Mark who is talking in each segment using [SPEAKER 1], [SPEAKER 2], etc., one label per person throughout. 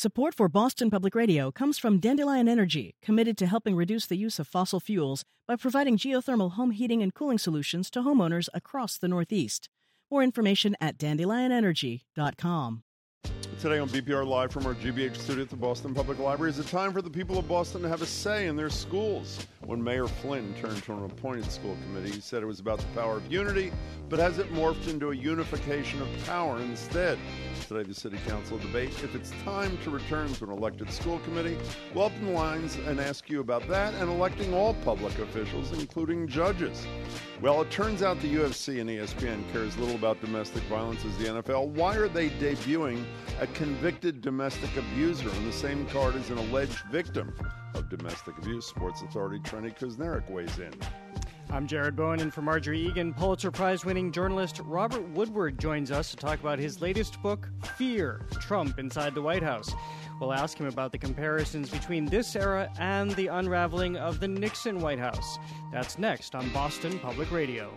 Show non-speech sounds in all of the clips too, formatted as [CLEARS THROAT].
[SPEAKER 1] Support for Boston Public Radio comes from Dandelion Energy, committed to helping reduce the use of fossil fuels by providing geothermal home heating and cooling solutions to homeowners across the Northeast. More information at dandelionenergy.com.
[SPEAKER 2] Today on BPR Live from our GBH studio at the Boston Public Library is a time for the people of Boston to have a say in their schools. When Mayor Flynn turned to an appointed school committee, he said it was about the power of unity, but has it morphed into a unification of power instead? Today, the City Council debate if it's time to return to an elected school committee. We'll open the lines and ask you about that and electing all public officials, including judges. Well, it turns out the UFC and ESPN cares little about domestic violence as the NFL. Why are they debuting a convicted domestic abuser on the same card as an alleged victim of domestic abuse? Sports Authority Trenni Kusnierek weighs in.
[SPEAKER 3] I'm Jared Bowen, and for Margery Eagan, Pulitzer Prize winning journalist Robert Woodward joins us to talk about his latest book, Fear Trump Inside the White House. We'll ask him about the comparisons between this era and the unraveling of the Nixon White House. That's next on Boston Public Radio.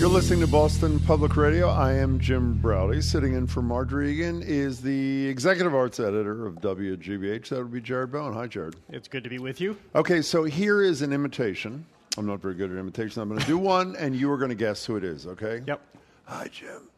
[SPEAKER 2] You're listening to Boston Public Radio. I am Jim Braude. Sitting in for Margery Eagan is the executive arts editor of WGBH. That would be Jared Bowen. Hi, Jared.
[SPEAKER 3] It's good to be with you.
[SPEAKER 2] Okay, so here is an imitation. I'm not very good at imitations. I'm going to do one, and you are going to guess who it is, okay?
[SPEAKER 3] Yep.
[SPEAKER 2] Hi, Jim.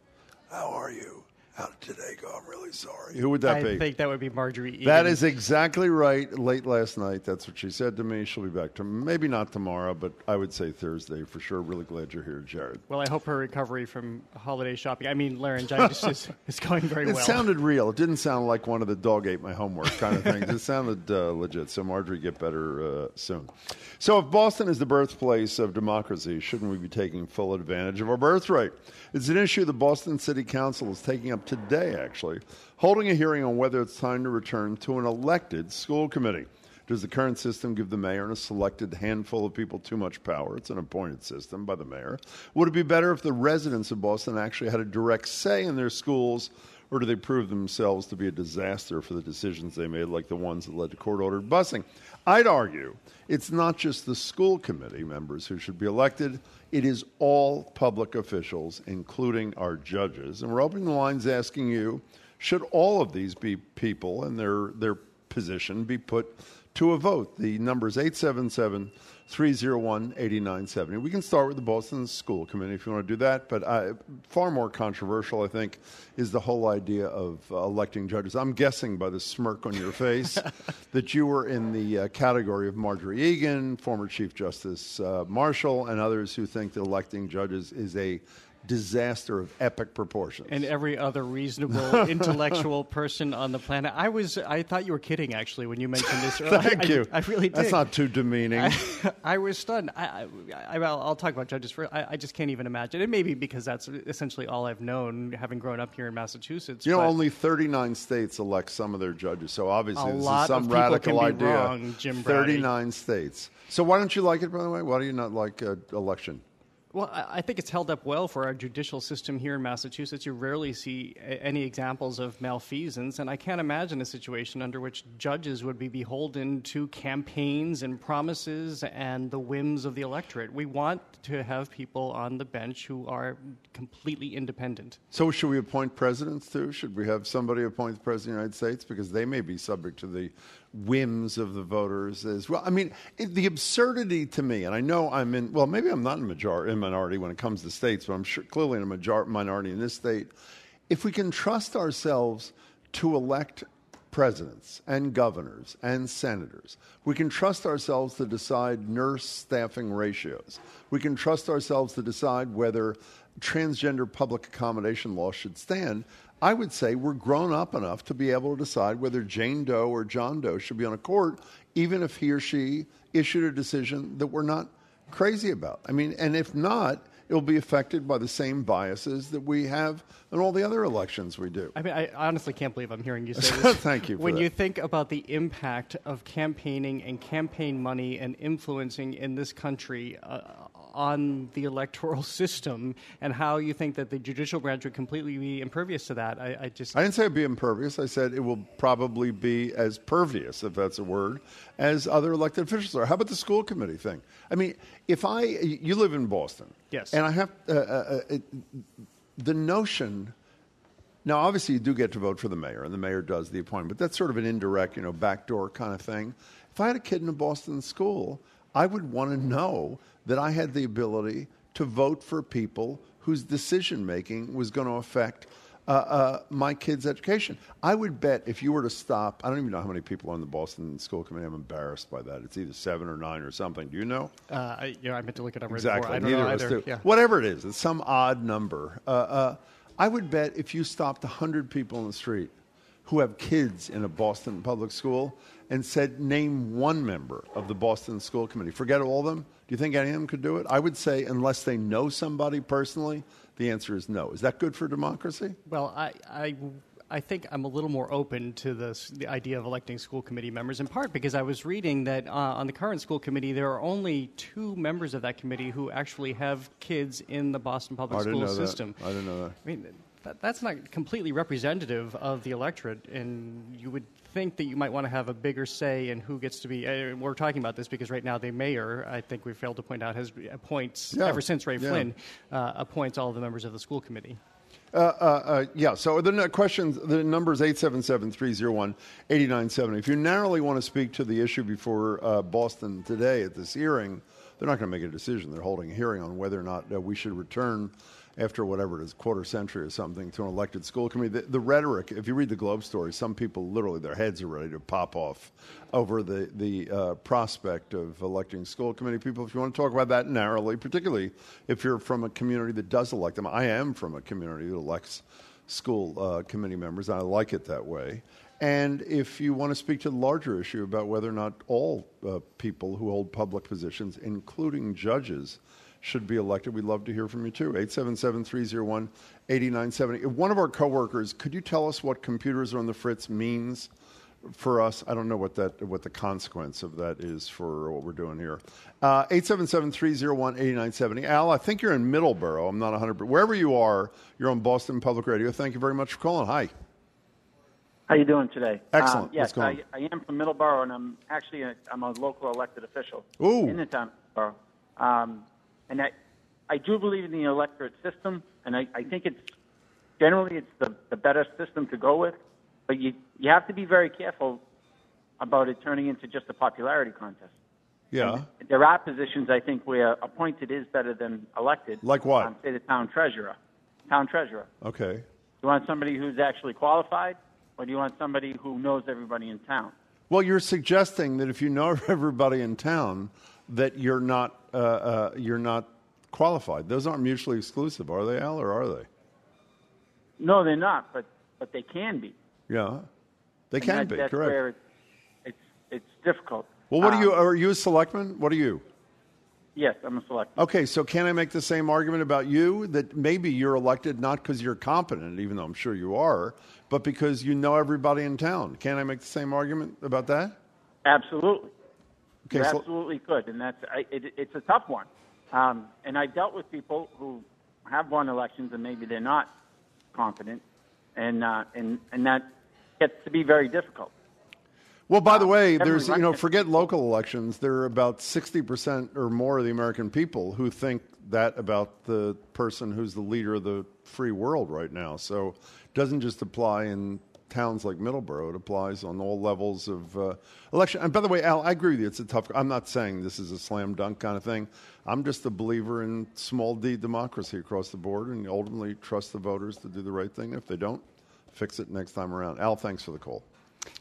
[SPEAKER 2] How are you? How did today go? I'm really sorry. Who would that
[SPEAKER 3] I
[SPEAKER 2] be?
[SPEAKER 3] I think that would be Margery. Eagan.
[SPEAKER 2] That is exactly right. Late last night, that's what she said to me. She'll be back to maybe not tomorrow, but I would say Thursday for sure. Really glad you're here, Jared.
[SPEAKER 3] Well, I hope her recovery from holiday shopping, I mean, laryngitis, is, [LAUGHS] is going very
[SPEAKER 2] It
[SPEAKER 3] well.
[SPEAKER 2] It sounded real. It didn't sound like one of the dog ate my homework kind of things. it sounded uh, legit. So Margery, get better uh, soon. So if Boston is the birthplace of democracy, shouldn't we be taking full advantage of our birthright? It's an issue the Boston City Council is taking up today, actually, holding a hearing on whether it's time to return to an elected school committee. Does the current system give the mayor and a selected handful of people too much power? It's an appointed system by the mayor. Would it be better if the residents of Boston actually had a direct say in their schools, or do they prove themselves to be a disaster for the decisions they made, like the ones that led to court ordered busing? I'd argue it's not just the school committee members who should be elected, it is all public officials, including our judges. And we're opening the lines asking you should all of these be people and their, their position be put to a vote? The number is 877 301 8970. We can start with the Boston School Committee if you want to do that, but I, far more controversial, I think, is the whole idea of uh, electing judges. I'm guessing by the smirk on your face [LAUGHS] that you were in the uh, category of Margery Eagan, former Chief Justice uh, Marshall, and others who think that electing judges is a disaster of epic proportions.
[SPEAKER 3] and every other reasonable [LAUGHS] intellectual person on the planet. I was, I thought you were kidding actually when you mentioned this. [LAUGHS] earlier.
[SPEAKER 2] Thank
[SPEAKER 3] I,
[SPEAKER 2] you.
[SPEAKER 3] I, really did.
[SPEAKER 2] That's not too demeaning. [LAUGHS]
[SPEAKER 3] I, I was stunned. I, I, I'll, I'll talk about judges for. I, I just can't even imagine. It may be because that's essentially all I've known, having grown up here in Massachusetts.
[SPEAKER 2] You know, only 39 states elect some of their judges, so obviously this is some radical idea.
[SPEAKER 3] wrong, Jim
[SPEAKER 2] 39 states. So why don't you like it, by the way? Why do you not like uh, election?
[SPEAKER 3] Well, I think it's held up well for our judicial system here in Massachusetts. You rarely see any examples of malfeasance, and I can't imagine a situation under which judges would be beholden to campaigns and promises and the whims of the electorate. We want to have people on the bench who are completely independent.
[SPEAKER 2] So should we appoint presidents too? Should we have somebody appoint the president of the United States because they may be subject to the whims of the voters as well? I mean, it, the absurdity to me, and I know I'm in. Well, maybe I'm not in major in minority when it comes to states, but I'm sure clearly in a major, minority in this state. If we can trust ourselves to elect presidents and governors and senators. We can trust ourselves to decide nurse staffing ratios. We can trust ourselves to decide whether transgender public accommodation law should stand. I would say we're grown up enough to be able to decide whether Jane Doe or John Doe should be on a court, even if he or she issued a decision that we're not crazy about. I mean, and if not, it'll be affected by the same biases that we have in all the other elections we do.
[SPEAKER 3] I mean, I honestly can't believe I'm hearing you say [LAUGHS] this.
[SPEAKER 2] Thank you for
[SPEAKER 3] when
[SPEAKER 2] that.
[SPEAKER 3] you think about the impact of campaigning and campaign money and influencing in this country uh, on the electoral [LAUGHS] system and how you think that the judicial branch would completely be impervious to that. I, I just.
[SPEAKER 2] I didn't say it'd be impervious. I said it will probably be as pervious, if that's a word, as other elected officials are. How about the school committee thing? I mean, if I, you live in Boston.
[SPEAKER 3] Yes.
[SPEAKER 2] And I have, uh, uh, uh, the notion, now obviously you do get to vote for the mayor, and the mayor does the appointment, but that's sort of an indirect, you know, backdoor kind of thing. If I had a kid in a Boston school, I would want to know that I had the ability to vote for people whose decision making was going to affect uh, uh, my kid's education. I would bet if you were to stop, I don't even know how many people are on the Boston School Committee. I'm embarrassed by that. It's either seven or nine or something. Do you know?
[SPEAKER 3] Uh, I, know, I meant to look it up right
[SPEAKER 2] exactly.
[SPEAKER 3] before. I don't
[SPEAKER 2] Neither
[SPEAKER 3] know
[SPEAKER 2] of us do.
[SPEAKER 3] Yeah.
[SPEAKER 2] Whatever it is, it's some odd number. Uh, uh, I would bet if you stopped 100 people in the street who have kids in a Boston public school and said, name one member of the Boston School Committee, forget all of them, do you think any of them could do it? I would say, unless they know somebody personally, the answer is no. Is that good for democracy?
[SPEAKER 3] Well, I, I, I think I'm a little more open to this, the idea of electing school committee members, in part because I was reading that uh, on the current school committee, there are only two members of that committee who actually have kids in the Boston public
[SPEAKER 2] I didn't
[SPEAKER 3] school
[SPEAKER 2] know that.
[SPEAKER 3] system.
[SPEAKER 2] I didn't know that.
[SPEAKER 3] I mean, that, that's not completely representative of the electorate, and you would think that you might want to have a bigger say in who gets to be. Uh, we're talking about this because right now the mayor, I think we failed to point out, has appoints
[SPEAKER 2] Yeah.
[SPEAKER 3] ever since Ray
[SPEAKER 2] Yeah.
[SPEAKER 3] Flynn uh, appoints all the members of the school committee.
[SPEAKER 2] Uh, uh, uh, yeah, so the questions, the number is 877-301-8970. If you narrowly want to speak to the issue before uh, Boston today at this hearing, they're not going to make a decision. They're holding a hearing on whether or not uh, we should return after whatever it is, quarter century or something, to an elected school committee. The, the rhetoric, if you read the Globe story, some people literally, their heads are ready to pop off over the, the uh, prospect of electing school committee people. If you want to talk about that narrowly, particularly if you're from a community that does elect them, I am from a community that elects school uh, committee members, and I like it that way. And if you want to speak to the larger issue about whether or not all uh, people who hold public positions, including judges, should be elected, we'd love to hear from you too. 877 301 8970. One of our coworkers, could you tell us what computers are on the fritz means for us? I don't know what, that, what the consequence of that is for what we're doing here. Uh, 877 301 8970. Al, I think you're in Middleborough. I'm not 100, but wherever you are, you're on Boston Public Radio. Thank you very much for calling. Hi.
[SPEAKER 4] How are you doing today?
[SPEAKER 2] Excellent.
[SPEAKER 4] Um, yes, I, I am from Middleborough, and I'm actually a, I'm a local elected official
[SPEAKER 2] Ooh.
[SPEAKER 4] in the town of Middleborough. Um, and I, I do believe in the electorate system, and I, I think it's generally it's the, the better system to go with. But you you have to be very careful about it turning into just a popularity contest.
[SPEAKER 2] Yeah.
[SPEAKER 4] There are positions I think where appointed is better than elected.
[SPEAKER 2] Like what?
[SPEAKER 4] Um, say the town treasurer. Town treasurer.
[SPEAKER 2] Okay.
[SPEAKER 4] You want somebody who's actually qualified, or do you want somebody who knows everybody in town?
[SPEAKER 2] Well, you're suggesting that if you know [LAUGHS] everybody in town, that you're not uh, uh, you're not qualified. Those aren't mutually exclusive, are they, Al, or are they?
[SPEAKER 4] No, they're not, but but they can be.
[SPEAKER 2] Yeah, they
[SPEAKER 4] And
[SPEAKER 2] can
[SPEAKER 4] that-
[SPEAKER 2] be.
[SPEAKER 4] That's
[SPEAKER 2] Correct.
[SPEAKER 4] where it's it's it's difficult.
[SPEAKER 2] Well, what are
[SPEAKER 4] Um,
[SPEAKER 2] you? Are you a selectman? What are you?
[SPEAKER 4] Yes, I'm a selectman.
[SPEAKER 2] Okay, so can I make the same argument about you that maybe you're elected not because you're competent, even though I'm sure you are, but because you know everybody in town? Can I make the same argument about that?
[SPEAKER 4] Absolutely.
[SPEAKER 2] Okay,
[SPEAKER 4] you
[SPEAKER 2] so-
[SPEAKER 4] absolutely could, and that's I, it, it's a tough one. Um, and I've dealt with people who have won elections and maybe they're not confident, and uh, and and that gets to be very difficult.
[SPEAKER 2] Well, by the
[SPEAKER 4] Um,
[SPEAKER 2] way, there's you know forget local elections. There are about sixty percent or more of the American people who think that about the person who's the leader of the free world right now. So it doesn't just apply in towns like Middleborough. It applies on all levels of uh, election. And by the way, Al, I agree with you. It's a tough. I'm not saying this is a slam dunk kind of thing. I'm just a believer in small d democracy across the board, and ultimately trust the voters to do the right thing. If they don't, fix it next time around. Al, thanks for the call.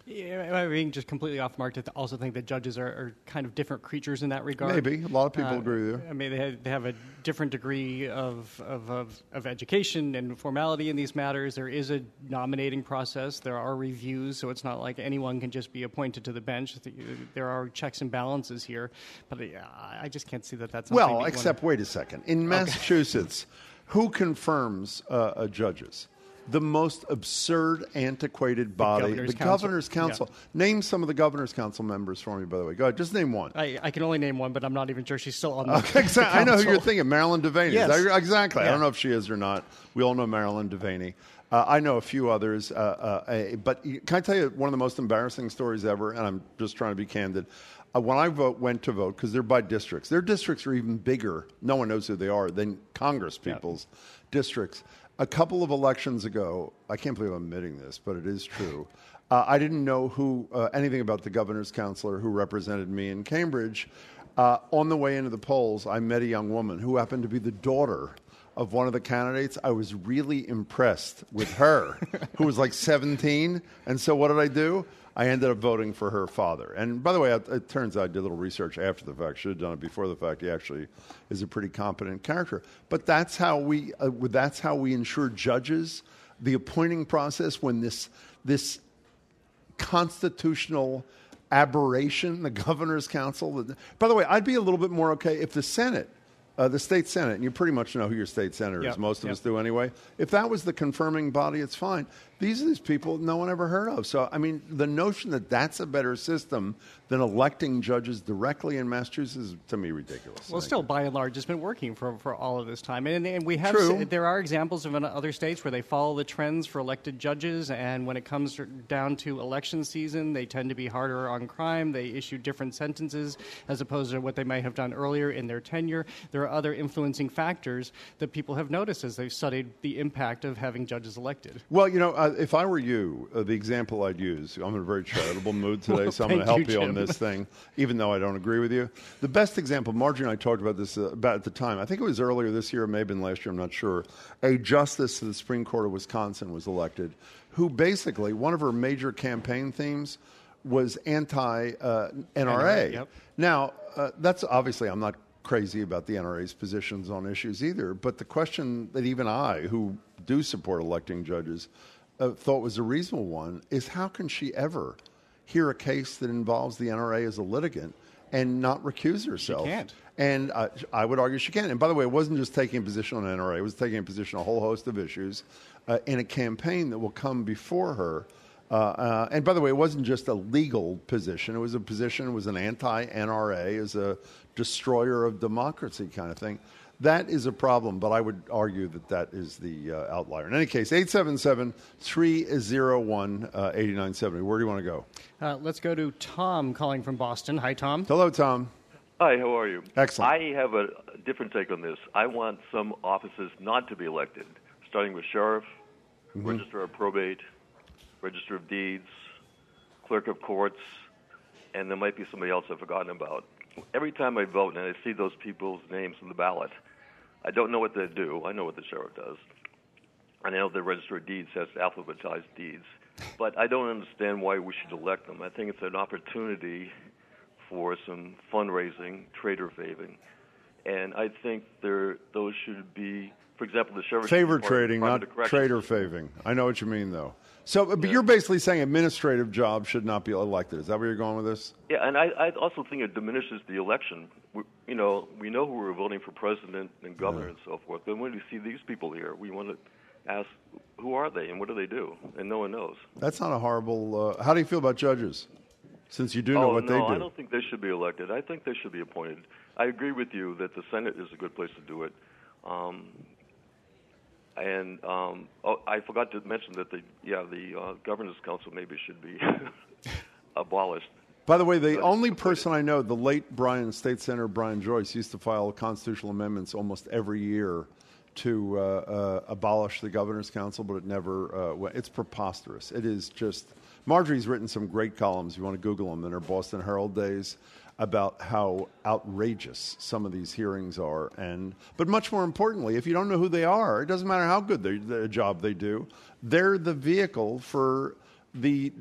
[SPEAKER 3] Yeah, I mean, just completely off mark to also think that judges are, are kind of different creatures in that regard.
[SPEAKER 2] Maybe. A lot of people
[SPEAKER 3] Uh,
[SPEAKER 2] agree with you.
[SPEAKER 3] I mean, they have, they have a different degree of, of, of, of education and formality in these matters. There is a nominating process. There are reviews, so it's not like anyone can just be appointed to the bench. There are checks and balances here, but I just can't see that that's
[SPEAKER 2] Well, except wait a second. In Massachusetts, who confirms uh, uh, judges? The most absurd, antiquated body.
[SPEAKER 3] Governor's
[SPEAKER 2] the
[SPEAKER 3] Council.
[SPEAKER 2] Governor's Council.
[SPEAKER 3] Yeah.
[SPEAKER 2] Name some of the Governor's Council members for me, by the way. Go ahead. Just name one.
[SPEAKER 3] I, I can only name one, but I'm not even sure she's still on the,
[SPEAKER 2] Okay, [LAUGHS] exactly. I know who you're thinking. Marilyn Devaney.
[SPEAKER 3] Yes.
[SPEAKER 2] That- exactly. I don't know if she is or not. We all know Marilyn Devaney. Uh, I know a few others, uh, uh, but can I tell you one of the most embarrassing stories ever? And I'm just trying to be candid. Uh, when I vote, went to vote because they're by districts. Their districts are even bigger. No one knows who they are than Congress people's districts. A couple of elections ago, I can't believe I'm admitting this, but it is true. Uh, I didn't know who uh, anything about the governor's counselor who represented me in Cambridge. Uh, on the way into the polls, I met a young woman who happened to be the daughter of one of the candidates. I was really impressed with her, [LAUGHS] who was like 17. And so, what did I do? I ended up voting for her father. And by the way, it, it turns out I did a little research after the fact. Should have done it before the fact. He actually is a pretty competent character. But that's how we uh, that's how we ensure judges the appointing process when this this constitutional aberration, the governor's council. By the way, I'd be a little bit more okay if the Senate, uh, the state Senate, and you pretty much know who your state senator is,
[SPEAKER 3] Yep,
[SPEAKER 2] most of
[SPEAKER 3] yep.
[SPEAKER 2] us do anyway. If that was the confirming body, it's fine. These are these people no one ever heard of. So, I mean, the notion that that's a better system than electing judges directly in Massachusetts is, to me, ridiculous.
[SPEAKER 3] Well, still, by and large, it's been working for, for all of this time, and, and we have
[SPEAKER 2] True.
[SPEAKER 3] there are examples of other states where they follow the trends for elected judges, and when it comes down to election season, they tend to be harder on crime. They issue different sentences as opposed to what they might have done earlier in their tenure. There are other influencing factors that people have noticed as they've studied the impact of having judges elected.
[SPEAKER 2] Well, you know, uh, if I were you, uh, the example I'd use, I'm in a very charitable mood [LAUGHS] today,
[SPEAKER 3] Well,
[SPEAKER 2] so I'm going to help
[SPEAKER 3] you,
[SPEAKER 2] you, on this thing, even though I don't agree with you. The best example, Margery and I talked about this uh, about at the time. I think it was earlier this year, maybe been last year, I'm not sure. A justice to the Supreme Court of Wisconsin was elected, who basically, one of her major campaign themes was anti uh, NRA.
[SPEAKER 3] yep.
[SPEAKER 2] Now, uh, that's obviously, I'm not crazy about the NRA's positions on issues either, but the question that even I, who do support electing judges, uh, thought was a reasonable one is how can she ever hear a case that involves the NRA as a litigant and not recuse herself?
[SPEAKER 3] She can't.
[SPEAKER 2] And uh, I would argue she can. And by the way, it wasn't just taking a position on NRA, it was taking a position on a whole host of issues uh, in a campaign that will come before her. Uh, uh, and by the way, it wasn't just a legal position. It was a position, it was an anti NRA, as a destroyer of democracy kind of thing. That is a problem, but I would argue that that is the uh, outlier. In any case, 877 301 8970. Where do you want to go?
[SPEAKER 3] Uh, let's go to Tom calling from Boston. Hi, Tom.
[SPEAKER 2] Hello, Tom.
[SPEAKER 5] Hi, how are you?
[SPEAKER 2] Excellent.
[SPEAKER 5] I have a different take on this. I want some offices not to be elected, starting with sheriff,
[SPEAKER 2] Mm-hmm.
[SPEAKER 5] register of probate, register of deeds, clerk of courts, and there might be somebody else I've forgotten about. Every time I vote and I see those people's names on the ballot, I don't know what they do. I know what the sheriff does. I know the register of deeds has alphabetized deeds, but I don't understand why we should elect them. I think it's an opportunity for some fundraising, trader faving, and I think there those should be, for example, the sheriff. should be
[SPEAKER 2] Favor trading, not trader faving. I know what you mean, though. So, but you're basically saying administrative jobs should not be elected. Is that where you're going with this?
[SPEAKER 5] Yeah, and I, I also think it diminishes the election. We, you know, we know who we're voting for president and governor and so forth. But when we see these people here, we want to ask, who are they and what do they do? And no one knows.
[SPEAKER 2] That's not a horrible. Uh, how do you feel about judges? Since you do know
[SPEAKER 5] oh
[SPEAKER 2] what
[SPEAKER 5] no,
[SPEAKER 2] they do.
[SPEAKER 5] I don't think they should be elected. I think they should be appointed. I agree with you that the Senate is a good place to do it. Um, and um, oh, I forgot to mention that the yeah the uh, governors council maybe should be [LAUGHS] abolished.
[SPEAKER 2] By the way, the only person I know, the late Brian State Senator Brian Joyce, used to file constitutional amendments almost every year to uh, uh, abolish the governor's council, but it never. Uh, went. It's preposterous. It is just. Margery's written some great columns. You want to Google them in her Boston Herald days about how outrageous some of these hearings are, and but much more importantly, if you don't know who they are, it doesn't matter how good they, the job they do. They're the vehicle for the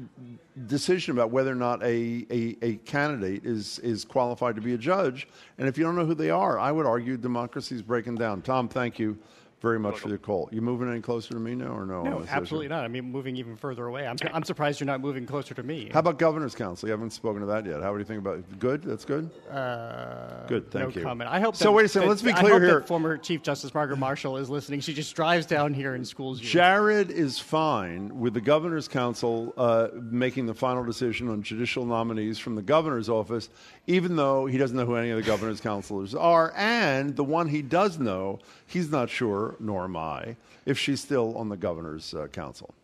[SPEAKER 2] decision about whether or not a, a, a candidate is, is qualified to be a judge. And if you don't know who they are, I would argue democracy is breaking down. Tom, thank you very much for the call. You moving any closer to me now or no?
[SPEAKER 3] No, absolutely not. I mean, moving even further away. I'm, I'm surprised you're not moving closer to me.
[SPEAKER 2] How about governor's council? You haven't spoken to that yet. How do you think about it? Good. That's good.
[SPEAKER 3] Uh,
[SPEAKER 2] Good, thank
[SPEAKER 3] no
[SPEAKER 2] you.
[SPEAKER 3] comment. I hope.
[SPEAKER 2] So
[SPEAKER 3] that-
[SPEAKER 2] wait a second,
[SPEAKER 3] that-
[SPEAKER 2] let's be
[SPEAKER 3] I
[SPEAKER 2] clear
[SPEAKER 3] hope that
[SPEAKER 2] here.
[SPEAKER 3] former Chief Justice Margaret Marshall is listening. She just drives down here and schools you.
[SPEAKER 2] Jared is fine with the governor's council uh, making the final decision on judicial nominees from the governor's office, even though he doesn't know who any of the governor's counselors are. And the one he does know, he's not sure, nor am I, if she's still on the governor's uh, council.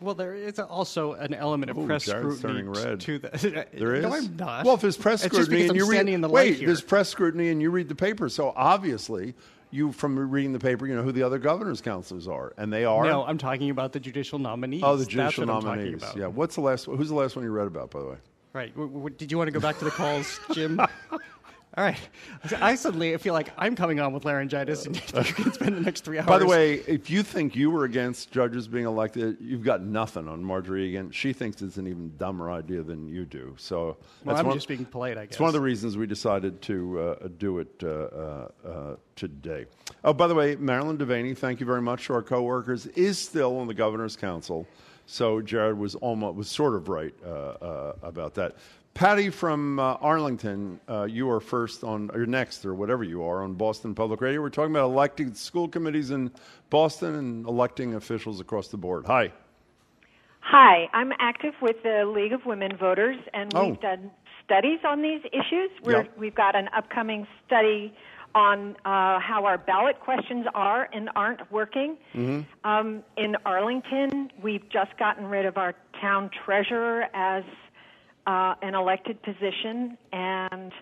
[SPEAKER 3] Well, there is also an element of
[SPEAKER 2] Ooh,
[SPEAKER 3] press
[SPEAKER 2] Jared's
[SPEAKER 3] scrutiny
[SPEAKER 2] turning red.
[SPEAKER 3] to the. [LAUGHS]
[SPEAKER 2] There is.
[SPEAKER 3] No, I'm not.
[SPEAKER 2] Well, if there's press
[SPEAKER 3] It's
[SPEAKER 2] scrutiny and
[SPEAKER 3] I'm
[SPEAKER 2] you read,
[SPEAKER 3] the
[SPEAKER 2] wait, there's press scrutiny and you read the paper, so obviously you from reading the paper, you know who the other governor's counselors are, and they are.
[SPEAKER 3] No, I'm talking about the judicial nominees.
[SPEAKER 2] Oh, the
[SPEAKER 3] That's
[SPEAKER 2] judicial
[SPEAKER 3] what I'm
[SPEAKER 2] nominees.
[SPEAKER 3] talking about.
[SPEAKER 2] Yeah. What's the last? Who's the last one you read about, by the way?
[SPEAKER 3] Right. W- w- did you want to go back to the calls, Jim? [LAUGHS] All right. I suddenly feel like I'm coming on with laryngitis, and you [LAUGHS] can spend the next three hours.
[SPEAKER 2] By the way, if you think you were against judges being elected, you've got nothing on Margery Eagan. She thinks it's an even dumber idea than you do. So
[SPEAKER 3] well, I'm
[SPEAKER 2] one,
[SPEAKER 3] just being polite, I guess.
[SPEAKER 2] It's one of the reasons we decided to uh, do it uh, uh, uh, today. Oh, by the way, Marilyn Devaney, thank you very much to our coworkers, is still on the governor's council. So Jared was almost was sort of right uh, uh, about that. Patty from uh, Arlington, uh, you are first on, or next, or whatever you are, on Boston Public Radio. We're talking about electing school committees in Boston and electing officials across the board. Hi.
[SPEAKER 6] Hi, I'm active with the League of Women Voters, and
[SPEAKER 2] Oh.
[SPEAKER 6] we've done studies on these issues. We're,
[SPEAKER 2] Yeah.
[SPEAKER 6] We've got an upcoming study on uh, how our ballot questions are and aren't working. Um, in Arlington, we've just gotten rid of our town treasurer as uh, an elected position, and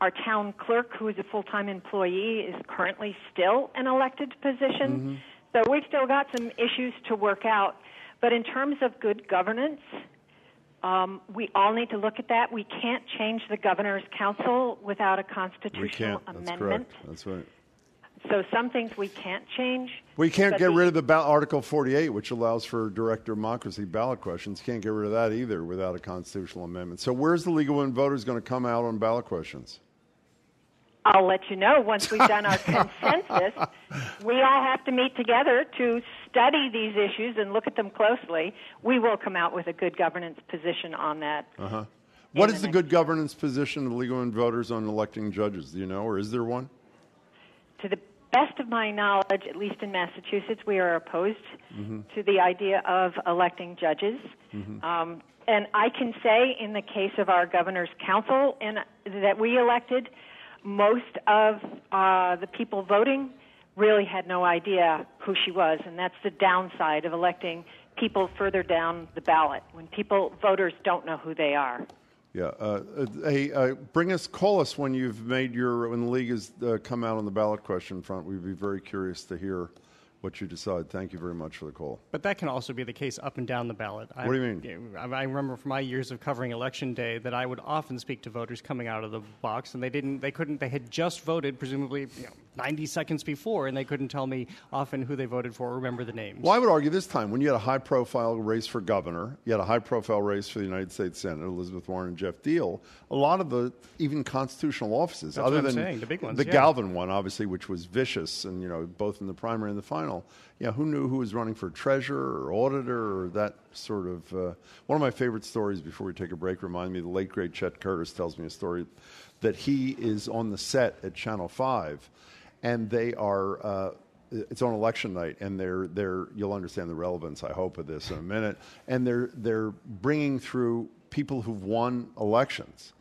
[SPEAKER 6] our town clerk, who is a full time employee, is currently still an elected position. So we've still got some issues to work out. But in terms of good governance, um, we all need to look at that. We can't change the governor's council without a constitutional We
[SPEAKER 2] can't. That's
[SPEAKER 6] amendment.
[SPEAKER 2] correct. That's right.
[SPEAKER 6] So some things we can't change.
[SPEAKER 2] We can't get
[SPEAKER 6] the-
[SPEAKER 2] rid of the ba- Article 48, which allows for direct democracy ballot questions. Can't get rid of that either without a constitutional amendment. So, where's the legal Women Voters going to come out on ballot questions?
[SPEAKER 6] I'll let you know once we've done our [LAUGHS] consensus. We all have to meet together to study these issues and look at them closely. We will come out with a good governance position on that.
[SPEAKER 2] Uh-huh. What
[SPEAKER 6] the
[SPEAKER 2] the
[SPEAKER 6] next-
[SPEAKER 2] good governance position of legal and Voters on electing judges? Do you know, or is there one?
[SPEAKER 6] To the best of my knowledge, at least in Massachusetts, we are opposed
[SPEAKER 2] Mm-hmm.
[SPEAKER 6] to the idea of electing judges. Um, and I can say, in the case of our governor's council and that we elected, most of uh, the people voting really had no idea who she was, and that's the downside of electing people further down the ballot when people voters don't know who they are.
[SPEAKER 2] Yeah. Uh, uh, hey, uh, bring us, call us when you've made your, when the league has uh, come out on the ballot question front. We'd be very curious to hear what you decide. Thank you very much for the call.
[SPEAKER 3] But that can also be the case up and down the ballot. I,
[SPEAKER 2] What do you mean?
[SPEAKER 3] I, I remember from my years of covering election day that I would often speak to voters coming out of the box, and they didn't, they couldn't, they had just voted, presumably you know, 90 seconds before, and they couldn't tell me often who they voted for or remember the names.
[SPEAKER 2] Well, I would argue this time when you had a high profile race for governor, you had a high profile race for the United States Senate, Elizabeth Warren and Geoff Diehl, a lot of the even constitutional offices,
[SPEAKER 3] That's
[SPEAKER 2] other than
[SPEAKER 3] saying, the big ones,
[SPEAKER 2] the
[SPEAKER 3] yeah.
[SPEAKER 2] Galvin one, obviously, which was vicious and, you know, both in the primary and the final. Yeah, who knew who was running for treasurer or auditor or that sort of. Uh, one of my favorite stories before we take a break remind me the late, great Chet Curtis tells me a story that he is on the set at Channel 5 and they are. Uh, it's on election night, and they're they're. You'll understand the relevance, I hope, of this in a minute. And they're they're bringing through people who've won elections,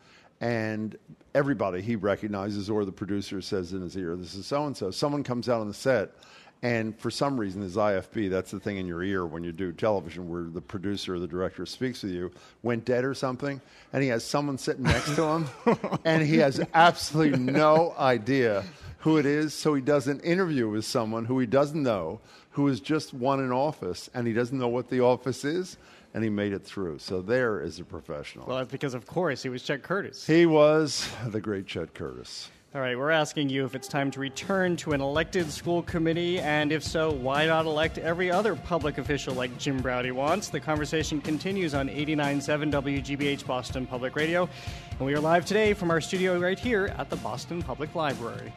[SPEAKER 2] and everybody he recognizes, or the producer says in his ear, "This is so and so." Someone comes out on the set, and for some reason, his IFB, that's the thing in your ear when you do television, where the producer or the director speaks with you, went dead or something, and he has someone sitting next to him, [LAUGHS] and he has absolutely no idea who it is, so he does an interview with someone who he doesn't know, who has just won an office, and he doesn't know what the office is, and he made it through. So there is a professional.
[SPEAKER 3] Well, that's because, of course, he was Chet Curtis.
[SPEAKER 2] he was the great Chet Curtis.
[SPEAKER 3] All right, we're asking you if it's time to return to an elected school committee, and if so, why not elect every other public official like Jim Braude wants? The conversation continues on 89.7 WGBH Boston Public Radio, and we are live today from our studio right here at the Boston Public Library.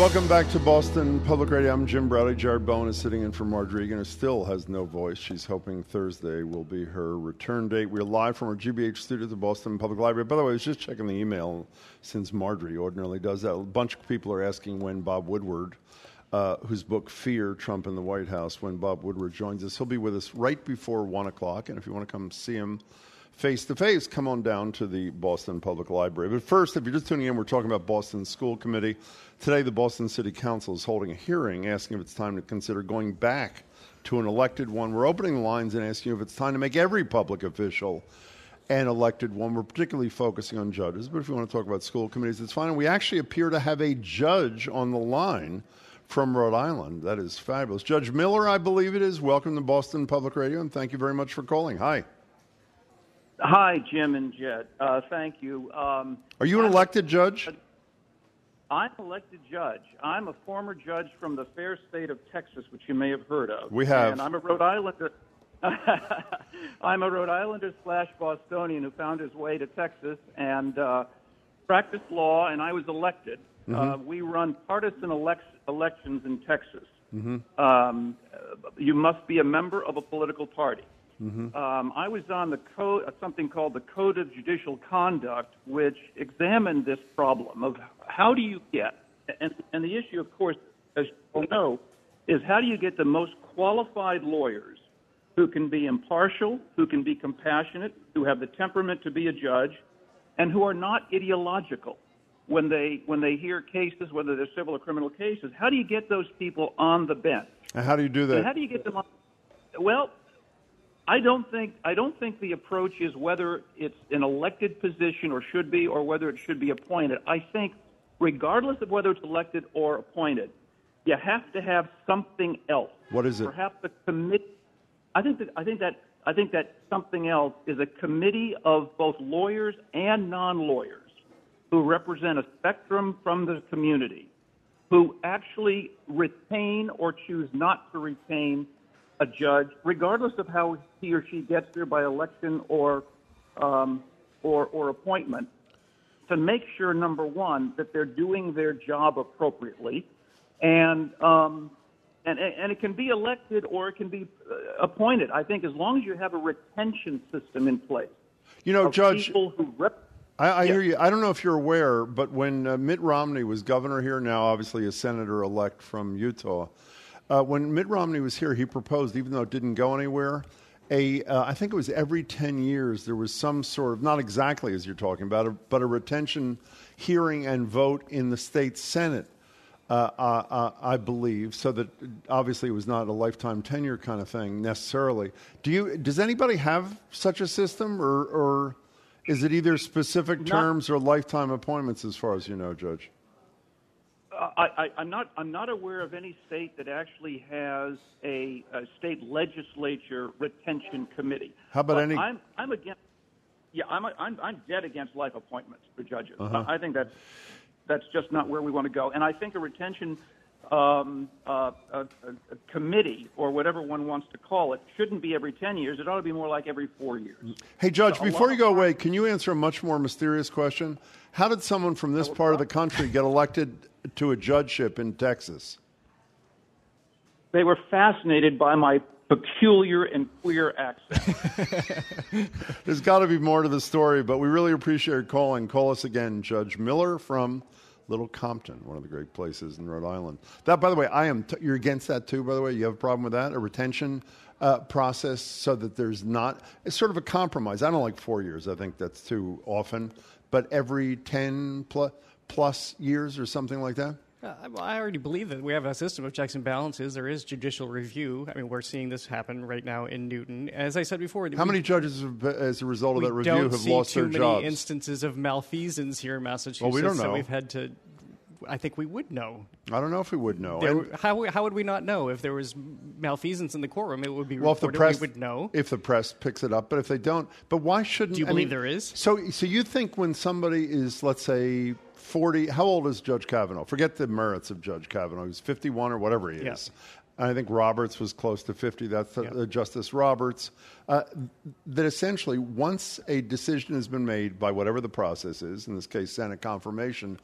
[SPEAKER 2] Welcome back to Boston Public Radio. I'm Jim Braude. Jared Bowen is sitting in for Margery Eagan, who still has no voice. She's hoping Thursday will be her return date. We're live from our GBH studio at the Boston Public Library. By the way, I was just checking the email since Margery ordinarily does that. A bunch of people are asking when Bob Woodward, uh, whose book Fear Trump in the White House, when Bob Woodward joins us. He'll be with us right before 1 o'clock. And if you want to come see him, face to face, come on down to the Boston Public Library. But first, if you're just tuning in, we're talking about Boston School Committee. Today, the Boston City Council is holding a hearing asking if it's time to consider going back to an elected one. We're opening the lines and asking if it's time to make every public official an elected one. We're particularly focusing on judges, but if you want to talk about school committees, it's fine. And we actually appear to have a judge on the line from Rhode Island. That is fabulous. Judge Miller, I believe it is. Welcome to Boston Public Radio, and thank you very much for calling. Hi.
[SPEAKER 7] Hi, Jim and Jet. Uh, thank you. Um,
[SPEAKER 2] Are you an
[SPEAKER 7] I'm-
[SPEAKER 2] elected judge?
[SPEAKER 7] I'm an elected judge. I'm a former judge from the fair state of Texas, which you may have heard of.
[SPEAKER 2] We have.
[SPEAKER 7] And I'm a Rhode Islander. [LAUGHS] I'm a Rhode Islander slash Bostonian who found his way to Texas and uh, practiced law, and I was elected. Uh, we run partisan elect- elections in Texas. Um, uh, you must be a member of a political party. Um, I was on the code, uh, something called the Code of Judicial Conduct, which examined this problem of how do you get, and, and the issue, of course, as you all know, is how do you get the most qualified lawyers who can be impartial, who can be compassionate, who have the temperament to be a judge, and who are not ideological when they when they hear cases, whether they're civil or criminal cases. How do you get those people on the bench?
[SPEAKER 2] And how do you do
[SPEAKER 7] And
[SPEAKER 2] that?
[SPEAKER 7] how do you get them on? Well, I don't think I don't think the approach is whether it's an elected position or should be, or whether it should be appointed. I think, regardless of whether it's elected or appointed, you have to have something else.
[SPEAKER 2] What is it?
[SPEAKER 7] Perhaps a committee. I think that I think that I think that something else is a committee of both lawyers and non-lawyers who represent a spectrum from the community, who actually retain or choose not to retain a judge, regardless of how he or she gets there by election or um, or, or appointment, to make sure number one that they're doing their job appropriately, and um, and and it can be elected or it can be uh, appointed. I think as long as you have a retention system in place.
[SPEAKER 2] You know, Judge,
[SPEAKER 7] people who rep-
[SPEAKER 2] I, I
[SPEAKER 7] Yeah.
[SPEAKER 2] hear you. I don't know if you're aware, but when uh, Mitt Romney was governor here, now obviously a senator elect from Utah, uh, when Mitt Romney was here, he proposed, even though it didn't go anywhere, a uh, I think it was every ten years there was some sort of not exactly as you're talking about, a, but a retention hearing and vote in the state senate. Uh, uh, uh, I believe, so that obviously it was not a lifetime tenure kind of thing necessarily. Do you? Does anybody have such a system, or, or is it either specific terms or lifetime appointments, as far as you know, Judge?
[SPEAKER 7] I, I, I'm not. I'm not aware of any state that actually has a, a state legislature retention committee.
[SPEAKER 2] How about
[SPEAKER 7] But
[SPEAKER 2] any-
[SPEAKER 7] I'm. I'm against. Yeah, I'm. I'm. I'm dead against life appointments for judges.
[SPEAKER 2] Uh-huh.
[SPEAKER 7] I, I think that's that's just not where we want to go. And I think a retention um, uh, a, a, committee or whatever one wants to call it shouldn't be every ten years. It ought to be more like every four years.
[SPEAKER 2] Hey, Judge,
[SPEAKER 7] So
[SPEAKER 2] before you go away, can you answer a much more mysterious question? How did someone from this part of the country get elected to a judgeship in Texas?
[SPEAKER 7] They were fascinated by my peculiar and queer accent. [LAUGHS] [LAUGHS]
[SPEAKER 2] There's got to be more to the story, but we really appreciate your calling. Call us again, Judge Miller from Little Compton, one of the great places in Rhode Island. That, by the way, I am. T- you're against that too, by the way. You have a problem with that? A retention uh, process so that there's not. It's sort of a compromise. I don't like four years. I think that's too often. But every ten plus, plus years or something like that.
[SPEAKER 3] Uh, well, I already believe that we have a system of checks and balances. There is judicial review. I mean, we're seeing this happen right now in Newton. As I said before,
[SPEAKER 2] How
[SPEAKER 3] we-
[SPEAKER 2] many judges, have, as a result of that review,
[SPEAKER 3] don't
[SPEAKER 2] have
[SPEAKER 3] see
[SPEAKER 2] lost
[SPEAKER 3] too many instances of malfeasance here in Massachusetts.
[SPEAKER 2] Well, we don't
[SPEAKER 3] So
[SPEAKER 2] know.
[SPEAKER 3] we've had to. I think we would know.
[SPEAKER 2] I don't know if we would know.
[SPEAKER 3] There, how, how would we not know if there was malfeasance in the courtroom? It would be
[SPEAKER 2] Well, if the press
[SPEAKER 3] we would know.
[SPEAKER 2] if the press picks it up, but if they don't, but why shouldn't?
[SPEAKER 3] Do you
[SPEAKER 2] I
[SPEAKER 3] believe
[SPEAKER 2] mean,
[SPEAKER 3] there is?
[SPEAKER 2] So, so you think when somebody is, let's say, forty? How old is Judge Kavanaugh? Forget the merits of Judge Kavanaugh. He's fifty-one or whatever he is. And I think Roberts was close to fifty. That's uh, Justice Roberts. Uh, that essentially, once a decision has been made by whatever the process is, in this case, Senate confirmation.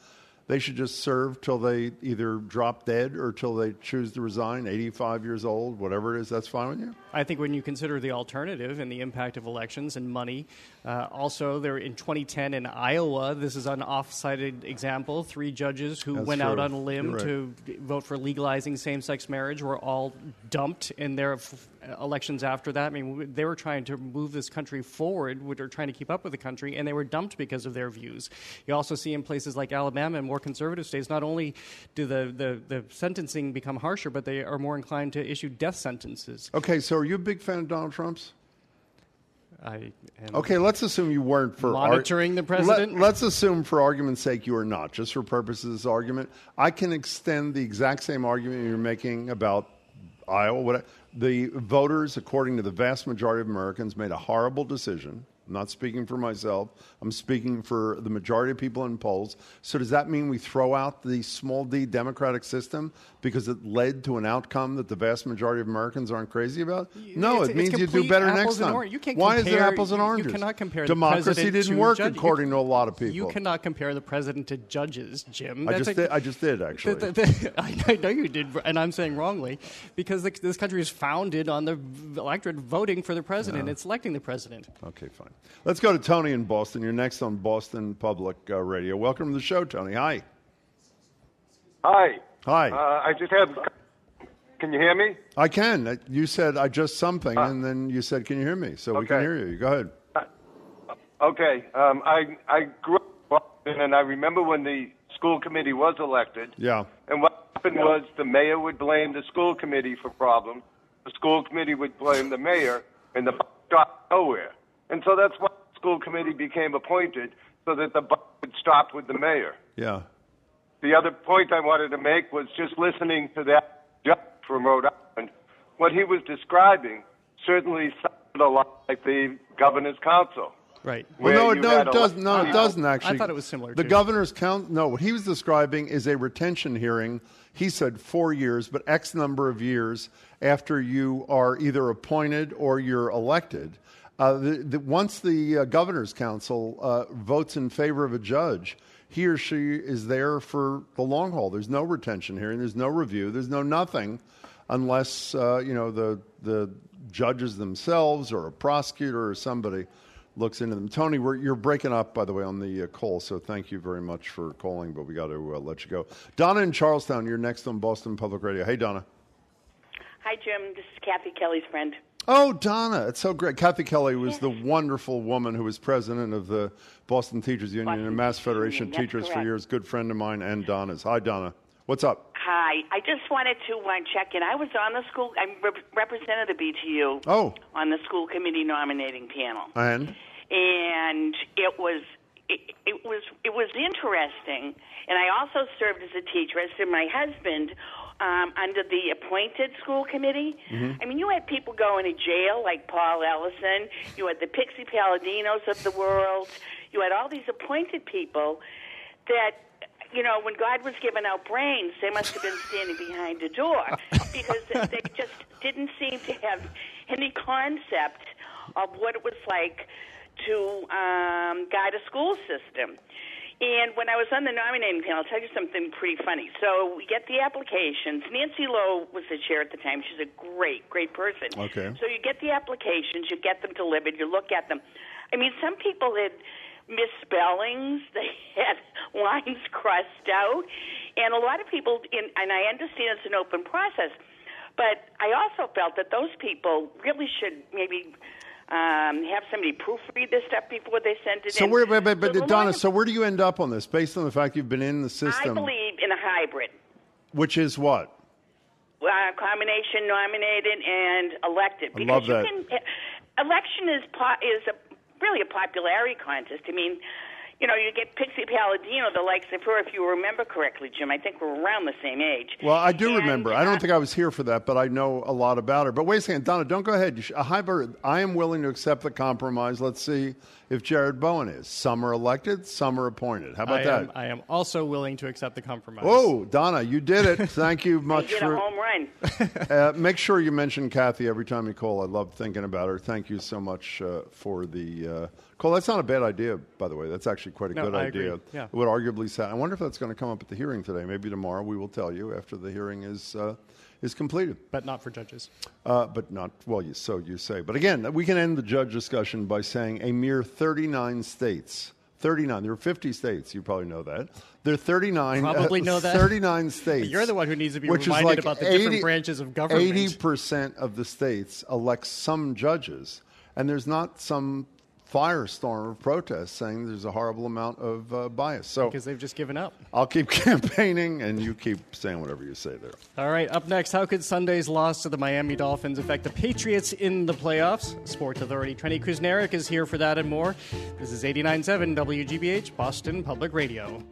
[SPEAKER 2] they should just serve till they either drop dead or till they choose to resign, 85 years old, whatever it is, that's fine with you?
[SPEAKER 3] I think when you consider the alternative and the impact of elections and money, uh, also there in 2010 in Iowa, this is an off-sided example. Three judges who
[SPEAKER 2] That's
[SPEAKER 3] went out on a limb
[SPEAKER 2] right.
[SPEAKER 3] to vote for legalizing same-sex marriage were all dumped in their f- elections after that. I mean, they were trying to move this country forward, are trying to keep up with the country, and they were dumped because of their views. You also see in places like Alabama and more conservative states, not only do the, the, the sentencing become harsher, but they are more inclined to issue death sentences.
[SPEAKER 2] Okay, so are you a big fan of Donald Trump's?
[SPEAKER 3] I am
[SPEAKER 2] Okay, let's assume you weren't for ar-
[SPEAKER 3] Monitoring the president?
[SPEAKER 2] Let, us assume, for argument's sake, you are not. Just for purposes of this argument, I can extend the exact same argument you're making about Iowa. What the voters, according to the vast majority of Americans, made a horrible decision. I'm not speaking for myself. I'm speaking for the majority of people in polls. So does that mean we throw out the small d democratic system because it led to an outcome that the vast majority of Americans aren't crazy about? No,
[SPEAKER 3] It's-
[SPEAKER 2] it means you do better next time.
[SPEAKER 3] orange- you can't
[SPEAKER 2] Why is it apples and
[SPEAKER 3] you- you
[SPEAKER 2] oranges?
[SPEAKER 3] cannot compare
[SPEAKER 2] democracy didn't work
[SPEAKER 3] judge- you-
[SPEAKER 2] according to a lot of people.
[SPEAKER 3] You cannot compare the president to judges, Jim.
[SPEAKER 2] I just
[SPEAKER 3] a-
[SPEAKER 2] did. I just did actually.
[SPEAKER 3] the- the- the- I know you did, and I'm saying wrongly, because this country is founded on the electorate voting for the president. It's electing the president.
[SPEAKER 2] Okay, fine. Let's go to Tony in Boston. You're next on Boston Public uh, Radio. Welcome to the show, Tony. Hi.
[SPEAKER 8] Hi.
[SPEAKER 2] Hi.
[SPEAKER 8] Uh, I just have. Can you hear me?
[SPEAKER 2] I can. Uh, You said I just something, and then you said, "Can you hear me?" So we can hear you. Go ahead.
[SPEAKER 8] Okay. Um, I I grew up in Boston, and I remember when the school committee was elected.
[SPEAKER 2] Yeah.
[SPEAKER 8] And what happened was the mayor would blame the school committee for problems. The school committee would blame the mayor, and the stopped nowhere. And so that's why the school committee became appointed, so that the buck would stop with the mayor.
[SPEAKER 2] Yeah.
[SPEAKER 8] The other point I wanted to make was just listening to that judge from Rhode Island. What he was describing certainly sounded a lot like the governor's council.
[SPEAKER 3] Right.
[SPEAKER 2] Well, no, it, no, it doesn't. No, it doesn't actually.
[SPEAKER 3] I thought it was similar,
[SPEAKER 2] The
[SPEAKER 3] too.
[SPEAKER 2] governor's council. No, what he was describing is a retention hearing. He said four years, but X number of years after you are either appointed or you're elected. Uh, the, the, once the uh, governor's council uh, votes in favor of a judge, he or she is there for the long haul. There's no retention hearing. There's no review. There's no nothing, unless uh, you know the the judges themselves or a prosecutor or somebody looks into them. Tony, you're breaking up, by the way, on the uh, call, so thank you very much for calling, but we got to uh, let you go. Donna in Charlestown, you're next on Boston Public Radio. Hey, Donna.
[SPEAKER 9] Hi, Jim. This is Kathy Kelly's friend.
[SPEAKER 2] Oh, Donna, it's so great. Kathy Kelly was the wonderful woman who was president of the Boston Teachers Union
[SPEAKER 9] Boston
[SPEAKER 2] and Mass Federation of
[SPEAKER 9] Union,
[SPEAKER 2] Teachers for years. Good friend of mine and Donna's. Hi, Donna. What's up?
[SPEAKER 9] Hi. I just wanted to uh, check in. I was on the school. I rep- represented the BTU
[SPEAKER 2] Oh,
[SPEAKER 9] on the school committee nominating panel,
[SPEAKER 2] and
[SPEAKER 9] and it was it, it was it was interesting. And I also served as a teacher. As did my husband. Um, under the appointed school committee, I mean, you had people going to jail like Paul Ellison. You had the Pixie Palladinos of the world. You had all these appointed people that you know, when God was giving out brains, they must have been standing behind a door [LAUGHS] because they just didn't seem to have any concept of what it was like to um, guide a school system. And when I was on the nominating panel, I'll tell you something pretty funny. So we get the applications. Nancy Lowe was the chair at the time. She's a great, great person.
[SPEAKER 2] Okay.
[SPEAKER 9] So you get the applications, you get them delivered, you look at them. I mean, some people had misspellings, [LAUGHS] they had lines crossed out, and a lot of people, in, and I understand it's an open process, but I also felt that those people really should maybe um, have somebody proofread this stuff before they send it
[SPEAKER 2] so
[SPEAKER 9] in.
[SPEAKER 2] where, but, but, but
[SPEAKER 9] So
[SPEAKER 2] Donna, so where do you end up on this based on the fact you've been in the system?
[SPEAKER 9] I believe in a hybrid.
[SPEAKER 2] which is what?
[SPEAKER 9] uh, combination nominated and elected.
[SPEAKER 2] I
[SPEAKER 9] Because
[SPEAKER 2] love
[SPEAKER 9] you
[SPEAKER 2] that.
[SPEAKER 9] can election is po- is a, really a popularity contest. I mean, you know, you get Pixie Palladino, the likes of her, if you remember correctly, Jim. I think we're around the same age.
[SPEAKER 2] Well, I do
[SPEAKER 9] And,
[SPEAKER 2] remember. I
[SPEAKER 9] uh,
[SPEAKER 2] don't think I was here for that, but I know a lot about her. But wait a second, Donna, don't go ahead. Should, hybrid, I am willing to accept the compromise. Let's see if Jared Bowen is. Some are elected, some are appointed. How about
[SPEAKER 3] I
[SPEAKER 2] that?
[SPEAKER 3] am, I am also willing to accept the compromise.
[SPEAKER 2] Oh, Donna, you did it. [LAUGHS] Thank you much
[SPEAKER 9] Get
[SPEAKER 2] for.
[SPEAKER 9] a home run. [LAUGHS]
[SPEAKER 2] Uh, make sure you mention Kathy every time you call. I love thinking about her. Thank you so much uh, for the uh, call. That's not a bad idea, by the way. That's actually quite a
[SPEAKER 3] No,
[SPEAKER 2] good
[SPEAKER 3] I
[SPEAKER 2] idea.
[SPEAKER 3] agree. Yeah.
[SPEAKER 2] It would arguably sound. I wonder if that's going to come up at the hearing today. Maybe tomorrow. We will tell you after the hearing is uh, is completed.
[SPEAKER 3] But not for judges.
[SPEAKER 2] Uh, but not well. You, so you say. But again, we can end the judge discussion by saying a mere 39 states. 39. There are 50 states. You probably know that. There are 39.
[SPEAKER 3] Probably
[SPEAKER 2] uh,
[SPEAKER 3] know that.
[SPEAKER 2] 39 [LAUGHS] states.
[SPEAKER 3] You're the one who needs to be
[SPEAKER 2] which
[SPEAKER 3] reminded
[SPEAKER 2] like
[SPEAKER 3] about the different branches of government.
[SPEAKER 2] 80% of the states elect some judges, and there's not some firestorm of protests saying there's a horrible amount of uh, bias. So
[SPEAKER 3] Because they've just given up.
[SPEAKER 2] I'll keep [LAUGHS] campaigning, and you keep saying whatever you say there.
[SPEAKER 3] All right, up next, how could Sunday's loss to the Miami Dolphins affect the Patriots in the playoffs? Sports Authority Trenni Kusnierek is here for that and more. This is 89.7 WGBH, Boston Public Radio.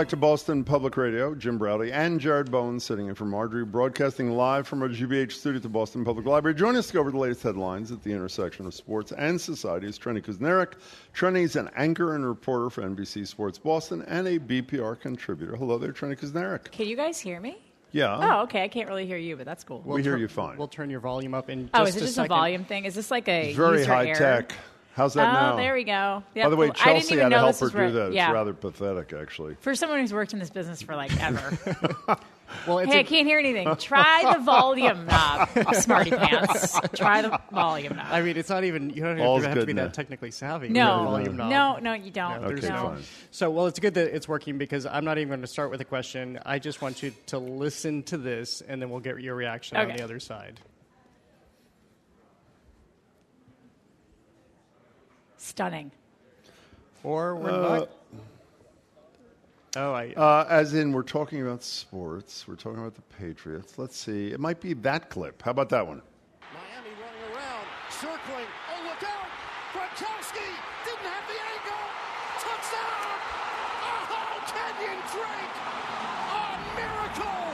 [SPEAKER 2] Back to Boston Public Radio, Jim Braude and Jared Bowen sitting in for Margery, broadcasting live from our GBH studio at the Boston Public Library. Join us to go over the latest headlines at the intersection of sports and society. Is Trenni Kusnierek. Trenni's an anchor and reporter for NBC Sports Boston and a BPR contributor. Hello there, Trenni Kusnierek.
[SPEAKER 10] Can you guys hear me?
[SPEAKER 2] Yeah.
[SPEAKER 10] Oh, okay. I can't really hear you, but that's cool.
[SPEAKER 2] we hear
[SPEAKER 3] tur-
[SPEAKER 2] you fine.
[SPEAKER 3] We'll turn your volume up in just
[SPEAKER 10] oh, is it
[SPEAKER 3] a
[SPEAKER 10] just
[SPEAKER 3] second.
[SPEAKER 10] a volume thing? Is this like a
[SPEAKER 2] It's very
[SPEAKER 10] user
[SPEAKER 2] high
[SPEAKER 10] error?
[SPEAKER 2] tech. How's that
[SPEAKER 10] oh,
[SPEAKER 2] now?
[SPEAKER 10] there we go. Yep,
[SPEAKER 2] By the way.
[SPEAKER 10] I didn't
[SPEAKER 2] Chelsea
[SPEAKER 10] even
[SPEAKER 2] had to help her do that.
[SPEAKER 10] Yeah.
[SPEAKER 2] It's rather pathetic, actually.
[SPEAKER 10] For someone who's worked in this business for like ever. [LAUGHS]
[SPEAKER 3] Well, it's
[SPEAKER 10] hey,
[SPEAKER 3] a-
[SPEAKER 10] I can't hear anything. Try the volume knob, [LAUGHS] smarty pants. Try the volume knob.
[SPEAKER 3] I mean, it's not even, you don't
[SPEAKER 2] All's
[SPEAKER 3] have to be
[SPEAKER 2] now.
[SPEAKER 3] that technically savvy.
[SPEAKER 10] No,
[SPEAKER 3] volume knob.
[SPEAKER 10] no, no, you don't.
[SPEAKER 3] No,
[SPEAKER 2] Okay,
[SPEAKER 3] no-
[SPEAKER 2] fine.
[SPEAKER 3] So, well, it's good that it's working because I'm not even going to start with a question. I just want you to listen to this, and then we'll get your reaction on the other side.
[SPEAKER 10] Stunning.
[SPEAKER 3] Or we're
[SPEAKER 2] Uh,
[SPEAKER 3] not. Oh, I.
[SPEAKER 2] Uh, as in, we're talking about sports. We're talking about the Patriots. Let's see. It might be that clip. How about that one?
[SPEAKER 11] Miami running around, circling. Oh, look out! Gronkowski didn't have the angle. Touchdown! Oh, Kenyon Drake! A miracle!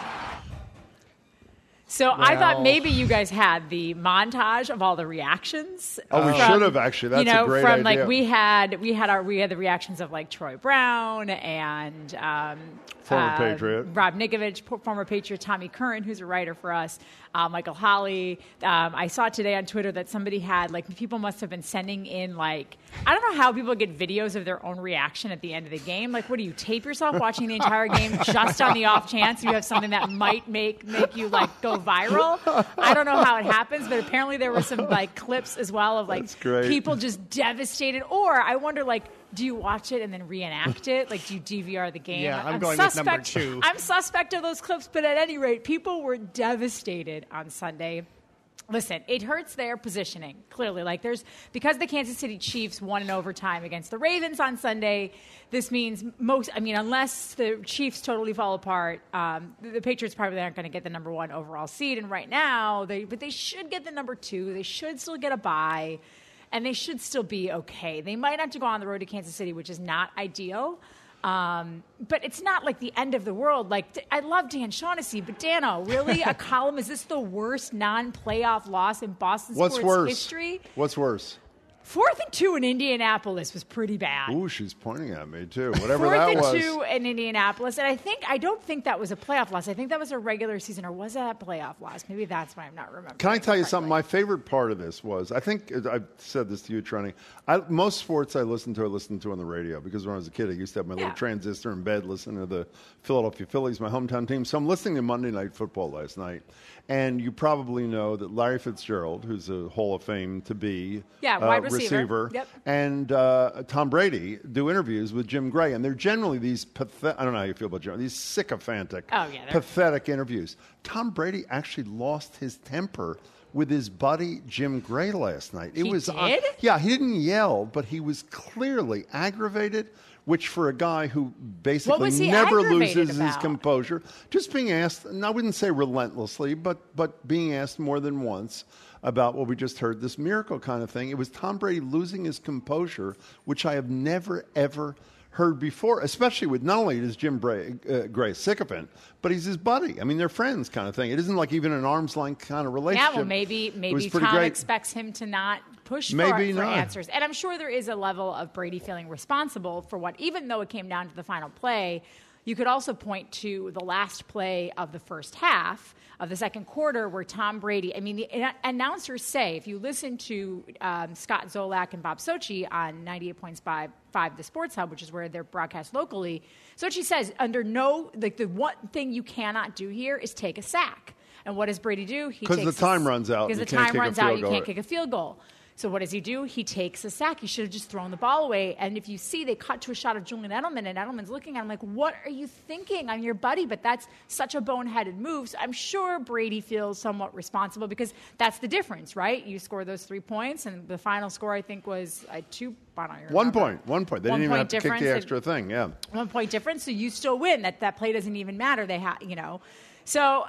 [SPEAKER 10] So I thought maybe you guys had the montage of all the reactions.
[SPEAKER 2] Oh, we
[SPEAKER 10] from-
[SPEAKER 2] should have, actually.
[SPEAKER 10] you
[SPEAKER 2] That's a
[SPEAKER 10] know,
[SPEAKER 2] great
[SPEAKER 10] from
[SPEAKER 2] idea.
[SPEAKER 10] like we had we had our we had the reactions of like Troy Brown and um,
[SPEAKER 2] Former
[SPEAKER 10] uh,
[SPEAKER 2] Patriot.
[SPEAKER 10] Rob Ninkovich, former Patriot Tommy Curran, who's a writer for us, uh, Michael Holley. Um, I saw today on Twitter that somebody had like people must have been sending in like I don't know how people get videos of their own reaction at the end of the game. Like, what do you tape yourself watching the entire game just on the off chance you have something that might make make you like go viral? I don't know how it happens, but apparently there were some like clips as well of like people just devastated. Or I wonder like. Do you watch it and then reenact it? Like, do you DVR the game?
[SPEAKER 3] Yeah, I'm going with number
[SPEAKER 10] suspect,
[SPEAKER 3] two.
[SPEAKER 10] I'm suspect of those clips, but at any rate, people were devastated on Sunday. Listen, it hurts their positioning, clearly. Like, there's because the Kansas City Chiefs won in overtime against the Ravens on Sunday, this means most, I mean, unless the Chiefs totally fall apart, um, the, the Patriots probably aren't going to get the number one overall seed. And right now, they, but they should get the number two. They should still get a bye, and they should still be okay. They might have to go on the road to Kansas City, which is not ideal. Um, but it's not like the end of the world. Like I love Dan Shaughnessy, but Dano, really a [LAUGHS] column? Is this the worst non-playoff loss in Boston
[SPEAKER 2] What's
[SPEAKER 10] sports
[SPEAKER 2] worse?
[SPEAKER 10] history?
[SPEAKER 2] What's worse?
[SPEAKER 10] Fourth and two in Indianapolis was pretty bad.
[SPEAKER 2] Ooh, she's pointing at me too. Whatever that was.
[SPEAKER 10] Fourth and two in Indianapolis, and I think I don't think that was a playoff loss. I think that was a regular season, or was that a playoff loss? Maybe that's why I'm not remembering.
[SPEAKER 2] Can I tell you
[SPEAKER 10] correctly.
[SPEAKER 2] something? My favorite part of this was I think uh, I've said this to you, Trenni. I, most sports I listen to, I listen to on the radio because when I was a kid, I used to have my
[SPEAKER 10] Yeah.
[SPEAKER 2] little transistor in bed listening to the Philadelphia Phillies, my hometown team. So I'm listening to Monday Night Football last night, and you probably know that Larry Fitzgerald, who's a Hall of Fame to be,
[SPEAKER 10] Yeah,
[SPEAKER 2] uh,
[SPEAKER 10] wide receiver. Yep.
[SPEAKER 2] and uh, Tom Brady do interviews with Jim Gray, and they're generally these pathetic. I don't know how you feel about Jim. These sycophantic,
[SPEAKER 10] Oh, yeah,
[SPEAKER 2] pathetic interviews. Tom Brady actually lost his temper with his buddy Jim Gray last night. It
[SPEAKER 10] He
[SPEAKER 2] was uh,
[SPEAKER 10] did?
[SPEAKER 2] yeah, he didn't yell, but he was clearly aggravated. Which for a guy who basically never loses his composure, just being asked, and I wouldn't say relentlessly, but but being asked more than once about what we just heard, this miracle kind of thing. It was Tom Brady losing his composure, which I have never, ever heard before, especially with not only is Jim Bray, uh, Gray sycophant, but he's his buddy. I mean, they're friends kind of thing. It isn't like even an arm's length kind of relationship.
[SPEAKER 10] Yeah, well, maybe maybe Tom
[SPEAKER 2] great.
[SPEAKER 10] expects him to not push for,
[SPEAKER 2] Maybe
[SPEAKER 10] for
[SPEAKER 2] not.
[SPEAKER 10] answers, and I'm sure there is a level of Brady feeling responsible for what, even though it came down to the final play. You could also point to the last play of the first half of the second quarter, where Tom Brady. I mean, the an- announcers say if you listen to um, Scott Zolak and Bob Socci on 98.5 the Sports Hub, which is where they're broadcast locally. Socci says under no like the one thing you cannot do here is take a sack. And what does Brady do? He
[SPEAKER 2] 'Cause the time runs out,
[SPEAKER 10] Because
[SPEAKER 2] you
[SPEAKER 10] the
[SPEAKER 2] can't
[SPEAKER 10] time
[SPEAKER 2] kick a
[SPEAKER 10] runs out, you can't kick a field goal. So what does he do? He takes a sack. He should have just thrown the ball away. And if you see, they cut to a shot of Julian Edelman, and Edelman's looking at him like, "What are you thinking? I'm your buddy." But that's such a boneheaded move. So I'm sure Brady feels somewhat responsible because that's the difference, right? You score those three points, and the final score I think was a two. I don't even
[SPEAKER 2] One point, one point. They
[SPEAKER 10] One
[SPEAKER 2] didn't even have to kick the extra thing. Yeah.
[SPEAKER 10] one point difference, so you still win. That that play doesn't even matter. They have, you know. So,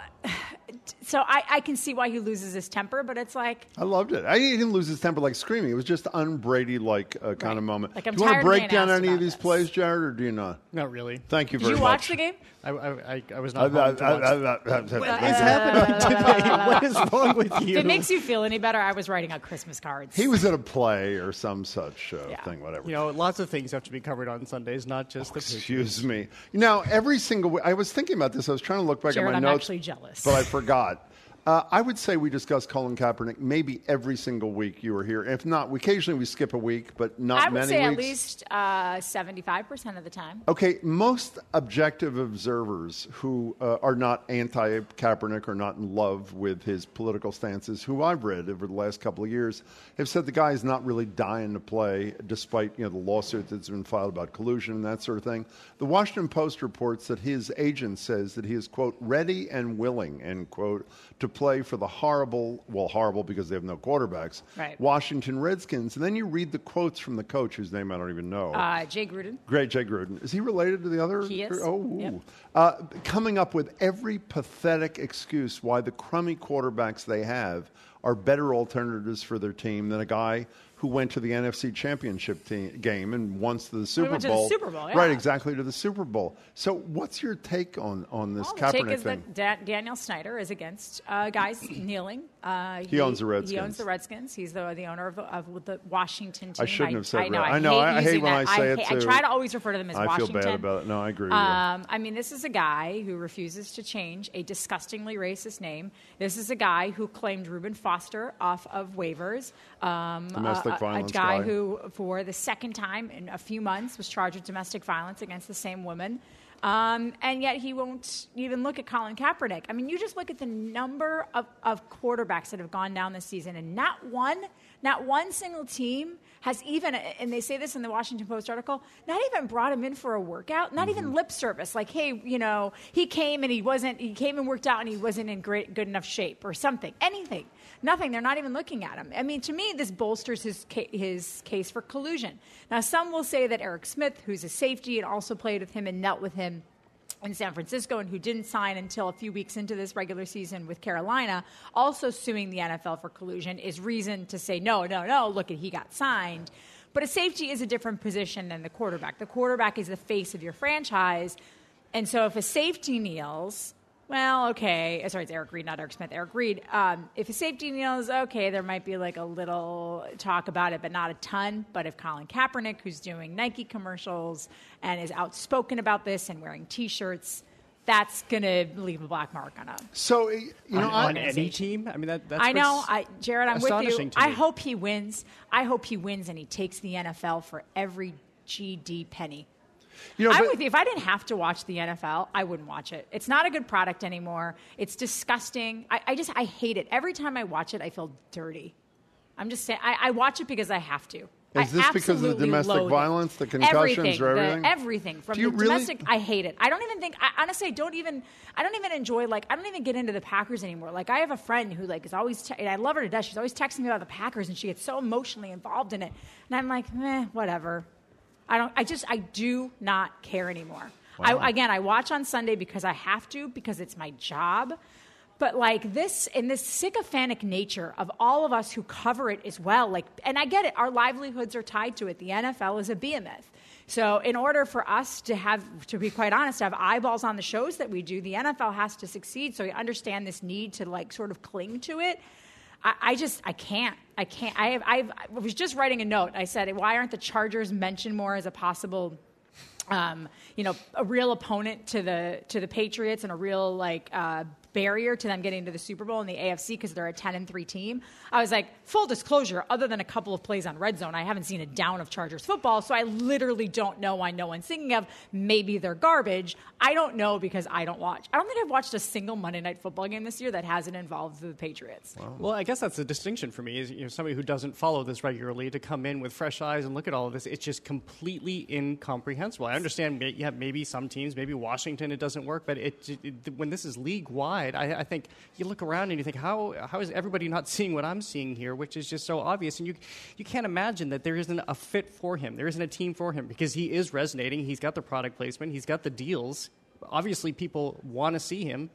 [SPEAKER 10] so I, I can see why he loses his temper, but it's like
[SPEAKER 2] I loved it. I didn't lose his temper like screaming. It was just un-Brady like uh, kind of moment.
[SPEAKER 10] Like, I'm
[SPEAKER 2] do you want
[SPEAKER 10] tired
[SPEAKER 2] to
[SPEAKER 10] of
[SPEAKER 2] break
[SPEAKER 10] being
[SPEAKER 2] down
[SPEAKER 10] asked
[SPEAKER 2] any of
[SPEAKER 10] about
[SPEAKER 2] these plays, Jared, or do you not?
[SPEAKER 3] Not really.
[SPEAKER 2] Thank you very much.
[SPEAKER 10] Did
[SPEAKER 2] very
[SPEAKER 10] you
[SPEAKER 2] much.
[SPEAKER 10] watch the game?
[SPEAKER 3] I, I, I, I was
[SPEAKER 2] Uh,
[SPEAKER 3] not home to watch.
[SPEAKER 2] uh,
[SPEAKER 3] What is happening today? What is wrong with you?
[SPEAKER 10] If it makes you feel any better, I was writing out Christmas cards.
[SPEAKER 2] He was at a play or some such uh, thing, whatever.
[SPEAKER 3] You know, lots of things have to be covered on Sundays, not just the Patriots.
[SPEAKER 2] Excuse me. Now, every single week, I was thinking about this. I was trying to look back
[SPEAKER 10] Jared,
[SPEAKER 2] at my
[SPEAKER 10] I'm
[SPEAKER 2] notes.
[SPEAKER 10] actually jealous.
[SPEAKER 2] But I forgot. Uh, I would say we discuss Colin Kaepernick maybe every single week you were here. If not, we, occasionally we skip a week, but not many.
[SPEAKER 10] I would say at
[SPEAKER 2] weeks.
[SPEAKER 10] least uh, seventy-five percent of the time.
[SPEAKER 2] Okay, most objective observers who uh, are not anti Kaepernick or not in love with his political stances, who I've read over the last couple of years, have said the guy is not really dying to play, despite you know the lawsuit that's been filed about collusion and that sort of thing. The Washington Post reports that his agent says that he is quote ready and willing end quote to play for the horrible, well horrible because they have no quarterbacks,
[SPEAKER 10] Right.
[SPEAKER 2] Washington Redskins. And then you read the quotes from the coach, whose name I don't even know.
[SPEAKER 10] Uh, Jay Gruden.
[SPEAKER 2] Great, Jay Gruden. Is he related to the other?
[SPEAKER 10] He is.
[SPEAKER 2] Oh.
[SPEAKER 10] Yep.
[SPEAKER 2] uh, coming up with every pathetic excuse why the crummy quarterbacks they have are better alternatives for their team than a guy who went to the NFC Championship team, game and once to the Super
[SPEAKER 10] went to the
[SPEAKER 2] Bowl.
[SPEAKER 10] Super Bowl, yeah.
[SPEAKER 2] Right, exactly to the Super Bowl. So, what's your take on on this
[SPEAKER 10] Well,
[SPEAKER 2] Kaepernick
[SPEAKER 10] take is
[SPEAKER 2] thing?
[SPEAKER 10] that Daniel Snyder is against uh, guys kneeling. Uh,
[SPEAKER 2] He owns the Redskins.
[SPEAKER 10] He owns the Redskins. He's the, the owner of the, of the Washington team.
[SPEAKER 2] I shouldn't have said
[SPEAKER 10] I know. I,
[SPEAKER 2] I know, I- I
[SPEAKER 10] Hate
[SPEAKER 2] hate when
[SPEAKER 10] that.
[SPEAKER 2] I say it,
[SPEAKER 10] hate- I try to always refer to them as
[SPEAKER 2] I feel
[SPEAKER 10] Washington.
[SPEAKER 2] bad about it. No, I agree with you.
[SPEAKER 10] Um, I mean, this is a guy who refuses to change a disgustingly racist name. This is a guy who claimed Reuben Foster off of waivers. Um,
[SPEAKER 2] Domestic
[SPEAKER 10] a- a-
[SPEAKER 2] violence
[SPEAKER 10] A guy
[SPEAKER 2] guy.
[SPEAKER 10] who, for the second time in a few months, was charged with domestic violence against the same woman. Um, and yet he won't even look at Colin Kaepernick. I mean, you just look at the number of, of quarterbacks that have gone down this season, and not one, not one single team has even, and they say this in the Washington Post article, not even brought him in for a workout, not even lip service. Like, hey, you know, he came and he wasn't, he came and worked out and he wasn't in great, good enough shape or something. Anything. Nothing. They're not even looking at him. I mean, to me, this bolsters his, ca- his case for collusion. Now, some will say that Eric Smith, who's a safety and also played with him and knelt with him in San Francisco and who didn't sign until a few weeks into this regular season with Carolina, also suing the NFL for collusion, is reason to say, no, no, no, look at he got signed. But a safety is a different position than the quarterback. The quarterback is the face of your franchise. And so if a safety kneels, well, okay. uh, Sorry, it's Eric Reid, not Eric Smith. Eric Reid. Um, if a safety kneels, okay, there might be like a little talk about it, but not a ton. But if Colin Kaepernick, who's doing Nike commercials and is outspoken about this and wearing T-shirts, that's gonna leave a black mark on a.
[SPEAKER 2] So, you know,
[SPEAKER 3] on,
[SPEAKER 2] I-
[SPEAKER 3] on any team. I mean, that, that's
[SPEAKER 10] I know, I, Jared. I'm with you.
[SPEAKER 3] to
[SPEAKER 10] I
[SPEAKER 3] me.
[SPEAKER 10] hope he wins. I hope he wins and he takes the NFL for every GD penny.
[SPEAKER 2] You know,
[SPEAKER 10] I'm
[SPEAKER 2] but-
[SPEAKER 10] with you. If I didn't have to watch the NFL, I wouldn't watch it. It's not a good product anymore. It's disgusting. I, I just I hate it. Every time I watch it, I feel dirty. I'm just saying. I, I watch it because I have to.
[SPEAKER 2] Is this because of the domestic violence, the concussions,
[SPEAKER 10] everything,
[SPEAKER 2] or
[SPEAKER 10] the-
[SPEAKER 2] everything?
[SPEAKER 10] everything from the
[SPEAKER 2] really-
[SPEAKER 10] domestic. I hate it. I don't even think. I, honestly, I don't even. I don't even enjoy. Like, I don't even get into the Packers anymore. Like, I have a friend who like is always. Te- and I love her to death. She's always texting me about the Packers, and she gets so emotionally involved in it. And I'm like, meh, whatever. I don't. I just. I do not care anymore.
[SPEAKER 12] Wow.
[SPEAKER 10] I, again, I watch on Sunday because I have to because it's my job. but like this in this sycophantic nature of all of us who cover it as well like and i get it our livelihoods are tied to it the nfl is a behemoth so in order for us to have to be quite honest to have eyeballs on the shows that we do the nfl has to succeed so we understand this need to like sort of cling to it I, I just I can't I can't I have I've, I was just writing a note. I said why aren't the Chargers mentioned more as a possible um, you know, a real opponent to the to the Patriots and a real like uh, barrier to them getting to the Super Bowl in the AFC because they're a 10 and 3 team. I was like, full disclosure, other than a couple of plays on red zone, I haven't seen a down of Chargers football, so I literally don't know why no one's thinking of maybe they're garbage. I don't know because I don't watch. I don't think I've watched a single Monday night football game this year that hasn't involved the Patriots.
[SPEAKER 3] Well, I guess that's the distinction for me is you know somebody who doesn't follow this regularly to come in with fresh eyes and look at all of this. It's just completely incomprehensible. I understand, yeah, maybe some teams, maybe Washington, it doesn't work, but it, it when this is league wide, I, I think you look around and you think, how how is everybody not [LAUGHS] seeing what I'm seeing here, which is just so obvious, and you you can't imagine that there isn't a fit for him, there isn't a team for him because he is resonating. He's got the product placement, he's got the deals. Obviously, people want to see him.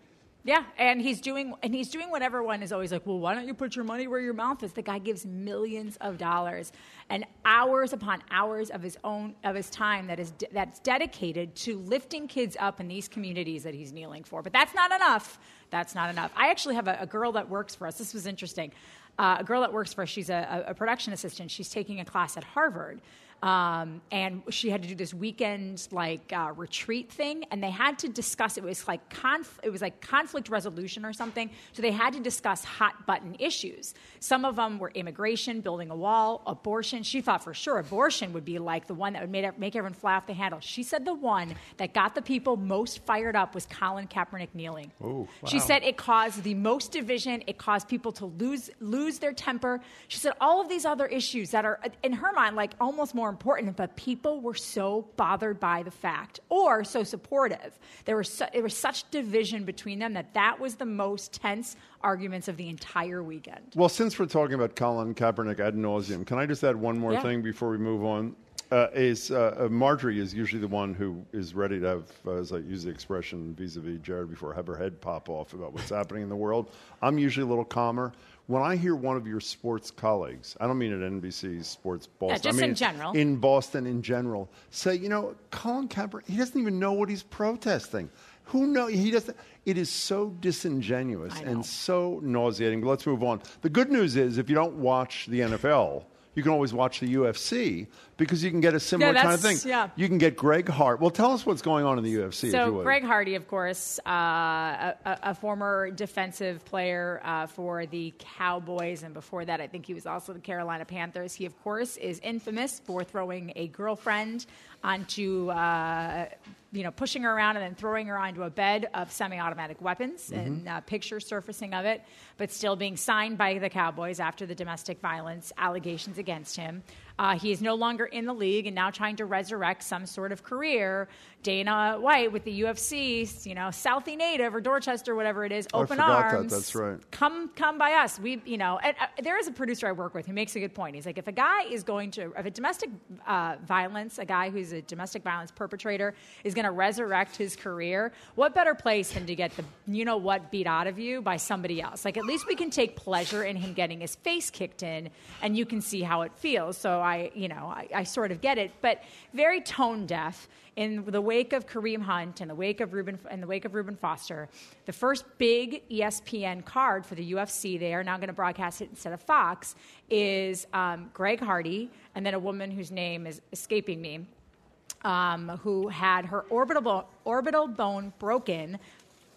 [SPEAKER 10] Yeah, and he's doing and he's doing what everyone is always like. Well, why don't you put your money where your mouth is? The guy gives millions of dollars and hours upon hours of his own of his time that is de- that's dedicated to lifting kids up in these communities that he's kneeling for. But that's not enough. That's not enough. I actually have a, a girl that works for us. This was interesting. Uh, a girl that works for us. She's a, a production assistant. She's taking a class at Harvard. Um, and she had to do this weekend like uh, retreat thing, and they had to discuss. It was like conf- it was like conflict resolution or something. So they had to discuss hot button issues. Some of them were immigration, building a wall, abortion. She thought for sure abortion would be like the one that would make, make everyone fly off the handle. She said the one that got the people most fired up was Colin Kaepernick kneeling.
[SPEAKER 2] Ooh,
[SPEAKER 10] She said it caused the most division. It caused people to lose lose their temper. She said all of these other issues that are in her mind like almost more important, but people were so bothered by the fact or so supportive. There was su- there was such division between them that that was the most tense arguments of the entire weekend.
[SPEAKER 2] Well, since we're talking about Colin Kaepernick ad nauseum, can I just add one more
[SPEAKER 10] Yeah.
[SPEAKER 2] thing before we move on? Uh, is uh, uh, Margery is usually the one who is ready to have, uh, as I use the expression vis-a-vis Jared before, have her head pop off about what's happening in the world. I'm usually a little calmer. When I hear one of your sports colleagues, I don't mean at NBC Sports Boston,
[SPEAKER 10] just
[SPEAKER 2] I mean
[SPEAKER 10] in general.
[SPEAKER 2] in Boston in general, say, you know, Colin Kaepernick, he doesn't even know what he's protesting. Who know he doesn't? It is so disingenuous and so nauseating. But let's move on. The good news is, if you don't watch the NFL, you can always watch the UFC because you can get a similar kind of thing.
[SPEAKER 10] yeah.
[SPEAKER 2] You can get Greg Hart. Well, tell us what's going on in the UFC. if you
[SPEAKER 10] So. Greg Hardy, of course, uh, a, a a former defensive player uh, for the Cowboys, and before that, I think he was also the Carolina Panthers. He, of course, is infamous for throwing a girlfriend onto. Uh, you know, pushing her around and then throwing her onto a bed of semi-automatic weapons, and uh, pictures surfacing of it, but still being signed by the Cowboys after the domestic violence allegations against him. Uh, he is no longer in the league and now trying to resurrect some sort of career. Dana White with the UFC, you know, Southie native or Dorchester, whatever it is, open
[SPEAKER 2] forgot that.
[SPEAKER 10] arms.
[SPEAKER 2] That's right.
[SPEAKER 10] Come, come by us. We, you know, and, uh, there is a producer I work with who makes a good point. He's like, if a guy is going to, if a domestic uh, violence, a guy who's a domestic violence perpetrator is going to resurrect his career, what better place than to get the, you know what, beat out of you by somebody else? Like, at least we can take pleasure in him getting his face kicked in, and you can see how it feels. So I, you know, I, I sort of get it, but very tone deaf in the wake of Kareem Hunt and the wake of Ruben in the wake of Reuben Foster, the first big ESPN card for the UFC, they are now going to broadcast it instead of Fox, is um, Greg Hardy and then a woman whose name is escaping me, um, who had her orbital orbital bone broken.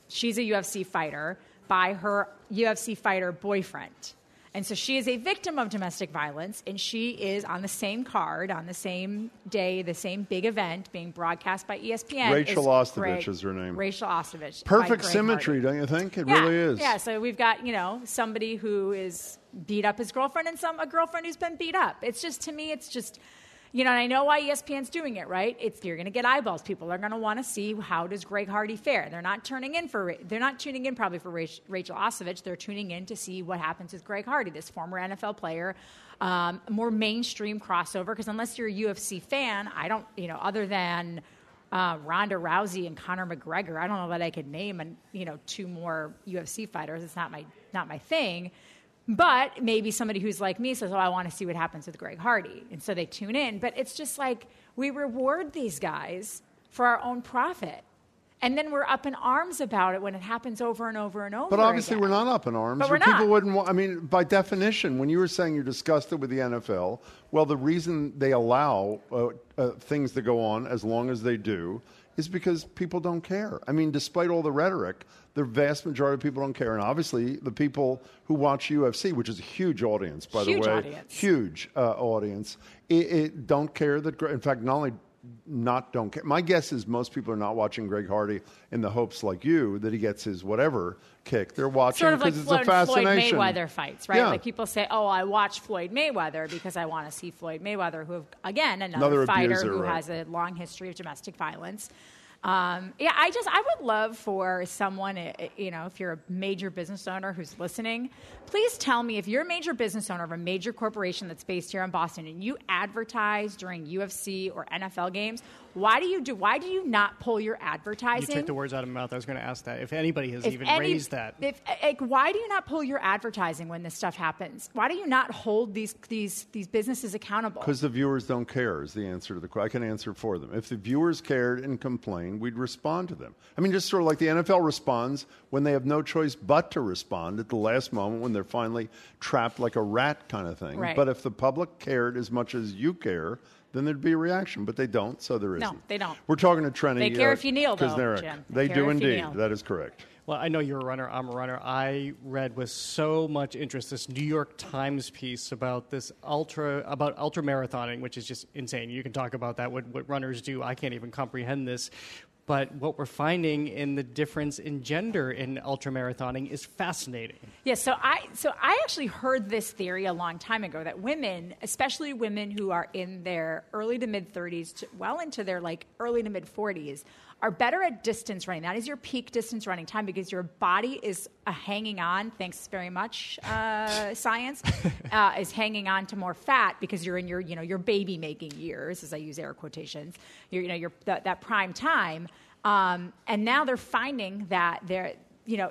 [SPEAKER 10] She's a UFC fighter by her UFC fighter boyfriend. And so she is a victim of domestic violence, and she is on the same card, on the same day, the same big event being broadcast by ESPN.
[SPEAKER 2] Rachael
[SPEAKER 10] is
[SPEAKER 2] Ostovich
[SPEAKER 10] Greg-
[SPEAKER 2] is her name.
[SPEAKER 10] Rachael Ostovich.
[SPEAKER 2] Perfect symmetry,
[SPEAKER 10] Hardy.
[SPEAKER 2] don't you think? It
[SPEAKER 10] Yeah,
[SPEAKER 2] really is.
[SPEAKER 10] Yeah, so we've got, you know, somebody who is beat up his girlfriend and some a girlfriend who's been beat up. It's just to me it's just you know, and I know why ESPN's doing it, right? It's you're going to get eyeballs. People are going to want to see how does Greg Hardy fare. They're not turning in for they're not tuning in probably for Rachael Ostovich. They're tuning in to see what happens with Greg Hardy, this former NFL player, um, more mainstream crossover. Because unless you're a UFC fan, I don't, you know, other than uh, Ronda Rousey and Conor McGregor. I don't know that I could name and you know two more UFC fighters. It's not my not my thing. But maybe somebody who's like me says, "Oh, I want to see what happens with Greg Hardy," and so they tune in. But it's just like we reward these guys for our own profit. And then we're up in arms about it when it happens over and over and over.
[SPEAKER 2] But obviously,
[SPEAKER 10] again.
[SPEAKER 2] we're not up in arms.
[SPEAKER 10] But we're
[SPEAKER 2] People
[SPEAKER 10] not.
[SPEAKER 2] wouldn't. Want, I mean, by definition, when you were saying you're disgusted with the NFL, well, the reason they allow uh, uh, things to go on as long as they do is because people don't care. I mean, despite all the rhetoric, the vast majority of people don't care, and obviously, the people who watch UFC, which is a huge audience, by
[SPEAKER 10] Huge
[SPEAKER 2] the way,
[SPEAKER 10] audience.
[SPEAKER 2] huge uh, audience, it, it don't care that. In fact, not only not don't care. My guess is most people are not watching Greg Hardy in the hopes, like you, that he gets his whatever kick. They're watching
[SPEAKER 10] sort of like
[SPEAKER 2] because
[SPEAKER 10] Floyd,
[SPEAKER 2] it's a fascination.
[SPEAKER 10] Floyd Mayweather fights, right?
[SPEAKER 2] Yeah.
[SPEAKER 10] Like people say, "Oh, I watch Floyd Mayweather because I want to see Floyd Mayweather, who again another,
[SPEAKER 2] Another
[SPEAKER 10] fighter
[SPEAKER 2] abuser,
[SPEAKER 10] who
[SPEAKER 2] right.
[SPEAKER 10] has a long history of domestic violence." Um, yeah, I just I would love for someone, eh, eh, you know, if you're a major business owner who's listening, please tell me if you're a major business owner of a major corporation that's based here in Boston and you advertise during UFC or NFL games, why do you do? Why do you not pull your advertising?
[SPEAKER 3] You
[SPEAKER 10] advertising?
[SPEAKER 3] took the words out of my mouth. I was going to ask that. If anybody has
[SPEAKER 10] If
[SPEAKER 3] even
[SPEAKER 10] any-
[SPEAKER 3] raised that.
[SPEAKER 10] If, like, why do you not pull your advertising when this stuff happens? Why do you not hold these these these businesses accountable?
[SPEAKER 2] Because the viewers don't care is the answer to the question. I can answer for them. If the viewers cared and complained, we'd respond to them. I mean, just sort of like the NFL responds when they have no choice but to respond at the last moment when they're finally trapped like a rat kind of thing.
[SPEAKER 10] Right.
[SPEAKER 2] But if the public cared as much as you care, then there'd be a reaction. But they don't, so there
[SPEAKER 10] No, they don't.
[SPEAKER 2] We're talking to Trenni.
[SPEAKER 10] They care
[SPEAKER 2] uh,
[SPEAKER 10] if you kneel, though,
[SPEAKER 2] Kusnierek.
[SPEAKER 10] Jim.
[SPEAKER 2] They
[SPEAKER 10] They
[SPEAKER 2] do
[SPEAKER 10] care if you
[SPEAKER 2] indeed. That is correct.
[SPEAKER 3] Well, I know you're a runner. I'm a runner. I read with so much interest this New York Times piece about this ultra about ultra marathoning, which is just insane. You can talk about that. What what runners do, I can't even comprehend this. But what we're finding in the difference in gender in ultramarathoning is fascinating.
[SPEAKER 10] Yeah, so I so I actually heard this theory a long time ago that women, especially women who are in their early to mid 30s, to, well into their like early to mid 40s, are better at distance running. That is your peak distance running time because your body is uh, hanging on. Thanks very much, uh, [LAUGHS] science. uh, is hanging on to more fat because you're in your you know your baby making years, as I use air quotations. You're, you know your that, that prime time. Um, and now they're finding that they're you know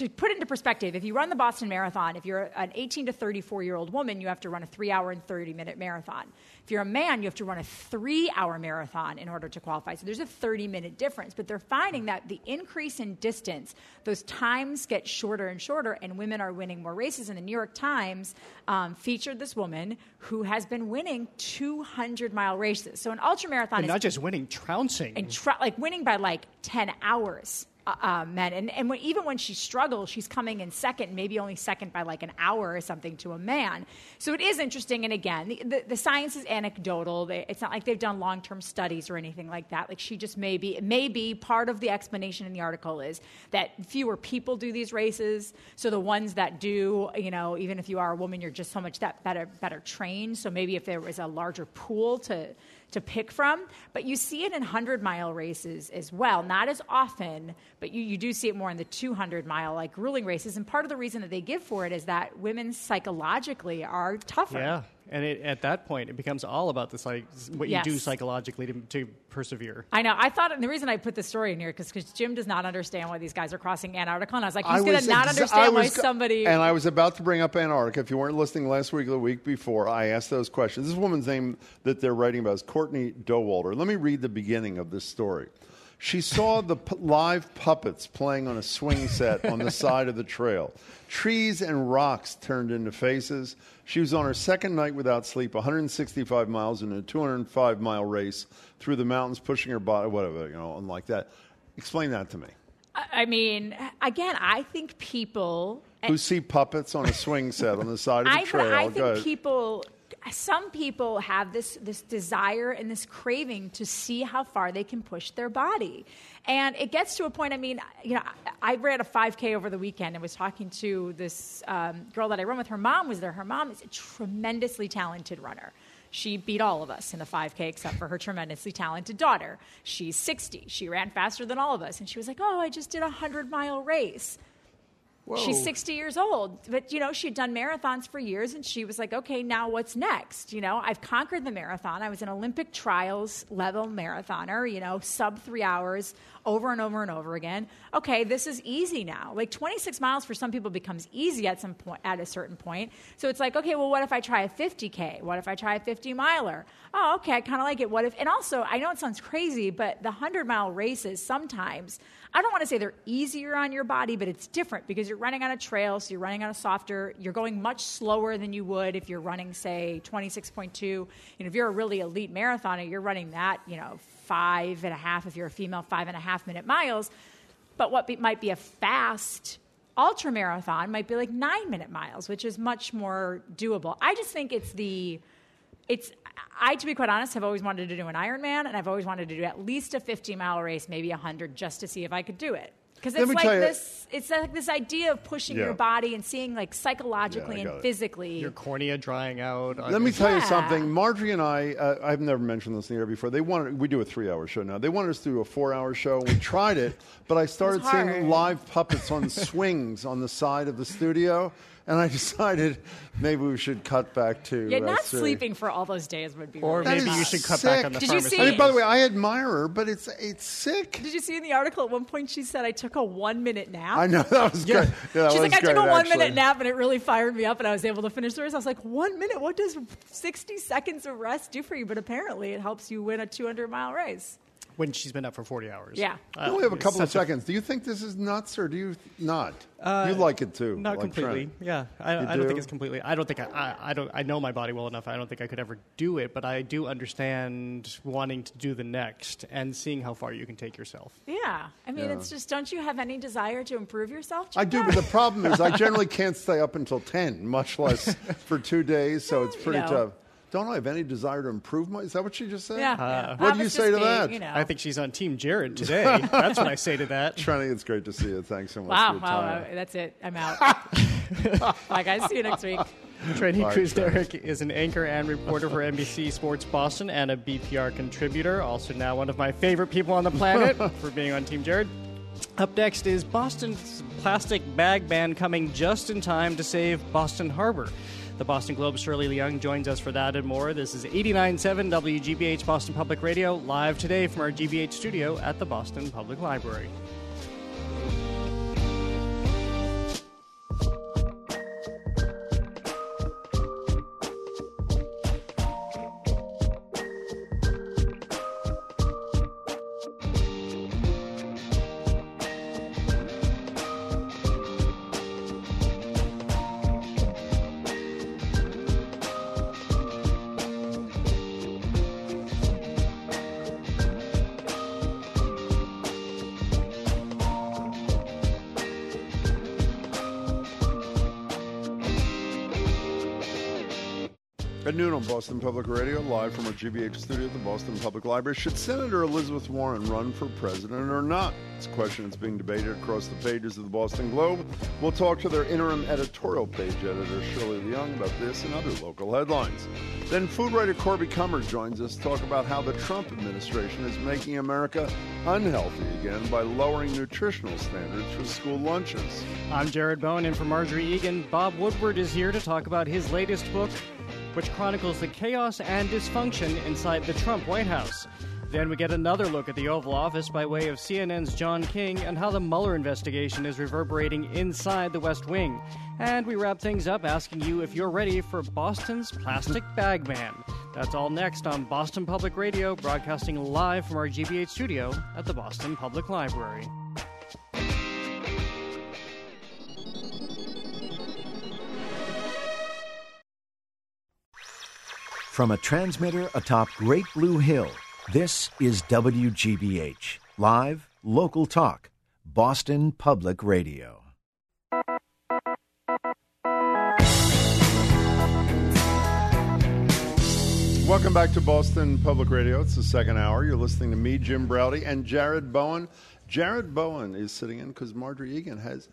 [SPEAKER 10] to put it into perspective, if you run the Boston Marathon, if you're an 18 to 34 year old woman, you have to run a three hour and 30 minute marathon. If you're a man, you have to run a three hour marathon in order to qualify. So there's a 30 minute difference. But they're finding that the increase in distance, those times get shorter and shorter, and women are winning more races. And the New York Times um, featured this woman who has been winning 200 mile races. So an ultra marathon
[SPEAKER 3] And
[SPEAKER 10] is
[SPEAKER 3] not just winning, trouncing.
[SPEAKER 10] and like winning by like 10 hours uh, uh, men. And, and when, even when she struggles she's coming in second maybe only second by like an hour or something to a man. So it is interesting and again the, the, the science is anecdotal. They, it's not like they've done long-term studies or anything like that. Like she just maybe maybe part of the explanation in the article is that fewer people do these races. So the ones that do you know even if you are a woman you're just so much that better better trained. So maybe if there was a larger pool to to pick from. But you see it in 100 mile races as well. Not as often, but you, you do see it more in the 200 mile, like grueling races. And part of the reason that they give for it is that women psychologically are tougher.
[SPEAKER 3] Yeah, and it, at that point, it becomes all about this, like what you do psychologically to, to persevere.
[SPEAKER 10] I know. I thought, and the reason I put the story in here because Jim does not understand why these guys are crossing Antarctica, and I was like, he's going to not
[SPEAKER 2] exa-
[SPEAKER 10] understand
[SPEAKER 2] I
[SPEAKER 10] why somebody.
[SPEAKER 2] And I was about to bring up Antarctica. If you weren't listening last week or the week before, I asked those questions. This woman's name that they're writing about is Courtney Dauwalter. Let me read the beginning of this story. She saw the p- live puppets playing on a swing set on the [LAUGHS] side of the trail. Trees and rocks turned into faces. She was on her second night without sleep, 165 miles in a 205 mile race through the mountains, pushing her body, whatever, you know, and like that. Explain that to me.
[SPEAKER 10] I mean, again, I think people.
[SPEAKER 2] Who see puppets on a swing set on the side of the
[SPEAKER 10] I,
[SPEAKER 2] trail?
[SPEAKER 10] I think people, some people have this this desire and this craving to see how far they can push their body, and it gets to a point. I mean, you know, I, I ran a 5K over the weekend and was talking to this um, girl that I run with. Her mom was there. Her mom is a tremendously talented runner. She beat all of us in the 5K except for her tremendously talented daughter. She's 60. She ran faster than all of us. And she was like, Oh, I just did a 100 mile race. She's 60 years old, but you know, she'd done marathons for years and she was like, okay, now what's next? You know, I've conquered the marathon. I was an Olympic trials level marathoner, you know, sub three hours over and over and over again. Okay, this is easy now. Like 26 miles for some people becomes easy at some point, at a certain point. So it's like, okay, well, what if I try a 50K? What if I try a 50 miler? Oh, okay, I kind of like it. What if, and also, I know it sounds crazy, but the 100 mile races sometimes, I don't want to say they're easier on your body, but it's different because you're running on a trail, so you're running on a softer, you're going much slower than you would if you're running, say, 26.2. You know, if you're a really elite marathoner, you're running that, you know, five and a half, if you're a female, five and a half minute miles. But what be, might be a fast ultra marathon might be like nine minute miles, which is much more doable. I just think it's the, it's, I, to be quite honest, have always wanted to do an Ironman, and I've always wanted to do at least a 50 mile race, maybe 100, just to see if I could do it. Because
[SPEAKER 2] Let
[SPEAKER 10] it's
[SPEAKER 2] me
[SPEAKER 10] like
[SPEAKER 2] tell you-
[SPEAKER 10] this, it's like this idea of pushing
[SPEAKER 2] Yeah.
[SPEAKER 10] your body and seeing like psychologically
[SPEAKER 2] Yeah,
[SPEAKER 10] and
[SPEAKER 2] it.
[SPEAKER 10] physically.
[SPEAKER 3] Your cornea drying out.
[SPEAKER 2] Let me tell you something. Margery and I, uh, I've never mentioned this in the air before. They wanted, we do a three hour show now. They wanted us to do a four hour show. We [LAUGHS] tried it, but I started seeing live puppets on [LAUGHS] swings on the side of the studio, and I [LAUGHS] decided maybe we should cut back to.
[SPEAKER 10] yeah,
[SPEAKER 2] uh,
[SPEAKER 10] not
[SPEAKER 2] Siri.
[SPEAKER 10] sleeping for all those days would be.
[SPEAKER 3] Or
[SPEAKER 10] really
[SPEAKER 3] maybe
[SPEAKER 10] bad.
[SPEAKER 3] you should cut
[SPEAKER 2] sick.
[SPEAKER 3] back on the
[SPEAKER 10] Did you see-
[SPEAKER 2] I mean, by the way, I admire her, but it's it's sick.
[SPEAKER 10] Did you see in the article at one point she said I took a one minute nap?
[SPEAKER 2] I know [LAUGHS] that was good. Yeah,
[SPEAKER 10] She's
[SPEAKER 2] was
[SPEAKER 10] like, I took a one
[SPEAKER 2] actually.
[SPEAKER 10] minute nap and it really fired me up and I was able to finish the race. I was like, one minute? What does 60 seconds of rest do for you? But apparently it helps you win a 200 mile race.
[SPEAKER 3] When she's been up for 40 hours.
[SPEAKER 10] Yeah.
[SPEAKER 2] We only have a couple of
[SPEAKER 3] such a-
[SPEAKER 2] seconds. Do you think this is nuts, or do you not?
[SPEAKER 3] Uh,
[SPEAKER 2] you like it too?
[SPEAKER 3] Not
[SPEAKER 2] like
[SPEAKER 3] completely.
[SPEAKER 2] Trent.
[SPEAKER 3] Yeah, I, I don't think it's completely. I don't think I, I. I don't. I know my body well enough. I don't think I could ever do it. But I do understand wanting to do the next and seeing how far you can take yourself.
[SPEAKER 10] Yeah. I mean,
[SPEAKER 2] Yeah.
[SPEAKER 10] it's just, don't you have any desire to improve yourself?
[SPEAKER 2] I do, but the problem is I [LAUGHS] generally can't stay up until 10, much less for two days, so it's pretty
[SPEAKER 10] know.
[SPEAKER 2] tough. Don't I have any desire to improve my... Is that what she just said?
[SPEAKER 10] Yeah.
[SPEAKER 3] Uh.
[SPEAKER 2] What do you say to
[SPEAKER 10] me,
[SPEAKER 2] that?
[SPEAKER 10] You know.
[SPEAKER 3] I think she's on Team Jared today. [LAUGHS] That's what I say to that.
[SPEAKER 2] Trenni, it's great to see you. Thanks so much
[SPEAKER 10] wow.
[SPEAKER 2] for your
[SPEAKER 10] Wow.
[SPEAKER 2] time.
[SPEAKER 10] wow, That's it. I'm out. [LAUGHS] Bye, guys. See you next week.
[SPEAKER 3] Trenni
[SPEAKER 2] Bye,
[SPEAKER 3] Kusnierek is an anchor and reporter for NBC Sports Boston and a BPR contributor. Also, now one of my favorite people on the planet [LAUGHS] for being on Team Jared. Up next is Boston's plastic bag ban coming just in time to save Boston Harbor. The Boston Globe's Shirley Leung joins us for that and more. This is 89.7 WGBH Boston Public Radio, live today from our GBH studio at the Boston Public Library.
[SPEAKER 2] At noon on Boston Public Radio, live from our GBH studio at the Boston Public Library. Should Senator Elizabeth Warren run for president or not? It's a question that's being debated across the pages of the Boston Globe. We'll talk to their interim editorial page editor, Shirley Leung, about this and other local headlines. Then food writer Corby Kummer joins us to talk about how the Trump administration is making America unhealthy again by lowering nutritional standards for school lunches.
[SPEAKER 3] I'm Jared Bowen, and for Margery Eagan, Bob Woodward is here to talk about his latest book, which chronicles the chaos and dysfunction inside the Trump White House. Then we get another look at the Oval Office by way of CNN's John King and how the Mueller investigation is reverberating inside the West Wing. And we wrap things up asking you if you're ready for Boston's plastic bag ban. That's all next on Boston Public Radio, broadcasting live from our GBH studio at the Boston Public Library.
[SPEAKER 12] From a transmitter atop Great Blue Hill, this is WGBH, live, local talk, Boston Public Radio.
[SPEAKER 2] Welcome back to Boston Public Radio. It's the second hour. You're listening to me, Jim Braude, and Jared Bowen. Jared Bowen is sitting in because Margery Eagan has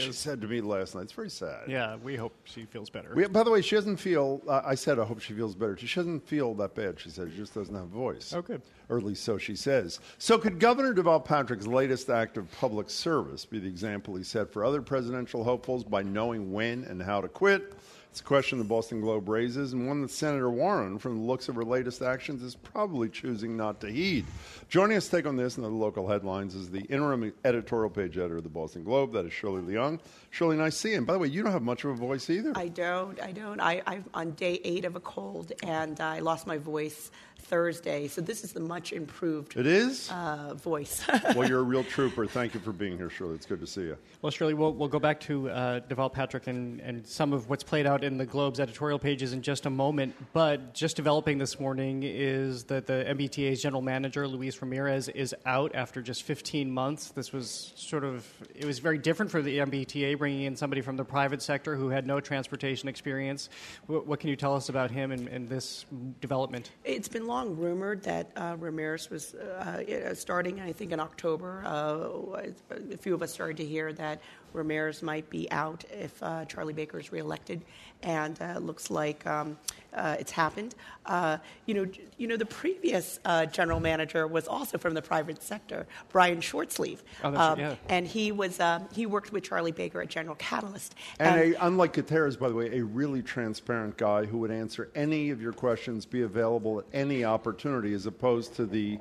[SPEAKER 2] voice. She said to me last night. It's very sad.
[SPEAKER 3] Yeah, we hope she feels better.
[SPEAKER 2] We, by the way, she doesn't feel. Uh, I said I hope she feels better. She doesn't feel that bad. She said she just doesn't have a voice.
[SPEAKER 3] Oh, good.
[SPEAKER 2] Or at least so she says. So, could Governor Deval Patrick's latest act of public service be the example he set for other presidential hopefuls by knowing when and how to quit? It's a question the Boston Globe raises, and one that Senator Warren, from the looks of her latest actions, is probably choosing not to heed. Joining us to take on this and the local headlines is the interim editorial page editor of the Boston Globe. That is Shirley Leung. Shirley, nice to see you. And by the way, you don't have much of a voice either.
[SPEAKER 13] I don't. I don't. I, I'm on day eight of a cold, and I lost my voice Thursday. So this is the much improved.
[SPEAKER 2] It is
[SPEAKER 13] uh, voice. [LAUGHS]
[SPEAKER 2] well, you're a real [LAUGHS] trooper. Thank you for being here, Shirley. It's good to see you.
[SPEAKER 3] Well, Shirley, we'll, we'll go back to uh, Deval Patrick and, and some of what's played out in the Globe's editorial pages in just a moment. But just developing this morning is that the MBTA's general manager, Luis Ramirez, is out after just 15 months. This was sort of, it was very different for the MBTA, bringing in somebody from the private sector who had no transportation experience. What, what can you tell us about him and, and this development?
[SPEAKER 13] It's been long rumored that uh, Ramirez was uh, starting, I think, in October. Uh, a few of us started to hear that Ramirez might be out if uh, Charlie Baker is reelected, and uh, looks like um, uh, it's happened. Uh, you know, you know, the previous uh, general manager was also from the private sector, Brian Shortsleeve,
[SPEAKER 3] oh, um, yeah.
[SPEAKER 13] and he was um, he worked with Charlie Baker at General Catalyst.
[SPEAKER 2] And, and a, unlike Gutierrez, by the way, a really transparent guy who would answer any of your questions, be available at any opportunity, as opposed to the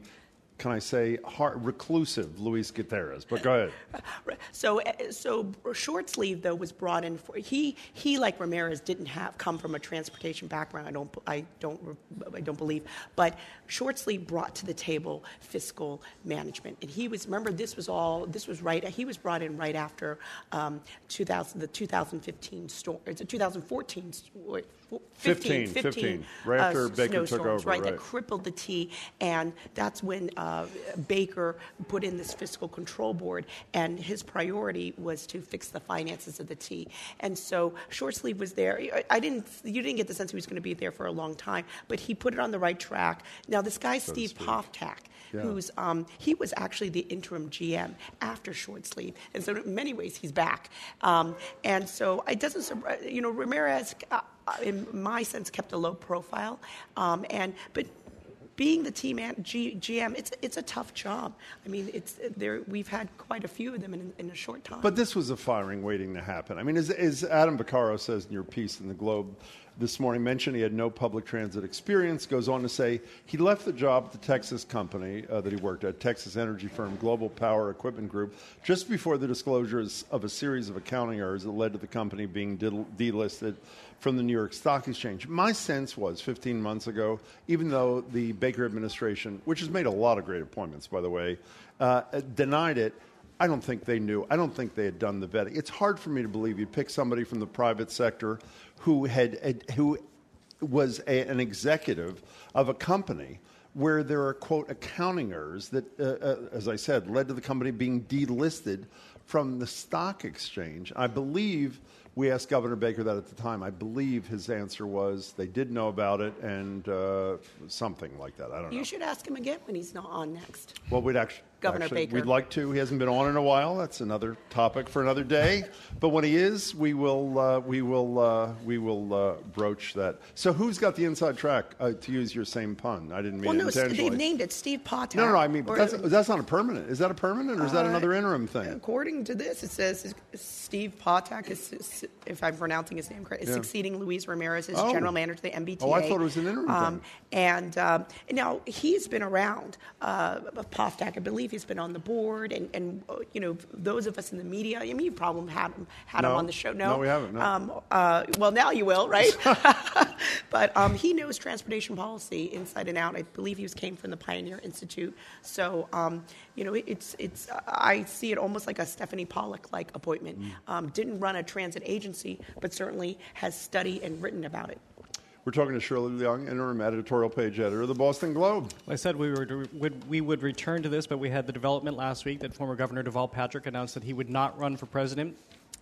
[SPEAKER 2] can I say, reclusive Luis Gutierrez. But go ahead. [LAUGHS]
[SPEAKER 13] So, so Shortsleeve though was brought in for he he like Ramirez didn't have come from a transportation background. I don't I don't I don't believe, but Shortsleeve brought to the table fiscal management, and he was remember this was all this was right. He was brought in right after um, 2000 the 2015 storm. It's a 2014. 15,
[SPEAKER 2] 15, 15, right after
[SPEAKER 13] uh,
[SPEAKER 2] Baker took over,
[SPEAKER 13] right,
[SPEAKER 2] right,
[SPEAKER 13] that crippled the T, and that's when uh, Baker put in this fiscal control board, and his priority was to fix the finances of the T. And so Shortsleeve was there. I didn't, you didn't get the sense he was going to be there for a long time, but he put it on the right track. Now this guy
[SPEAKER 2] So
[SPEAKER 13] Steve. Poftak,
[SPEAKER 2] Yeah.
[SPEAKER 13] who's um, he was actually the interim GM after Shortsleeve, and so in many ways he's back. Um, and so it doesn't, you know, Ramirez. Uh, in my sense, kept a low profile, um, and but being the team G, GM, it's it's a tough job. I mean, it's there. We've had quite a few of them in, in a short time.
[SPEAKER 2] But this was a firing waiting to happen. I mean, as, as Adam Vaccaro says in your piece in the Globe this morning, mentioned he had no public transit experience. Goes on to say he left the job at the Texas company uh, that he worked at, Texas energy firm Global Power Equipment Group, just before the disclosures of a series of accounting errors that led to the company being del- delisted from the New York Stock Exchange. My sense was 15 months ago, even though the Baker administration, which has made a lot of great appointments, by the way, uh, denied it. I don't think they knew. I don't think they had done the vetting. It's hard for me to believe you'd pick somebody from the private sector who had, who was a, an executive of a company where there are quote accounting errors that, uh, uh, as I said, led to the company being delisted from the stock exchange. I believe we asked Governor Baker that at the time. I believe his answer was they did know about it and uh, something like that. I don't know.
[SPEAKER 13] you should ask him again when he's not on next.
[SPEAKER 2] Well, we'd actually,
[SPEAKER 13] Governor
[SPEAKER 2] actually-
[SPEAKER 13] Baker.
[SPEAKER 2] We'd like to. He hasn't been on in a while. That's another topic for another day. but when he is, we will uh, we will uh, we will uh, broach that. So, who's got the inside track? Uh, to use your same pun, I didn't mean
[SPEAKER 13] Well,
[SPEAKER 2] it
[SPEAKER 13] no, they've named it Steve Potter.
[SPEAKER 2] no, no, no. I mean, that's that's not a permanent. Is that a permanent, or is that
[SPEAKER 13] Uh,
[SPEAKER 2] another interim thing?
[SPEAKER 13] According to this, it says Steve Potak is, if I'm pronouncing his name correct, is
[SPEAKER 2] Yeah.
[SPEAKER 13] succeeding Luis Ramirez as
[SPEAKER 2] Oh.
[SPEAKER 13] general manager of the MBTA.
[SPEAKER 2] Oh, I thought it was an interim
[SPEAKER 13] Um, and um, now he's been around. Uh, Poftak, I believe, he's been on the board, and, and you know those of us in the media. I mean, you probably had him had him on the show. No,
[SPEAKER 2] No, we haven't, no.
[SPEAKER 13] Um, uh, well, now you will, right? [LAUGHS] but um, he knows transportation policy inside and out. I believe he was came from the Pioneer Institute. So um, you know, it's it's. I see it almost like a Stephanie Pollack like appointment.
[SPEAKER 2] Mm.
[SPEAKER 13] Um, didn't run a transit agency, but certainly has studied and written about it.
[SPEAKER 2] We're talking to Shirley Leung, interim editorial page editor of the Boston Globe.
[SPEAKER 3] I said we were would, we would return to this, but we had the development last week that former Governor Deval Patrick announced that he would not run for president.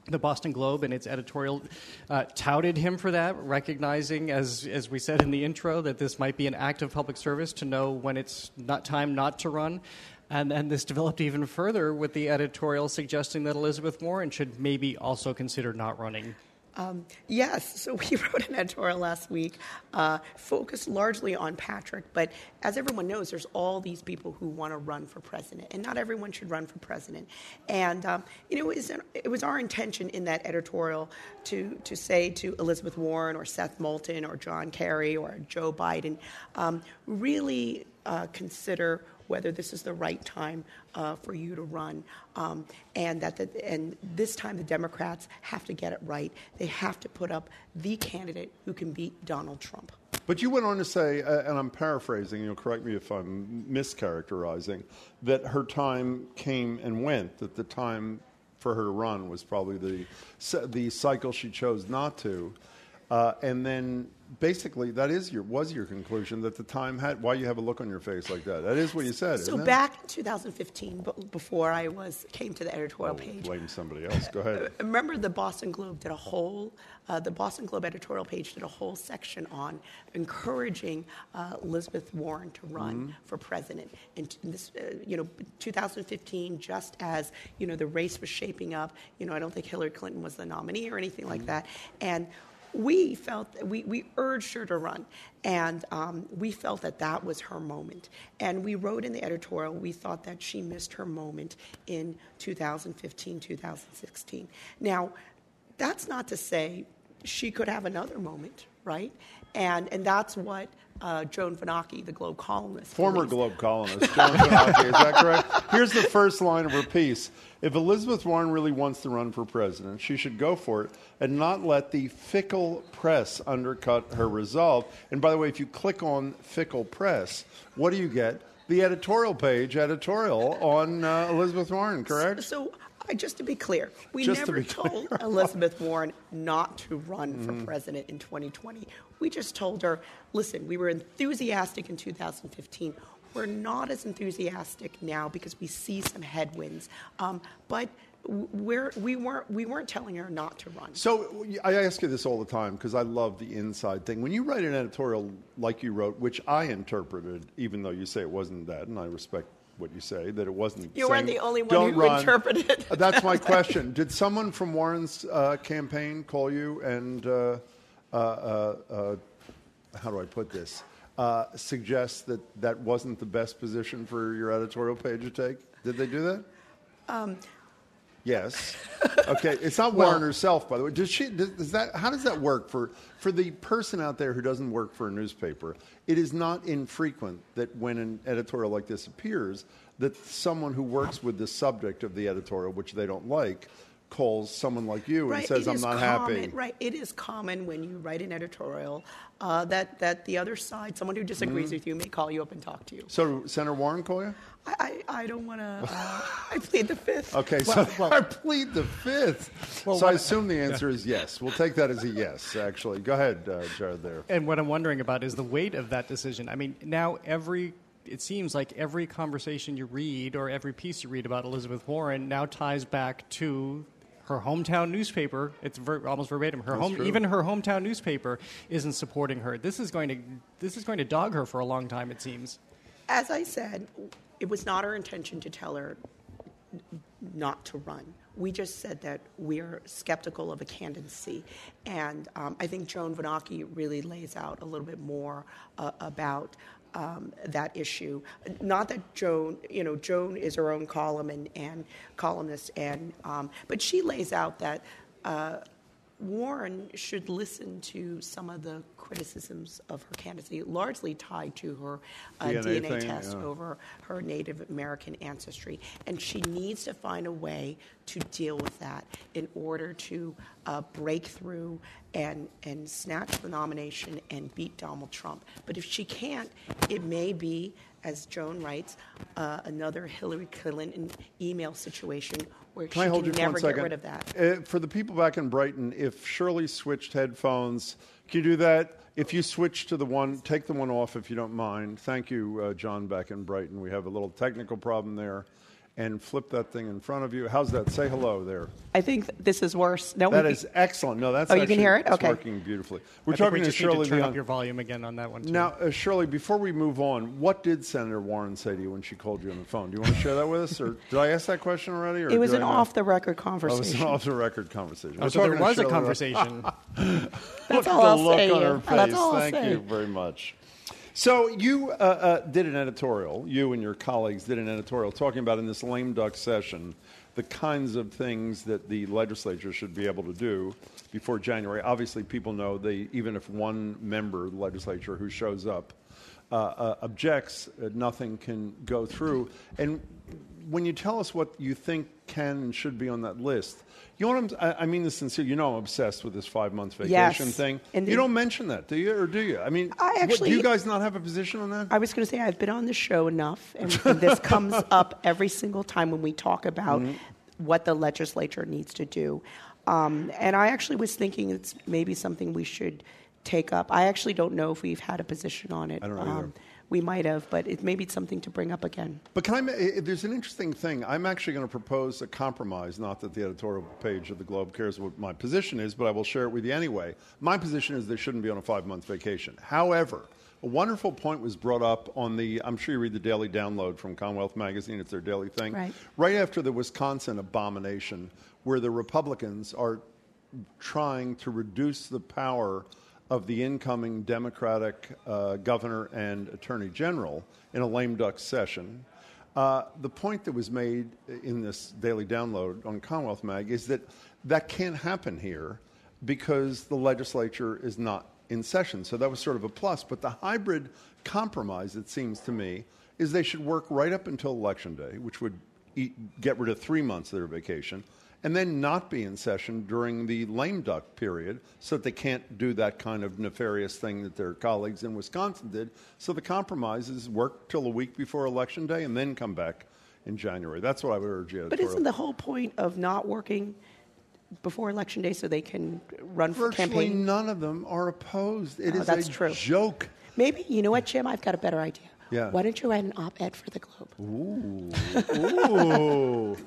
[SPEAKER 3] The Boston Globe and its editorial uh, touted him for that, recognizing, as as we said in the intro, that this might be an act of public service to know when it's not time not to run. And, and this developed even further with the editorial suggesting that Elizabeth Warren should maybe also consider not running.
[SPEAKER 13] Um, yes, [LAUGHS] so we wrote an editorial last week, uh, focused largely on Patrick. But as everyone knows, there's all these people who want to run for president, and not everyone should run for president. And um, you know, it was, it was, our intention in that editorial to to say to Elizabeth Warren or Seth Moulton or John Kerry or Joe Biden, um, really uh, consider whether this is the right time uh, for you to run, um, and that the, and this time the Democrats have to get it right. They have to put up the candidate who can beat Donald Trump.
[SPEAKER 2] But you went on to say, uh, and I'm paraphrasing, you'll correct me if I'm mischaracterizing, that her time came and went, that the time for her to run was probably the, the cycle she chose not to. Uh, and then basically that is your was your conclusion that the time had why you have a look on your face like that. That is what you said
[SPEAKER 13] so back in 2015 before i was came to the editorial
[SPEAKER 2] oh,
[SPEAKER 13] page.
[SPEAKER 2] blame somebody else. Go ahead. [LAUGHS]
[SPEAKER 13] Remember the boston globe did a whole uh, the boston globe editorial page did a whole section on encouraging uh, elizabeth warren to run mm-hmm. for president. And this uh, you know 2015 just as you know the race was shaping up you know i don't think hillary clinton was the nominee or anything like mm-hmm. that. And we felt we, we urged her to run and um, we felt that that was her moment. And we wrote in the editorial we thought that she missed her moment in 2015 2016 now that's not to say she could have another moment right and and that's what uh, Joan Vennochi, the Globe columnist.
[SPEAKER 2] Former Globe columnist, Joan Vennochi, is that correct? Here's the first line of her piece. If Elizabeth Warren really wants to run for president, she should go for it and not let the fickle press undercut her resolve. And by the way, if you click on fickle press, what do you get? The editorial page editorial on uh, Elizabeth Warren, correct?
[SPEAKER 13] So, so just to be clear, we just never told [LAUGHS] Elizabeth Warren not to run for mm-hmm. president in 2020. We just told her, listen, we were enthusiastic in 2015. We're not as enthusiastic now because we see some headwinds. Um, but we're, we weren't we weren't telling her not to run.
[SPEAKER 2] So I ask you this all the time because I love the inside thing. When you write an editorial like you wrote, which I interpreted, even though you say it wasn't that, and I respect what you say that it wasn't.
[SPEAKER 13] You
[SPEAKER 2] weren't
[SPEAKER 13] the only one who run. interpreted. it.
[SPEAKER 2] That's my [LAUGHS] question. Did someone from Warren's uh, campaign call you and uh how do I put this? Uh, suggest that that wasn't the best position for your editorial page to take? Did they do that? Um, yes. [LAUGHS] Okay. It's not well, Warren herself, by the way. Does she? Does, does, that? How does that work for for the person out there who doesn't work for a newspaper? It is not infrequent that when an editorial like this appears, that someone who works with the subject of the editorial, which they don't like, calls someone like you
[SPEAKER 13] right.
[SPEAKER 2] and says, "I'm not
[SPEAKER 13] common,
[SPEAKER 2] happy."
[SPEAKER 13] Right. It is common when you write an editorial uh, that that the other side, someone who disagrees mm with you, may call you up and talk to you.
[SPEAKER 2] So, Senator Warren call you?
[SPEAKER 13] I, I, I don't want to. Uh, [LAUGHS] I plead the fifth.
[SPEAKER 2] Okay, so well, [LAUGHS] I plead the fifth. Well, so I assume the [LAUGHS] answer is yes. We'll take that as a yes. Actually, go ahead, uh, Jared. There.
[SPEAKER 3] And what I'm wondering about is the weight of that decision. I mean, now every it seems like every conversation you read or every piece you read about Elizabeth Warren now ties back to her hometown newspaper, it's ver- almost verbatim. Her home, even her hometown newspaper isn't supporting her. This is going to this is going to dog her for a long time. It seems.
[SPEAKER 13] As I said, it was not our intention to tell her not to run. We just said that we're skeptical of a candidacy. And um, I think Joan Vennochi really lays out a little bit more uh, about um, that issue. Not that Joan, you know, Joan is her own column and, and columnist, and um, but she lays out that. Uh, Warren should listen to some of the criticisms of her candidacy, largely tied to her uh, DNA, DNA thing, test yeah. over her Native American ancestry. And she needs to find a way to deal with that in order to uh, break through and, and snatch the nomination and beat Donald Trump. But if she can't, it may be, as Joan writes, uh, another Hillary Clinton email situation where
[SPEAKER 2] can
[SPEAKER 13] she
[SPEAKER 2] I hold
[SPEAKER 13] can
[SPEAKER 2] you
[SPEAKER 13] never
[SPEAKER 2] one
[SPEAKER 13] get rid of that.
[SPEAKER 2] Uh, for the people back in Brighton, if Shirley switched headphones, can you do that? If you switch to the one, take the one off if you don't mind. Thank you, uh, John, back in Brighton. We have a little technical problem there. And flip that thing in front of you. How's that? Say hello there.
[SPEAKER 13] I think this is worse. No,
[SPEAKER 2] that is we- excellent. No, that's
[SPEAKER 13] Oh, you can hear it?
[SPEAKER 2] it's
[SPEAKER 13] Okay.
[SPEAKER 2] working beautifully. We're
[SPEAKER 3] I think
[SPEAKER 2] talking
[SPEAKER 3] we
[SPEAKER 2] to
[SPEAKER 3] just need
[SPEAKER 2] Shirley
[SPEAKER 3] to turn
[SPEAKER 2] Leon.
[SPEAKER 3] up your volume again on that one. Too.
[SPEAKER 2] Now, uh, Shirley, before we move on, what did Senator Warren say to you when she called you on the phone? Do you want to share that with us, or did I ask that question already? Or
[SPEAKER 13] It was an off-the-record
[SPEAKER 2] Oh, it was an
[SPEAKER 13] conversation.
[SPEAKER 2] off-the-record conversation.
[SPEAKER 3] Oh,
[SPEAKER 2] We're
[SPEAKER 3] so there
[SPEAKER 2] talking to
[SPEAKER 3] was a
[SPEAKER 2] Shirley-
[SPEAKER 3] conversation. [LAUGHS]
[SPEAKER 13] That's
[SPEAKER 2] Look
[SPEAKER 13] all
[SPEAKER 2] the
[SPEAKER 13] I'll
[SPEAKER 2] look
[SPEAKER 13] say.
[SPEAKER 2] on her face.
[SPEAKER 13] That's all I'll
[SPEAKER 2] Thank
[SPEAKER 13] say.
[SPEAKER 2] you very much. So you uh, uh, did an editorial. You and your colleagues did an editorial talking about in this lame duck session the kinds of things that the legislature should be able to do before January. Obviously, people know they even if one member of the legislature who shows up uh, uh, objects, uh, nothing can go through. And when you tell us what you think can and should be on that list, you know what I'm, I I mean this sincerely. You know I'm obsessed with this five month vacation
[SPEAKER 13] Yes.
[SPEAKER 2] thing.
[SPEAKER 13] Indeed.
[SPEAKER 2] You don't mention that, do you, or do you? I mean,
[SPEAKER 13] I
[SPEAKER 2] what-
[SPEAKER 13] actually-
[SPEAKER 2] do you guys not have a position on that?
[SPEAKER 13] I was going to say I've been on the show enough, and, and this [LAUGHS] comes up every single time when we talk about
[SPEAKER 2] Mm-hmm.
[SPEAKER 13] what the legislature needs to do. Um, and I actually was thinking it's maybe something we should take up. I actually don't know if we've had a position on it.
[SPEAKER 2] I don't know either.
[SPEAKER 13] We might have, but it maybe it's something to bring up again.
[SPEAKER 2] But can I? There's an interesting thing. I'm actually going to propose a compromise. Not that the editorial page of the Globe cares what my position is, but I will share it with you anyway. My position is they shouldn't be on a five month vacation. However, a wonderful point was brought up on the. I'm sure you read the Daily Download from Commonwealth Magazine. It's their daily thing.
[SPEAKER 13] Right.
[SPEAKER 2] Right after the Wisconsin abomination, where the Republicans are trying to reduce the power of the incoming Democratic uh, governor and attorney general in a lame duck session. Uh, the point that was made in this daily download on Commonwealth Mag is that that can't happen here because the legislature is not in session. So that was sort of a plus. But the hybrid compromise, it seems to me, is they should work right up until Election Day, which would eat, get rid of three months of their vacation, and then not be in session during the lame duck period so that they can't do that kind of nefarious thing that their colleagues in Wisconsin did. So the compromise is work till a week before Election Day and then come back in January. That's what I would urge you.
[SPEAKER 13] But isn't the whole point of not working before election day so they can run for
[SPEAKER 2] Virtually
[SPEAKER 13] campaign?
[SPEAKER 2] none of them are opposed. It
[SPEAKER 13] Oh,
[SPEAKER 2] is
[SPEAKER 13] that's
[SPEAKER 2] a
[SPEAKER 13] true.
[SPEAKER 2] joke.
[SPEAKER 13] Maybe you know what, Jim? I've got a better idea.
[SPEAKER 2] Yeah.
[SPEAKER 13] Why don't you write an op-ed for the Globe?
[SPEAKER 2] Ooh. [LAUGHS] Ooh.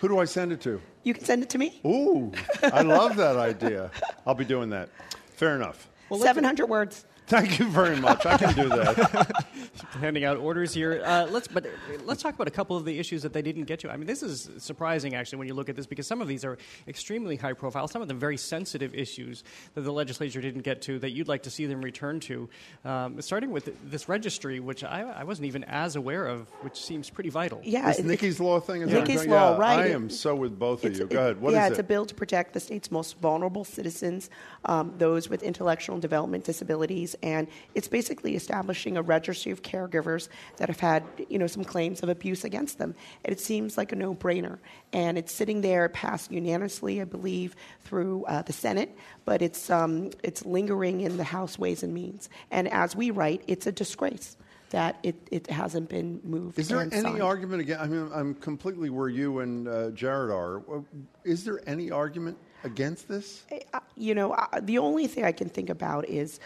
[SPEAKER 2] Who do I send it to?
[SPEAKER 13] You can send it to me.
[SPEAKER 2] Ooh, I love that idea. I'll be doing that. Fair enough.
[SPEAKER 13] Seven hundred words.
[SPEAKER 2] Thank you very much. I can do that. [LAUGHS]
[SPEAKER 3] handing out orders here. Uh, let's but uh, let's talk about a couple of the issues that they didn't get to. I mean, this is surprising actually when you look at this because some of these are extremely high profile, some of them very sensitive issues that the legislature didn't get to that you'd like to see them return to. Um, starting with this registry, which I, I wasn't even as aware of, which seems pretty vital.
[SPEAKER 13] Yeah,
[SPEAKER 2] This
[SPEAKER 13] it-
[SPEAKER 2] Nikki's Law thing is
[SPEAKER 13] Nikki's Law,
[SPEAKER 2] yeah,
[SPEAKER 13] right.
[SPEAKER 2] I am so with both of you.
[SPEAKER 13] it-
[SPEAKER 2] Go ahead. What is it?
[SPEAKER 13] yeah,
[SPEAKER 2] it?
[SPEAKER 13] it's a bill to protect the state's most vulnerable citizens, um, those with intellectual and development disabilities, and it's basically establishing a registry of caregivers that have had, you know, some claims of abuse against them. And it seems like a no-brainer, and it's sitting there, passed unanimously, I believe, through uh, the Senate, but it's um, it's lingering in the House Ways and Means. And as we write, it's a disgrace that it, it hasn't been moved.
[SPEAKER 2] Is there any
[SPEAKER 13] signed.
[SPEAKER 2] argument again? I mean, I'm completely where you and uh, Jared are. Is there any argument against this?
[SPEAKER 13] Uh, you know, uh, the only thing I can think about is,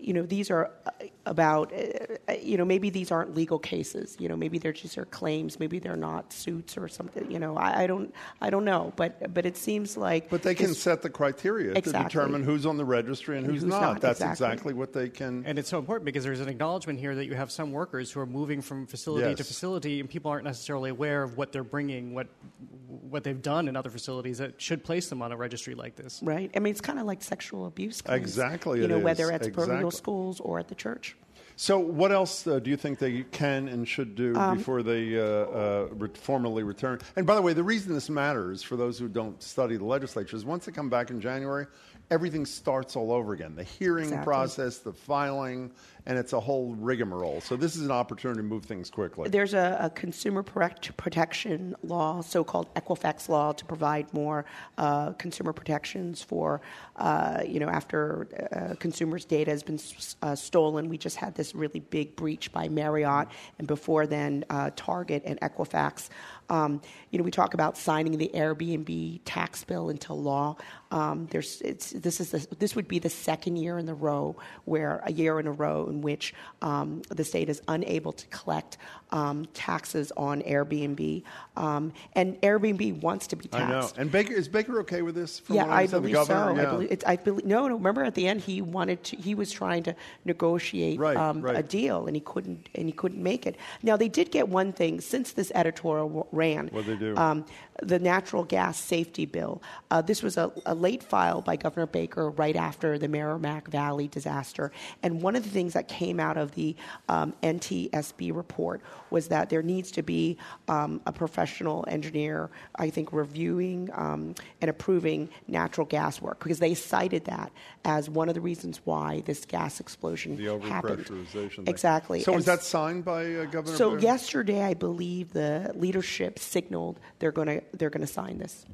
[SPEAKER 13] you know, these are uh, about, uh, you know, maybe these aren't legal cases. You know, maybe they're just their claims. Maybe they're not suits or something. You know, I, I don't, I don't know. But but it seems like.
[SPEAKER 2] But they can set the criteria to determine who's on the registry and,
[SPEAKER 13] And
[SPEAKER 2] who's,
[SPEAKER 13] who's
[SPEAKER 2] not.
[SPEAKER 13] not,
[SPEAKER 2] That's
[SPEAKER 13] exactly.
[SPEAKER 2] exactly what they can.
[SPEAKER 3] And it's so important because there's an acknowledgement here that you have some workers who are moving from facility to facility, and people aren't necessarily aware of what they're bringing, what what they've done in other facilities that should place them on a registry like this.
[SPEAKER 13] Right. I mean, it's kind of like sexual abuse. Claims,
[SPEAKER 2] Exactly
[SPEAKER 13] You
[SPEAKER 2] it
[SPEAKER 13] know,
[SPEAKER 2] is.
[SPEAKER 13] whether it's parochial
[SPEAKER 2] Exactly.
[SPEAKER 13] schools or at the church.
[SPEAKER 2] So, what else uh, do you think they can and should do
[SPEAKER 13] Um,
[SPEAKER 2] before they uh, uh, re- formally return? And by the way, the reason this matters for those who don't study the legislature is once they come back in January, everything starts all over again. The hearing
[SPEAKER 13] Exactly.
[SPEAKER 2] process, the filing, and it's a whole rigmarole. So, this is an opportunity to move things quickly.
[SPEAKER 13] There's a, a consumer protection law, so-called Equifax law, to provide more uh, consumer protections for, uh, you know, after uh, consumers' data has been s- uh, stolen. We just had this really big breach by Marriott, and before then, uh, Target and Equifax. Um, you know, we talk about signing the Airbnb tax bill into law. Um, there's, it's this is the, this would be the second year in the row where a year in a row in which um, the state is unable to collect um, taxes on Airbnb, um, and Airbnb wants to be taxed.
[SPEAKER 2] I know. And Baker is Baker okay with this? from
[SPEAKER 13] Yeah, I believe so.
[SPEAKER 2] governor?
[SPEAKER 13] I believe, it's, I believe. No, no. Remember, at the end, he wanted to. He was trying to negotiate
[SPEAKER 2] Right,
[SPEAKER 13] um,
[SPEAKER 2] right.
[SPEAKER 13] a deal, and he couldn't. And he couldn't make it. Now, they did get one thing since this editorial w- ran.
[SPEAKER 2] What'd they do?
[SPEAKER 13] Um, the natural gas safety bill. Uh, this was a, a late file by Governor Baker right after the Merrimack Valley disaster. And one of the things that came out of the um, NTSB report was that there needs to be um, a professional engineer, I think, reviewing um, and approving natural gas work because they cited that as one of the reasons why this gas explosion
[SPEAKER 2] The
[SPEAKER 13] happened.
[SPEAKER 2] overpressurization.
[SPEAKER 13] Exactly.
[SPEAKER 2] So
[SPEAKER 13] And
[SPEAKER 2] was that signed by uh, Governor?
[SPEAKER 13] so
[SPEAKER 2] Baker?
[SPEAKER 13] yesterday, I believe the leadership signaled they're going to they're going to sign this.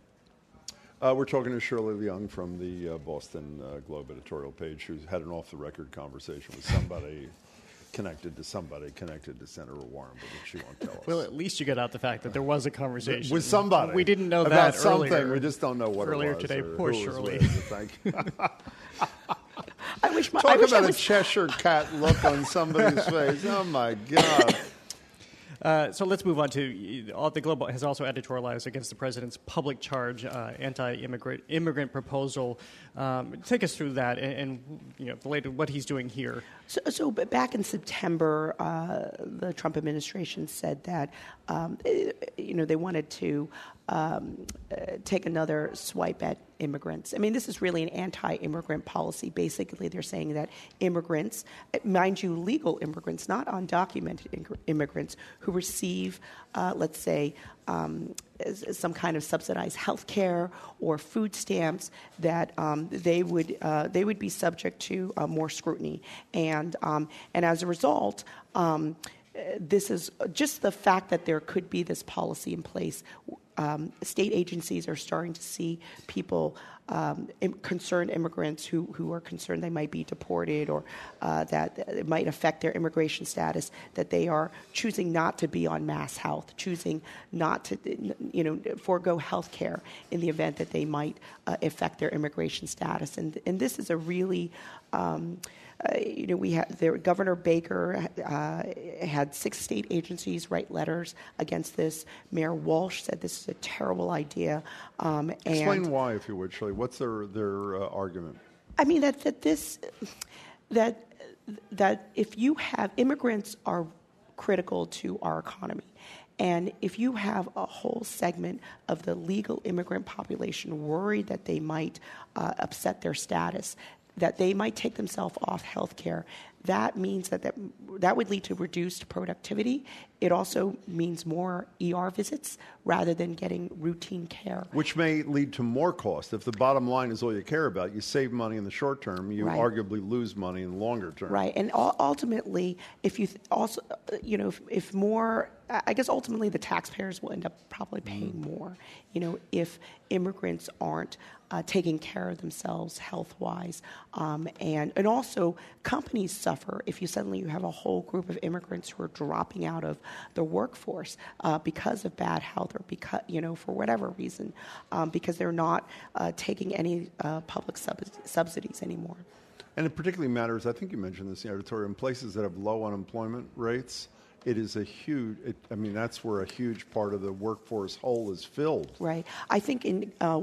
[SPEAKER 2] Uh, we're talking to Shirley Leung from the uh, Boston uh, Globe editorial page, who's had an off-the-record conversation with somebody [LAUGHS] connected to somebody connected to Senator Warren, but she won't tell us.
[SPEAKER 3] Well, at least you get out the fact that there was a conversation
[SPEAKER 2] with somebody.
[SPEAKER 3] We didn't know
[SPEAKER 2] about
[SPEAKER 3] that
[SPEAKER 2] something.
[SPEAKER 3] earlier.
[SPEAKER 2] We just don't know what
[SPEAKER 3] earlier
[SPEAKER 2] it was
[SPEAKER 3] today.
[SPEAKER 2] or
[SPEAKER 3] Poor
[SPEAKER 2] who it was
[SPEAKER 3] Shirley.
[SPEAKER 2] with. Thank you. [LAUGHS]
[SPEAKER 13] I wish my,
[SPEAKER 2] Talk
[SPEAKER 13] I wish I
[SPEAKER 2] about a Cheshire cat look on somebody's [LAUGHS] face. Oh my God.
[SPEAKER 3] Uh, so let's move on to uh, the Globe has also editorialized against the president's public charge uh, anti-immigrant immigrant proposal. Um, take us through that and, and you know the latest, what he's doing here.
[SPEAKER 13] So, so back in September, uh, the Trump administration said that um, eh, you know they wanted to um, uh, take another swipe at immigrants. I mean, this is really an anti-immigrant policy. Basically, they're saying that immigrants, eh, mind you, legal immigrants, not undocumented immigrants, who receive, uh, let's say, um, some kind of subsidized health care or food stamps, that um, they would uh, they would be subject to uh, more scrutiny, and um, and as a result. Um, this is just the fact that there could be this policy in place. Um, state agencies are starting to see people, um, concerned immigrants who, who are concerned they might be deported or uh, that it might affect their immigration status, that they are choosing not to be on MassHealth, choosing not to, you know, forego health care in the event that they might uh, affect their immigration status. And, and this is a really um, uh, you know, we had there, Governor Baker uh, had six state agencies write letters against this. Mayor Walsh said this is a terrible idea. Um, and
[SPEAKER 2] Explain why, if you would, Shirley. What's their their uh, argument?
[SPEAKER 13] I mean that that this that that if you have immigrants are critical to our economy. And if you have a whole segment of the legal immigrant population worried that they might uh, upset their status, that they might take themselves off health care, that means that, that that would lead to reduced productivity. It also means more ER visits rather than getting routine care.
[SPEAKER 2] Which may lead to more cost. If the bottom line is all you care about, you save money in the short term, you
[SPEAKER 13] Right.
[SPEAKER 2] arguably lose money in the longer term.
[SPEAKER 13] Right, and ultimately, if you th- also, uh, you know, if, if more, I I guess ultimately the taxpayers will end up probably paying more. You know, if immigrants aren't uh, taking care of themselves health wise, um, and and also companies suffer if you suddenly you have a whole group of immigrants who are dropping out of the workforce uh, because of bad health or because you know for whatever reason, um, because they're not uh, taking any uh, public sub- subsidies anymore.
[SPEAKER 2] And it particularly matters, I think you mentioned this in the in places that have low unemployment rates, it is a huge, it, I mean, that's where a huge part of the workforce hole is filled.
[SPEAKER 13] Right. I think in uh,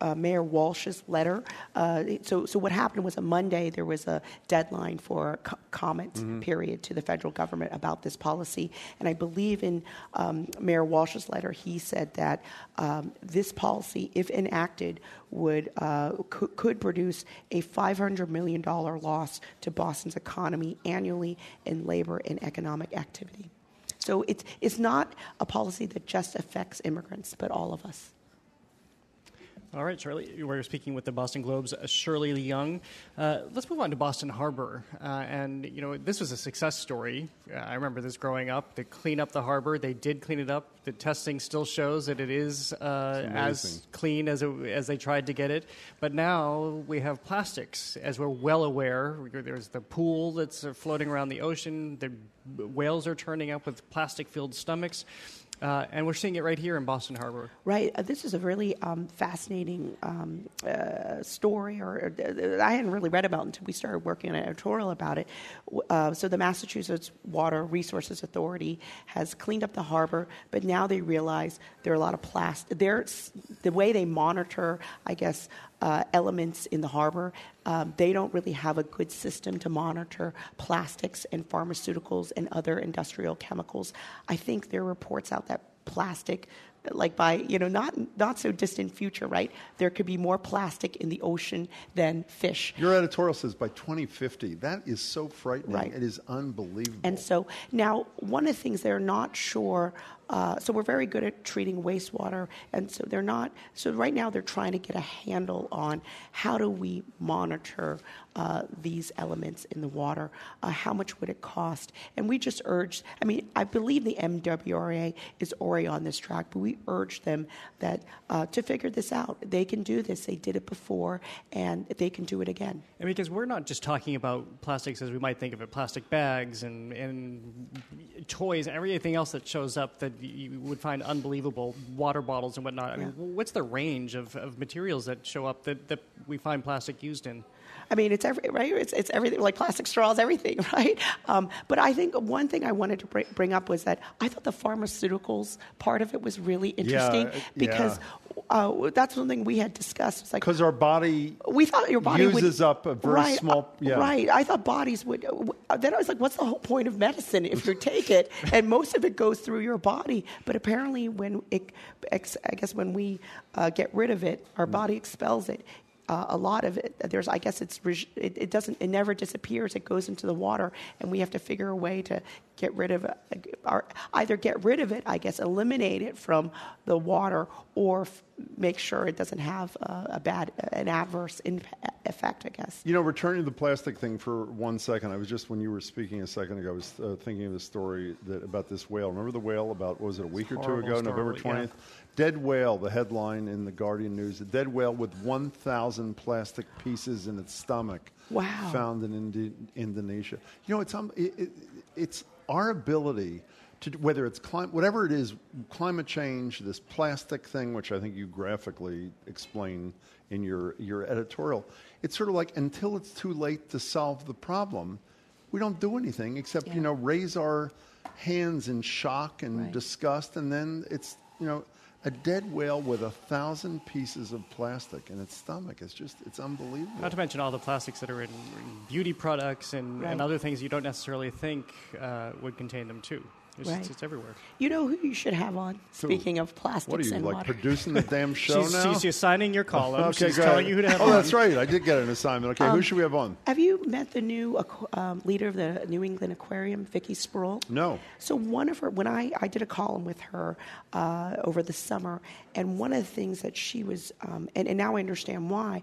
[SPEAKER 13] uh, Mayor Walsh's letter, uh, so, so what happened was a Monday, there was a deadline for a co- comment
[SPEAKER 2] Mm-hmm.
[SPEAKER 13] period to the federal government about this policy. And I believe in um, Mayor Walsh's letter, he said that um, this policy, if enacted, would uh, could, could produce a $500 million loss to Boston's economy annually in labor and economic activity. So it's, it's not a policy that just affects immigrants, but all of us.
[SPEAKER 3] All right, Shirley, we're speaking with the Boston Globe's uh, Shirley Leung. Uh, let's move on to Boston Harbor. Uh, and, you know, this was a success story. Uh, I remember this growing up. They clean up the harbor. They did clean it up. The testing still shows that it is uh, as clean as, it, as they tried to get it. But now we have plastics, as we're well aware. There's the pool that's uh, floating around the ocean. The whales are turning up with plastic filled stomachs. Uh, and we're seeing it right here in Boston Harbor.
[SPEAKER 13] Right. Uh, this is a really um, fascinating um, uh, story, or uh, I hadn't really read about until we started working on an editorial about it. Uh, so the Massachusetts Water Resources Authority has cleaned up the harbor, but now they realize there are a lot of plastic. The way they monitor, I guess, uh, elements in the harbor. Um, they don't really have a good system to monitor plastics and pharmaceuticals and other industrial chemicals. I think there are reports out that plastic like by you know not not so distant future right there could be more plastic in the ocean than fish
[SPEAKER 2] Your editorial says by 2050. That is so frightening.
[SPEAKER 13] Right.
[SPEAKER 2] It is unbelievable.
[SPEAKER 13] and so now one of the things they're not sure uh, so we're very good at treating wastewater and so they're not so right now they're trying to get a handle on how do we monitor uh, these elements in the water uh, how much would it cost? And we just urged i mean i believe the mwra is already on this track but we urge them that uh, to figure this out. They can do this. They did it before and they can do it again.
[SPEAKER 3] And because we're not just talking about plastics as we might think of it, plastic bags and, and toys, everything else that shows up that you would find unbelievable, water bottles and whatnot. I mean, what's the range of, of materials that show up that, that we find plastic used in?
[SPEAKER 13] I mean, it's every right. It's it's everything like plastic straws, everything, [LAUGHS] right? Um, but I think one thing I wanted to bring, bring up was that I thought the pharmaceuticals part of it was really interesting
[SPEAKER 2] uh,
[SPEAKER 13] because uh, that's something we had discussed. It's like
[SPEAKER 2] Because our body
[SPEAKER 13] we thought your body
[SPEAKER 2] uses
[SPEAKER 13] would,
[SPEAKER 2] up a very
[SPEAKER 13] right,
[SPEAKER 2] small. Yeah.
[SPEAKER 13] Right. I thought bodies would. Uh, then I was like, what's the whole point of medicine if you take it [LAUGHS] and most of it goes through your body? But apparently, when it, I guess when we uh, get rid of it, our body expels it. Uh, a lot of it, there's, I guess it's, it, it doesn't, it never disappears. It goes into the water, and we have to figure a way to get rid of it, or either get rid of it, I guess, eliminate it from the water, or f- make sure it doesn't have uh, a bad, an adverse imp- effect, I guess.
[SPEAKER 2] You know, returning to the plastic thing for one second, I was just when you were speaking a second ago, I was uh, thinking of the story that about this whale. Remember the whale about what was it a week or two ago,
[SPEAKER 3] story,
[SPEAKER 2] November
[SPEAKER 3] yeah.
[SPEAKER 2] twentieth? Dead whale. The headline in the Guardian News: a dead whale with one thousand plastic pieces in its stomach.
[SPEAKER 13] Wow.
[SPEAKER 2] Found in Indi- Indonesia. You know, it's um, it, it, it's our ability. To, whether it's clim- whatever it is, climate change, this plastic thing, which I think you graphically explain in your, your editorial, it's sort of like until it's too late to solve the problem, we don't do anything except you know raise our hands in shock and
[SPEAKER 13] Right.
[SPEAKER 2] disgust, and then it's you know a dead whale with a thousand pieces of plastic in its stomach. It's just it's unbelievable.
[SPEAKER 3] Not to mention all the plastics that are in, in beauty products and,
[SPEAKER 13] Right.
[SPEAKER 3] and other things you don't necessarily think uh, would contain them too. It's,
[SPEAKER 13] Right.
[SPEAKER 3] it's everywhere.
[SPEAKER 13] You know who you should have on? Speaking of plastics
[SPEAKER 2] What are you
[SPEAKER 13] and
[SPEAKER 2] like
[SPEAKER 13] water.
[SPEAKER 2] producing the damn [LAUGHS] show
[SPEAKER 3] she's,
[SPEAKER 2] now?
[SPEAKER 3] she's assigning your column.
[SPEAKER 2] okay,
[SPEAKER 3] she's telling you who to have
[SPEAKER 2] Oh,
[SPEAKER 3] on.
[SPEAKER 2] that's right. I did get an assignment. Okay, who
[SPEAKER 13] Um,
[SPEAKER 2] should we have on?
[SPEAKER 13] Have you met the new um, leader of the New England Aquarium, Vikki Spruill?
[SPEAKER 2] No.
[SPEAKER 13] So one of her, when I, I did a column with her uh, over the summer, and one of the things that she was, um, and, and now I understand why,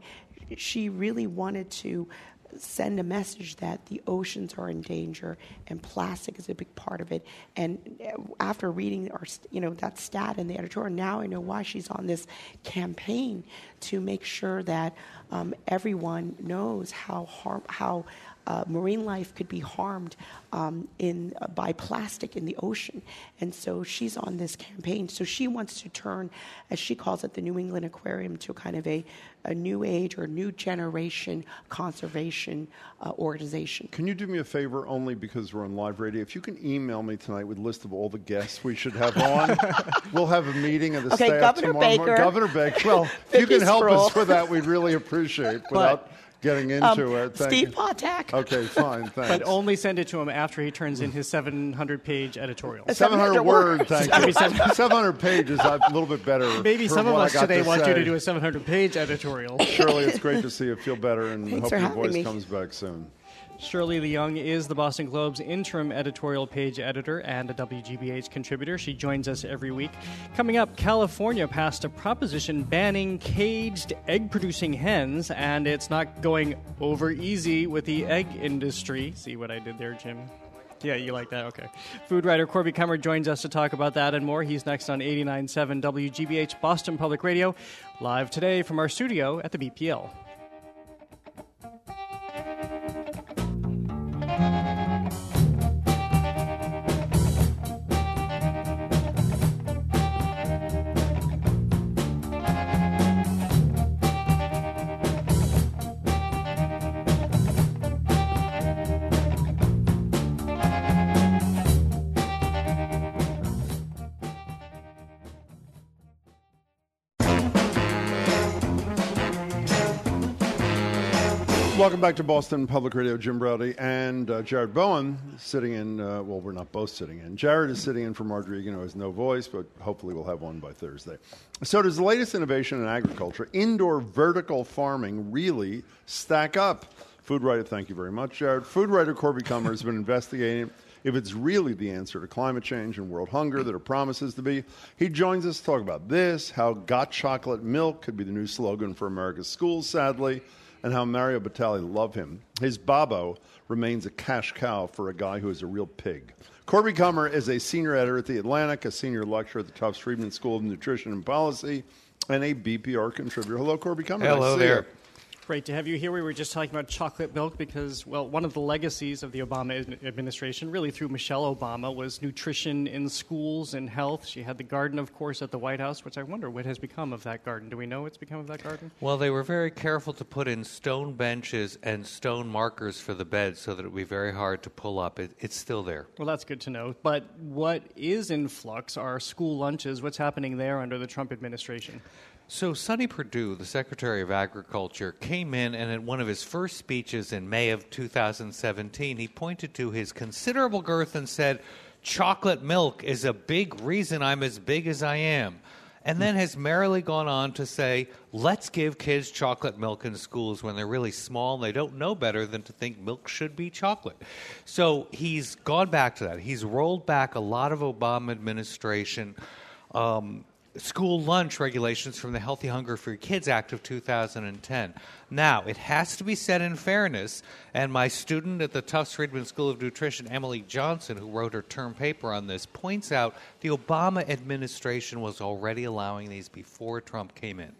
[SPEAKER 13] she really wanted to send a message that the oceans are in danger and plastic is a big part of it. And uh, after reading our, you know, that stat in the editorial, now I know why she's on this campaign to make sure that um, everyone knows how harm, how uh, marine life could be harmed um, in uh, by plastic in the ocean, and so she's on this campaign. So she wants to turn, as she calls it, the New England Aquarium to kind of a, a new age or new generation conservation uh, organization.
[SPEAKER 2] Can you do me a favor, only because we're on live radio? If you can email me tonight with a list of all the guests we should have on, [LAUGHS] we'll have a meeting of the
[SPEAKER 13] Okay,
[SPEAKER 2] staff
[SPEAKER 13] Governor
[SPEAKER 2] tomorrow. morning.
[SPEAKER 13] Baker.
[SPEAKER 2] Governor Baker. Well, if you can help
[SPEAKER 13] Spruill.
[SPEAKER 2] us with that, we'd really appreciate without getting into
[SPEAKER 13] Um,
[SPEAKER 2] it. Thank
[SPEAKER 13] Steve
[SPEAKER 2] you.
[SPEAKER 13] Poftak.
[SPEAKER 2] Okay, fine. [LAUGHS] Thanks.
[SPEAKER 3] But only send it to him after he turns in his 700 page editorial.
[SPEAKER 2] 700 words,
[SPEAKER 3] Maybe
[SPEAKER 2] thank you. 700 pages, a little bit better. [LAUGHS]
[SPEAKER 3] Maybe some of us today
[SPEAKER 2] to
[SPEAKER 3] want you to do a 700 page editorial.
[SPEAKER 2] Shirley, it's great [LAUGHS] to see you. Feel better, and
[SPEAKER 13] Thanks
[SPEAKER 2] hope your voice
[SPEAKER 13] me.
[SPEAKER 2] comes back soon.
[SPEAKER 3] Shirley Leung is the Boston Globe's interim editorial page editor and a WGBH contributor. She joins us every week. Coming up, California passed a proposition banning caged egg producing hens, and it's not going over easy with the egg industry. See what I did there, Jim? Yeah, you like that? Okay. Food writer Corby Kummer joins us to talk about that and more. He's next on 89.7 WGBH Boston Public Radio, live today from our studio at the BPL.
[SPEAKER 2] Welcome back to Boston Public Radio. Jim Braude and uh, Jared Bowen sitting in. Uh, well, we're not both sitting in. Jared is sitting in for Margery Eagan, who has no voice, but hopefully we'll have one by Thursday. So, does the latest innovation in agriculture, indoor vertical farming, really stack up? Food writer, thank you very much, Jared. Food writer Corby Kummer has been investigating if it's really the answer to climate change and world hunger that it promises to be. He joins us to talk about this, how got chocolate milk could be the new slogan for America's schools, sadly, and how Mario Batali love him. His Babbo remains a cash cow for a guy who is a real pig. Corby Kummer is a senior editor at The Atlantic, a senior lecturer at the Tufts Friedman School of Nutrition and Policy, and a BPR contributor. Hello, Corby Kummer.
[SPEAKER 14] Hello
[SPEAKER 2] nice
[SPEAKER 14] there.
[SPEAKER 2] you.
[SPEAKER 3] Great to have you here. We were just talking about chocolate milk because, well, one of the legacies of the Obama administration, really through Michelle Obama, was nutrition in schools and health. She had the garden, of course, at the White House, which I wonder what has become of that garden. Do we know what's become of that garden?
[SPEAKER 14] Well, they were very careful to put in stone benches and stone markers for the bed so that it would be very hard to pull up. It, it's still there.
[SPEAKER 3] Well, that's good to know. But what is in flux are school lunches. What's happening there under the Trump administration?
[SPEAKER 14] So, Sonny Perdue, the Secretary of Agriculture, came in and in one of his first speeches in May of 2017, he pointed to his considerable girth and said, Chocolate milk is a big reason I'm as big as I am. And then has merrily gone on to say, let's give kids chocolate milk in schools when they're really small and they don't know better than to think milk should be chocolate. So he's gone back to that. He's rolled back a lot of Obama administration. Um, school lunch regulations from the Healthy Hunger-Free Kids Act of 2010. Now, it has to be said in fairness, and my student at the Tufts Friedman School of Nutrition, Emily Johnson, who wrote her term paper on this, points out the Obama administration was already allowing these before Trump came in.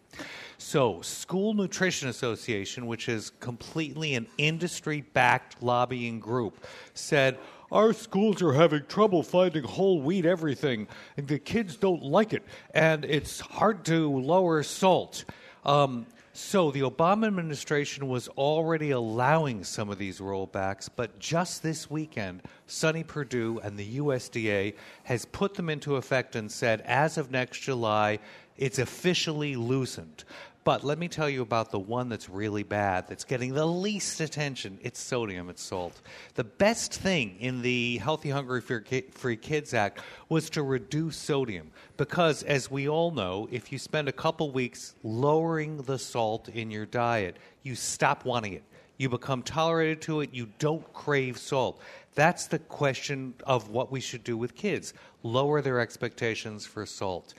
[SPEAKER 14] So, School Nutrition Association, which is completely an industry backed lobbying group, said, our schools are having trouble finding whole wheat everything, and the kids don't like it, and it's hard to lower salt. Um, so the Obama administration was already allowing some of these rollbacks, but just this weekend, Sonny Perdue and the USDA has put them into effect and said, as of next July, it's officially loosened. But let me tell you about the one that's really bad, that's getting the least attention. It's sodium, it's salt. The best thing in the Healthy Hunger-Free Kids Act was to reduce sodium. Because, as we all know, if you spend a couple weeks lowering the salt in your diet, you stop wanting it. You become tolerated to it, you don't crave salt. That's the question of what we should do with kids lower their expectations for salt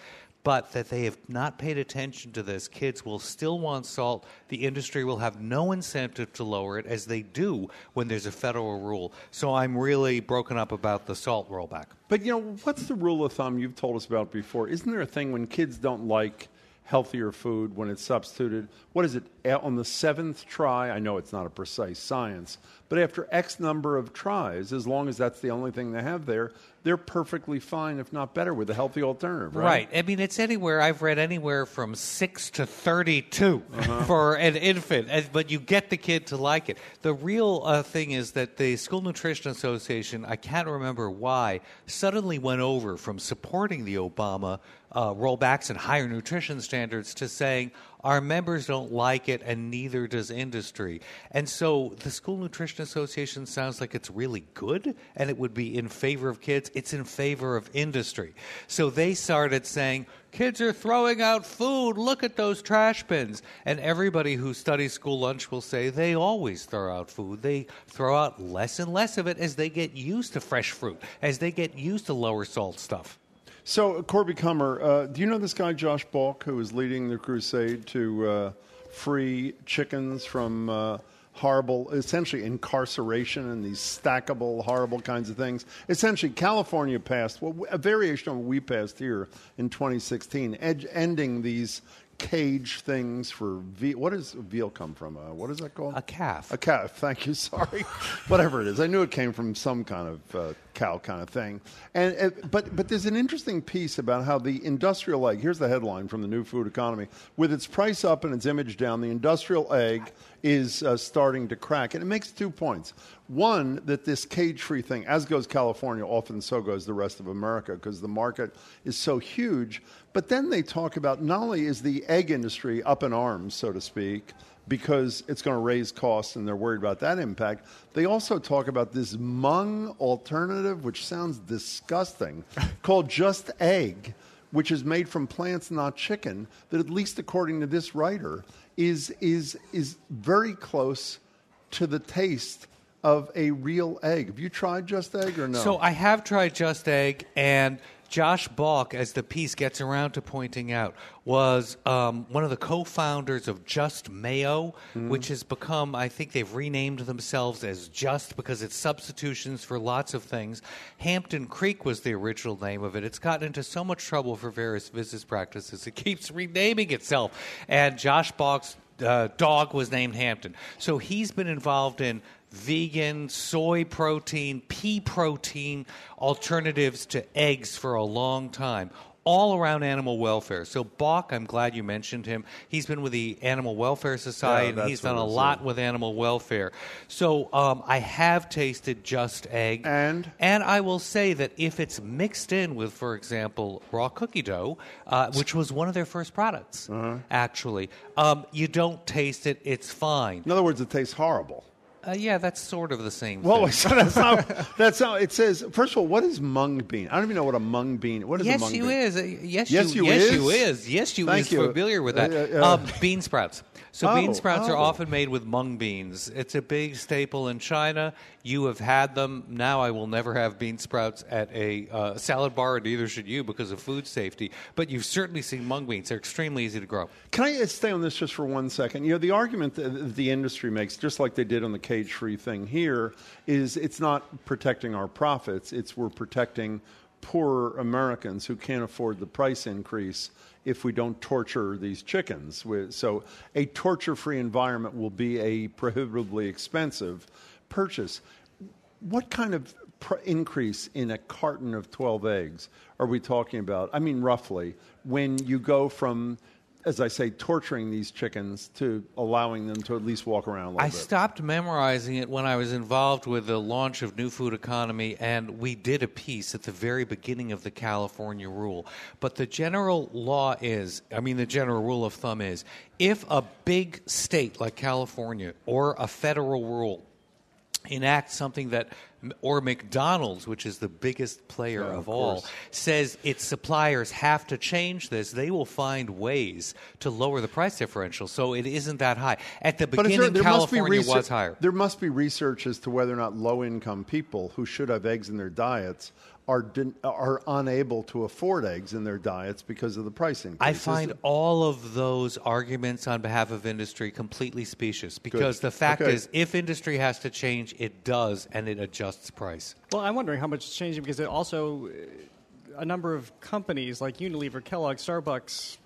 [SPEAKER 14] but that they have not paid attention to this. Kids will still want salt. The industry will have no incentive to lower it, as they do when there's a federal rule. So I'm really broken up about the salt rollback.
[SPEAKER 2] But you know, what's the rule of thumb you've told us about before? Isn't there a thing when kids don't like healthier food when it's substituted? What is it on the seventh try? I know it's not a precise science, but after X number of tries, as long as that's the only thing they have there, they're perfectly fine, if not better, with a healthy alternative. Right?
[SPEAKER 14] Right. I mean, it's anywhere. I've read anywhere from six to 32 [LAUGHS] for an infant, but you get the kid to like it. The real uh, thing is that the School Nutrition Association, I can't remember why, suddenly went over from supporting the Obama uh, rollbacks and higher nutrition standards to saying, our members don't like it, and neither does industry. And so the School Nutrition Association sounds like it's really good and it would be in favor of kids. It's in favor of industry. So they started saying, kids are throwing out food. Look at those trash bins. And everybody who studies school lunch will say they always throw out food. They throw out less and less of it as they get used to fresh fruit, as they get used to lower salt stuff.
[SPEAKER 2] So, Corby Kummer, uh, do you know this guy, Josh Balk, who is leading the crusade to uh, free chickens from uh, horrible, essentially incarceration and these stackable, horrible kinds of things? Essentially, California passed well, a variation of what we passed here in 2016, ed- ending these cage things for veal. What does veal come from? Uh, what is that called?
[SPEAKER 14] A calf.
[SPEAKER 2] A calf. Thank you. [LAUGHS] Sorry. Whatever it is, I knew it came from some kind of uh, cow kind of thing. And uh, but but there's an interesting piece about how the industrial egg. Here's the headline from the New Food Economy: with its price up and its image down, the industrial egg is uh, starting to crack. And it makes two points. One, that this cage free thing, as goes California, often so goes the rest of America because the market is so huge. But then they talk about not only is the egg industry up in arms, so to speak, because it's going to raise costs and they're worried about that impact, they also talk about this mung alternative, which sounds disgusting, [LAUGHS] called Just Egg, which is made from plants, not chicken, that at least according to this writer, is, is, is very close to the taste of a real egg. Have you tried Just Egg or no?
[SPEAKER 14] So I have tried Just Egg, and Josh Balk, as the piece gets around to pointing out, was um, one of the co-founders of Just Mayo,
[SPEAKER 2] Mm-hmm.
[SPEAKER 14] which has become, I think they've renamed themselves as Just because it's substitutions for lots of things. Hampton Creek was the original name of it. It's gotten into so much trouble for various business practices, it keeps renaming itself. And Josh Balk's uh, dog was named Hampton. So he's been involved in vegan, soy protein, pea protein alternatives to eggs for a long time. All around animal welfare. So Balk, I'm glad you mentioned him. He's been with the Animal Welfare Society, and he's done a lot
[SPEAKER 2] yeah.
[SPEAKER 14] with animal welfare. So um, I have tasted Just Egg,
[SPEAKER 2] and
[SPEAKER 14] and I will say that if it's mixed in with, for example, raw cookie dough, uh, which was one of their first products,
[SPEAKER 2] Uh-huh.
[SPEAKER 14] actually, um, you don't taste it. It's fine.
[SPEAKER 2] In other words, it tastes horrible.
[SPEAKER 14] Uh, yeah, that's sort of the same.
[SPEAKER 2] Well,
[SPEAKER 14] thing. [LAUGHS]
[SPEAKER 2] so that's not. That's not. It says first of all, what is mung bean? I don't even know what a mung bean. What is
[SPEAKER 14] yes,
[SPEAKER 2] a mung
[SPEAKER 14] you
[SPEAKER 2] bean?
[SPEAKER 14] is. Uh, Yes,
[SPEAKER 2] yes,
[SPEAKER 14] you,
[SPEAKER 2] you
[SPEAKER 14] yes,
[SPEAKER 2] is.
[SPEAKER 14] you is. Yes, you
[SPEAKER 2] Thank
[SPEAKER 14] is
[SPEAKER 2] you.
[SPEAKER 14] familiar with that.
[SPEAKER 2] Uh, uh,
[SPEAKER 14] bean sprouts. So
[SPEAKER 2] Oh,
[SPEAKER 14] bean sprouts are
[SPEAKER 2] oh.
[SPEAKER 14] often made with mung beans. It's a big staple in China. You have had them. Now I will never have bean sprouts at a uh, salad bar, and neither should you because of food safety. But you've certainly seen mung beans. They're extremely easy to grow.
[SPEAKER 2] Can I stay on this just for one second? You know, the argument that the industry makes, just like they did on the cage free thing here, is it's not protecting our profits, it's we're protecting poorer Americans who can't afford the price increase if we don't torture these chickens. So, a torture free environment will be a prohibitively expensive purchase. What kind of pr- increase in a carton of 12 eggs are we talking about? I mean, roughly, when you go from, as I say, torturing these chickens to allowing them to at least walk around a little
[SPEAKER 14] I
[SPEAKER 2] bit.
[SPEAKER 14] stopped memorizing it when I was involved with the launch of New Food Economy, and we did a piece at the very beginning of the California rule. But the general law is I mean, the general rule of thumb is if a big state like California or a federal rule enact something that or McDonald's, which is the biggest player
[SPEAKER 2] Yeah,
[SPEAKER 14] of,
[SPEAKER 2] of
[SPEAKER 14] all, says its suppliers have to change this, they will find ways to lower the price differential. So it isn't that high. At the beginning,
[SPEAKER 2] there, there must be
[SPEAKER 14] California
[SPEAKER 2] research,
[SPEAKER 14] was higher.
[SPEAKER 2] There must be research as to whether or not low income people who should have eggs in their diets are, din- are unable to afford eggs in their diets because of the price increase.
[SPEAKER 14] I find
[SPEAKER 2] it-
[SPEAKER 14] all of those arguments on behalf of industry completely specious because the fact
[SPEAKER 2] Okay.
[SPEAKER 14] is, if industry has to change, it does and it adjusts price.
[SPEAKER 3] Well, I'm wondering how much it's changing because it also uh, a number of companies like Unilever, Kellogg, Starbucks,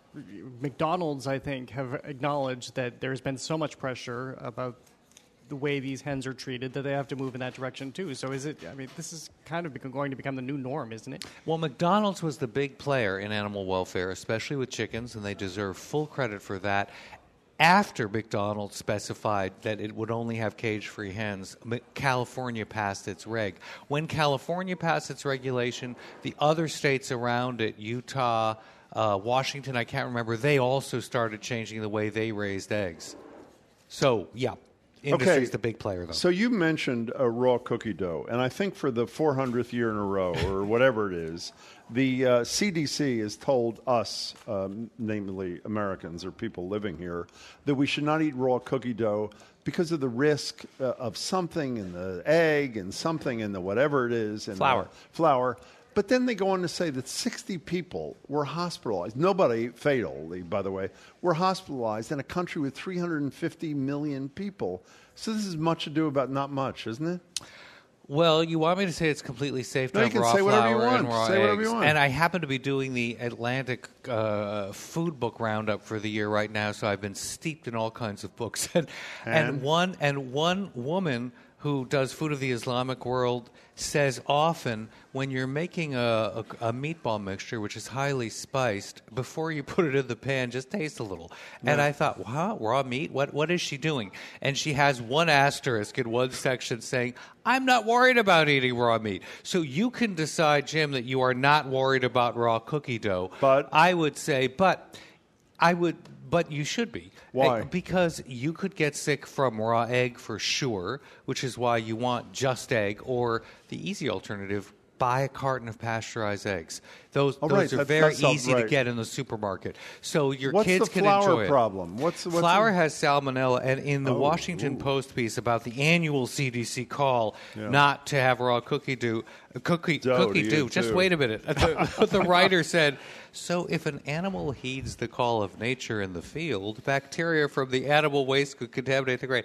[SPEAKER 3] McDonald's, I think, have acknowledged that there's been so much pressure about the way these hens are treated that they have to move in that direction too. So is it? I mean, this is kind of going to become the new norm, isn't it?
[SPEAKER 14] Well, McDonald's was the big player in animal welfare, especially with chickens, and they deserve full credit for that. After McDonald's specified that it would only have cage free hens, California passed its reg. When California passed its regulation, the other states around it, Utah, uh, Washington, I can't remember, they also started changing the way they raised eggs. So, yeah, industry's the big player, though.
[SPEAKER 2] So you mentioned a raw cookie dough, and I think for the 400th year in a row, or [LAUGHS] whatever it is, the uh, CDC has told us, um, namely Americans or people living here, that we should not eat raw cookie dough because of the risk uh, of something in the egg and something in the whatever it is, in
[SPEAKER 14] Flour.
[SPEAKER 2] the flour. But then they go on to say that 60 people were hospitalized. Nobody fatally, by the way, were hospitalized in a country with 350 million people. So this is much ado about not much, isn't it?
[SPEAKER 14] Well, you want me to say it's completely safe to
[SPEAKER 2] No, you
[SPEAKER 14] have
[SPEAKER 2] can
[SPEAKER 14] raw
[SPEAKER 2] say whatever you
[SPEAKER 14] flour and
[SPEAKER 2] want.
[SPEAKER 14] raw
[SPEAKER 2] Say whatever you want.
[SPEAKER 14] And I happen to be doing the Atlantic uh, Food Book Roundup for the year right now, so I've been steeped in all kinds of books. [LAUGHS] and, and
[SPEAKER 2] And?
[SPEAKER 14] one and one woman who does Food of the Islamic World, says often when you're making a, a, a meatball mixture, which is highly spiced, before you [LAUGHS] put it in the pan, just taste a little. And I thought, wow, raw meat? What, what is she doing? And she has one asterisk in one section saying, I'm not worried about eating raw meat. So you can decide, Jim, that you are not worried about raw cookie dough. But I would say, but I would, but you should be.
[SPEAKER 2] Why?
[SPEAKER 14] Because you could get sick from raw egg for sure, which is why you want just egg, or the easy alternative. Buy a carton of pasteurized eggs. Those,
[SPEAKER 2] Oh,
[SPEAKER 14] those
[SPEAKER 2] right,
[SPEAKER 14] are
[SPEAKER 2] that-
[SPEAKER 14] very easy to get in the supermarket. So your
[SPEAKER 2] What's
[SPEAKER 14] kids can enjoy it.
[SPEAKER 2] problem? What's- what's
[SPEAKER 14] flour
[SPEAKER 2] the-
[SPEAKER 14] has salmonella, and in the
[SPEAKER 2] Oh,
[SPEAKER 14] Washington Post piece about the annual CDC call
[SPEAKER 2] Yeah.
[SPEAKER 14] not to have raw cookie dough, cookie
[SPEAKER 2] Dough
[SPEAKER 14] cookie dough. Just wait a minute. [LAUGHS] The, the writer [LAUGHS] said, so if an animal heeds the call of nature in the field, bacteria from the animal waste could contaminate the grain.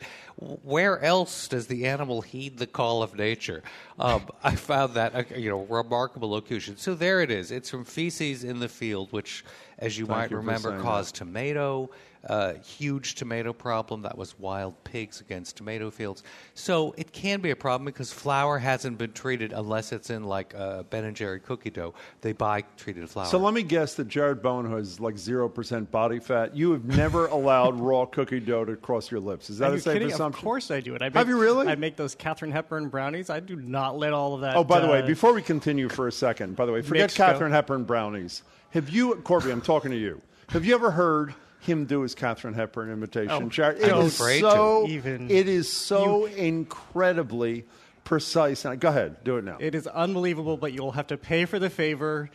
[SPEAKER 14] Where else does the animal heed the call of nature? Um, I found that uh, you know remarkable locution. So there it is. It's from feces in the field, which, as you
[SPEAKER 2] Thank
[SPEAKER 14] might
[SPEAKER 2] you
[SPEAKER 14] remember,
[SPEAKER 2] that.
[SPEAKER 14] caused tomato. Uh, huge tomato problem. That was wild pigs against tomato fields. So it can be a problem because flour hasn't been treated unless it's in like uh, Ben and Jerry cookie dough. They buy treated flour.
[SPEAKER 2] So let me guess that Jared Bowen, who has like 0% body fat, you have never [LAUGHS] allowed raw cookie dough to cross your lips. Is that
[SPEAKER 3] Are
[SPEAKER 2] a
[SPEAKER 3] you
[SPEAKER 2] safe
[SPEAKER 3] kidding?
[SPEAKER 2] assumption?
[SPEAKER 3] Of course I do it. I make,
[SPEAKER 2] Have you really?
[SPEAKER 3] I make those Katharine Hepburn brownies. I do not let all of that.
[SPEAKER 2] Oh, by the way,
[SPEAKER 3] uh,
[SPEAKER 2] before we continue for a second, by the way, forget
[SPEAKER 3] mix go.
[SPEAKER 2] Katharine Hepburn brownies. Have you, Corby? I'm talking to you. Have you ever heard him do his Katharine Hepburn imitation?
[SPEAKER 3] Oh,
[SPEAKER 2] Jared? It is so.
[SPEAKER 3] Even-
[SPEAKER 2] it is so incredibly precise. Go ahead, do it now.
[SPEAKER 3] It is unbelievable, but you'll have to pay for the favor.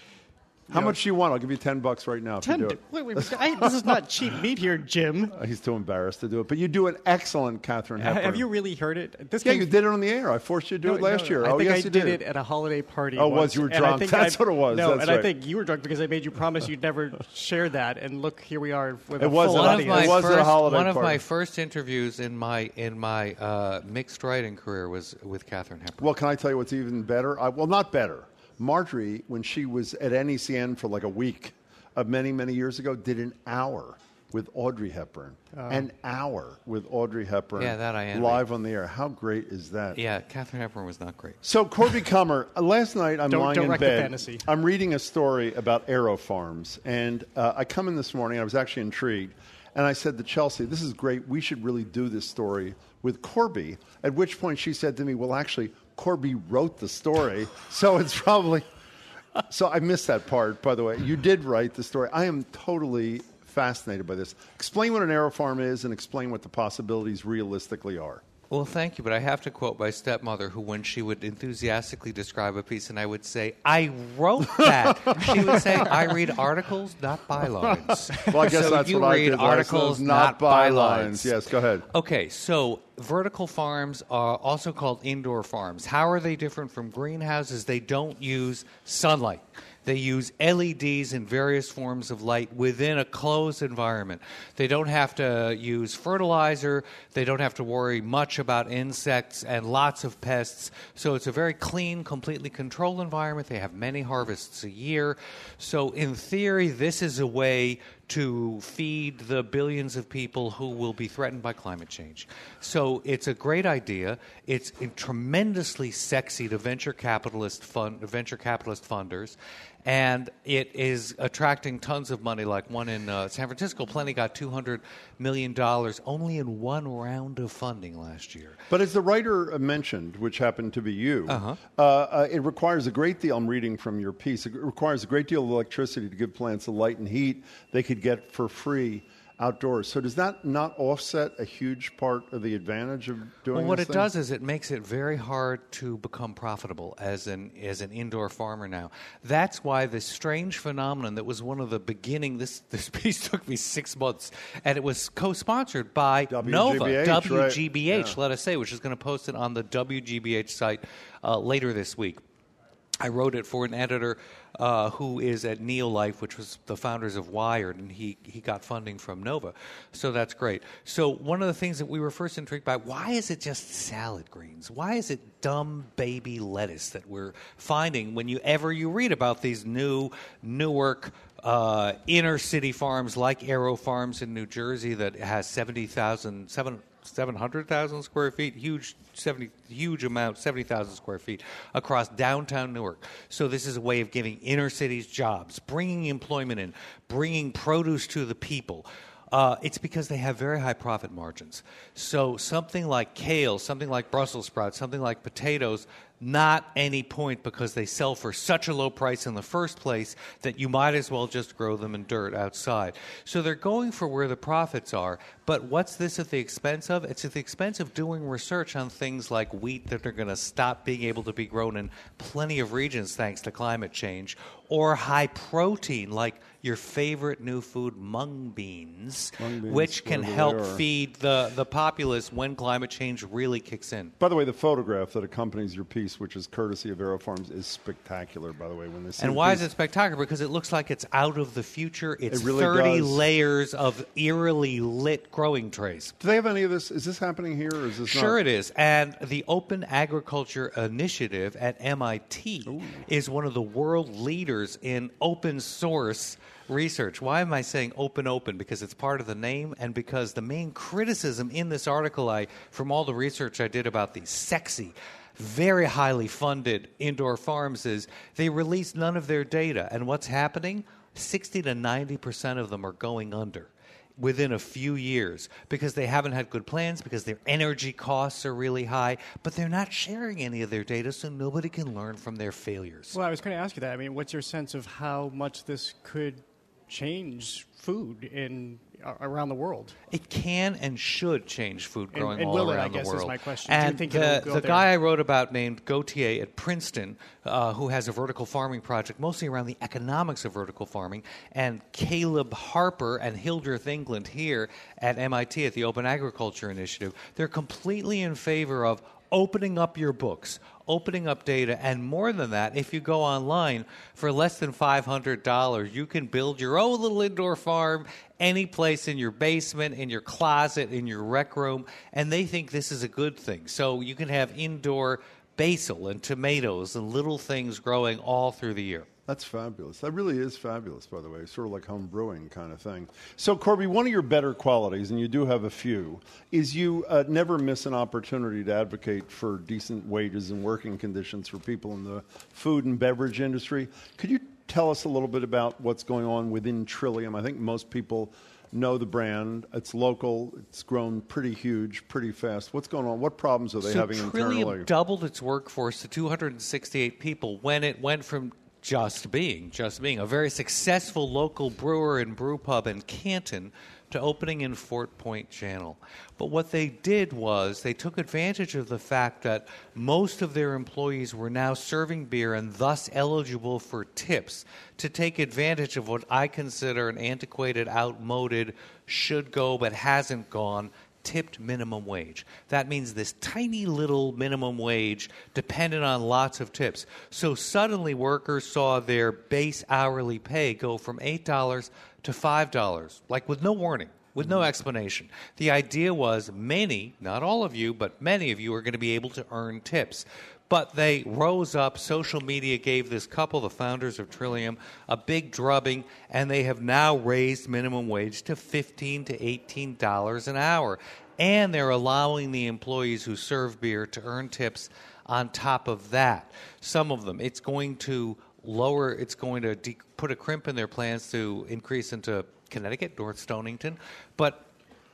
[SPEAKER 2] How
[SPEAKER 3] know,
[SPEAKER 2] much do you want? I'll give you ten bucks right now if
[SPEAKER 3] Ten.
[SPEAKER 2] you do it.
[SPEAKER 3] Wait, wait, I, this is not cheap [LAUGHS] meat here, Jim.
[SPEAKER 2] Uh, He's too embarrassed to do it, but you do an excellent Katharine
[SPEAKER 3] Ha-
[SPEAKER 2] Hepburn.
[SPEAKER 3] Have you really heard it? This
[SPEAKER 2] yeah,
[SPEAKER 3] came-
[SPEAKER 2] you did it on the air. I forced you to do
[SPEAKER 3] No,
[SPEAKER 2] it last
[SPEAKER 3] no,
[SPEAKER 2] year.
[SPEAKER 3] I
[SPEAKER 2] oh,
[SPEAKER 3] think
[SPEAKER 2] yes,
[SPEAKER 3] I
[SPEAKER 2] you
[SPEAKER 3] did
[SPEAKER 2] did
[SPEAKER 3] it at a holiday party.
[SPEAKER 2] Oh, was you were
[SPEAKER 3] and I
[SPEAKER 2] drunk?
[SPEAKER 3] think
[SPEAKER 2] That's
[SPEAKER 3] I-
[SPEAKER 2] what it was.
[SPEAKER 3] No,
[SPEAKER 2] That's
[SPEAKER 3] and I think you were drunk because I made you promise you'd never share that. And look, here we are with a
[SPEAKER 2] It was
[SPEAKER 3] full
[SPEAKER 14] one of
[SPEAKER 3] audience.
[SPEAKER 14] my
[SPEAKER 2] It was at a
[SPEAKER 14] first,
[SPEAKER 2] holiday
[SPEAKER 14] one of
[SPEAKER 2] party.
[SPEAKER 14] my first interviews in my in my uh, mixed writing career was with Katharine Hepburn.
[SPEAKER 2] Well, can I tell you what's even better? I, well, not better. Margery, when she was at NECN for like a week, uh, many many years ago, did an hour with Audrey Hepburn.
[SPEAKER 14] Oh.
[SPEAKER 2] An hour with Audrey Hepburn.
[SPEAKER 14] Yeah, that I envy.
[SPEAKER 2] live on the air. How great is that?
[SPEAKER 14] Yeah, Katharine Hepburn was not great.
[SPEAKER 2] So Corby Kummer, [LAUGHS] last night I'm
[SPEAKER 3] Don't-
[SPEAKER 2] lying
[SPEAKER 3] don't
[SPEAKER 2] in
[SPEAKER 3] wreck the
[SPEAKER 2] bed.
[SPEAKER 3] fantasy.
[SPEAKER 2] I'm reading a story about Aero Farms, and uh, I come in this morning. I was actually intrigued, and I said to Chelsea, "This is great. We should really do this story with Corby." At which point she said to me, "Well, actually, Corby wrote the story, so it's probably." So I missed that part, by the way. You did write the story. I am totally fascinated by this. Explain what an Aero Farm is, and explain what the possibilities realistically are.
[SPEAKER 14] Well, thank you, but I have to quote my stepmother, who, when she would enthusiastically describe a piece, and I would say, "I wrote that," she would say, "I read articles, not bylines." [LAUGHS]
[SPEAKER 2] Well, I guess
[SPEAKER 14] So
[SPEAKER 2] that's
[SPEAKER 14] you
[SPEAKER 2] what I
[SPEAKER 14] read
[SPEAKER 2] did.
[SPEAKER 14] articles,
[SPEAKER 2] not, bylines. Yes, go ahead.
[SPEAKER 14] Okay, so vertical farms are also called indoor farms. How are they different from greenhouses? They don't use sunlight. They use LEDs and various forms of light within a closed environment. They don't have to use fertilizer. They don't have to worry much about insects and lots of pests. So it's a very clean, completely controlled environment. They have many harvests a year. So, in theory, this is a way to feed the billions of people who will be threatened by climate change. So it's a great idea. It's tremendously sexy to venture capitalist fund, venture capitalist funders, and it is attracting tons of money. Like one in uh, San Francisco, Plenty got two hundred million dollars only in one round of funding last year.
[SPEAKER 2] But as the writer uh, mentioned, which happened to be you,
[SPEAKER 14] Uh-huh.
[SPEAKER 2] uh, uh, it requires a great deal. I'm reading from your piece. It requires a great deal of electricity to give plants the light and heat they could get for free outdoors. So does that not offset a huge part of the advantage of doing?
[SPEAKER 14] Well, what it
[SPEAKER 2] thing?
[SPEAKER 14] does is it makes it very hard to become profitable as an as an indoor farmer now. That's why this strange phenomenon that was one of the beginning. This [LAUGHS] this piece took me six months, and it was co-sponsored by Nova
[SPEAKER 2] WGBH, right. Yeah.
[SPEAKER 14] Let us say, which is going to post it on the WGBH site uh, later this week. I wrote it for an editor uh, who is at Neolife, which was the founders of Wired, and he, he got funding from Nova. So that's great. So, one of the things that we were first intrigued by why is it just salad greens? Why is it dumb baby lettuce that we're finding whenever you ever you read about these new Newark uh, inner city farms like Aero Farms in New Jersey that has 70,000, seven- 700,000 square feet, huge 70 huge amount, 70,000 square feet across downtown Newark. So this is a way of giving inner cities jobs, bringing employment in, bringing produce to the people. Uh, it's because they have very high profit margins. So something like kale, something like Brussels sprouts, something like potatoes, not any point because they sell for such a low price in the first place that you might as well just grow them in dirt outside. So they're going for where the profits are. But what's this at the expense of? It's at the expense of doing research on things like wheat that are going to stop being able to be grown in plenty of regions thanks to climate change, or high protein like your favorite new food, mung beans,
[SPEAKER 2] Mung beans,
[SPEAKER 14] which can help feed the, the populace when climate change really kicks in.
[SPEAKER 2] By the way, the photograph that accompanies your piece, which is courtesy of Aero Farms, is spectacular. By the way, when they see
[SPEAKER 14] And why
[SPEAKER 2] piece-
[SPEAKER 14] is it spectacular? Because it looks like it's out of the future. It's
[SPEAKER 2] really
[SPEAKER 14] 30
[SPEAKER 2] does.
[SPEAKER 14] layers of eerily lit growing trays.
[SPEAKER 2] Do they have any of this? Is this happening here, or is this
[SPEAKER 14] Sure,
[SPEAKER 2] not?
[SPEAKER 14] it is. And the Open Agriculture Initiative at MIT is one of the world leaders in open source research. Why am I saying open open? Because it's part of the name and because the main criticism in this article I from all the research I did about these sexy very highly funded indoor farms is they release none of their data and what's happening 60 to 90% of them are going under within a few years because they haven't had good plans, because their energy costs are really high, but they're not sharing any of their data, so nobody can learn from their failures.
[SPEAKER 3] Well, I was going to ask you that. I mean, what's your sense of how much this could change food in uh, around the world?
[SPEAKER 14] It can and should change food growing
[SPEAKER 3] and
[SPEAKER 14] all
[SPEAKER 3] will it, I
[SPEAKER 14] around
[SPEAKER 3] guess,
[SPEAKER 14] the
[SPEAKER 3] is
[SPEAKER 14] world.
[SPEAKER 3] my question. Do you
[SPEAKER 14] And
[SPEAKER 3] think
[SPEAKER 14] the,
[SPEAKER 3] go
[SPEAKER 14] the guy I wrote about named Gauthier at Princeton, uh, who has a vertical farming project mostly around the economics of vertical farming, and Caleb Harper and Hildreth England here at MIT at the Open Agriculture Initiative, they're completely in favor of opening up your books, opening up data, and more than that, if you go online for less than $500, you can build your own little indoor farm any place in your basement, in your closet, in your rec room, and they think this is a good thing. So you can have indoor basil and tomatoes and little things growing all through the year.
[SPEAKER 2] That's fabulous. That really is fabulous, by the way. Sort of like home brewing kind of thing. So, Corby, one of your better qualities, and you do have a few, is you uh, never miss an opportunity to advocate for decent wages and working conditions for people in the food and beverage industry. Could you tell us a little bit about what's going on within Trillium? I think most people know the brand. It's local. It's grown pretty huge, pretty fast. What's going on? What problems are they
[SPEAKER 14] so
[SPEAKER 2] having
[SPEAKER 14] Trillium
[SPEAKER 2] internally?
[SPEAKER 14] doubled its workforce to 268 people when it went from just being just being a very successful local brewer and brew pub in Canton to opening in Fort Point Channel. But what they did was they took advantage of the fact that most of their employees were now serving beer and thus eligible for tips to take advantage of what I consider an antiquated, outmoded, should go but hasn't gone tipped minimum wage. That means this tiny little minimum wage dependent on lots of tips. So suddenly workers saw their base hourly pay go from $8 to $5, like with no warning. With no mm-hmm. explanation. The idea was many, not all of you, but many of you are going to be able to earn tips. But they rose up. Social media gave this couple, the founders of Trillium, a big drubbing, and they have now raised minimum wage to fifteen to eighteen dollars an hour. And they're allowing the employees who serve beer to earn tips on top of that. Some of them, it's going to lower. It's going to de- put a crimp in their plans to increase into Connecticut, North Stonington, but.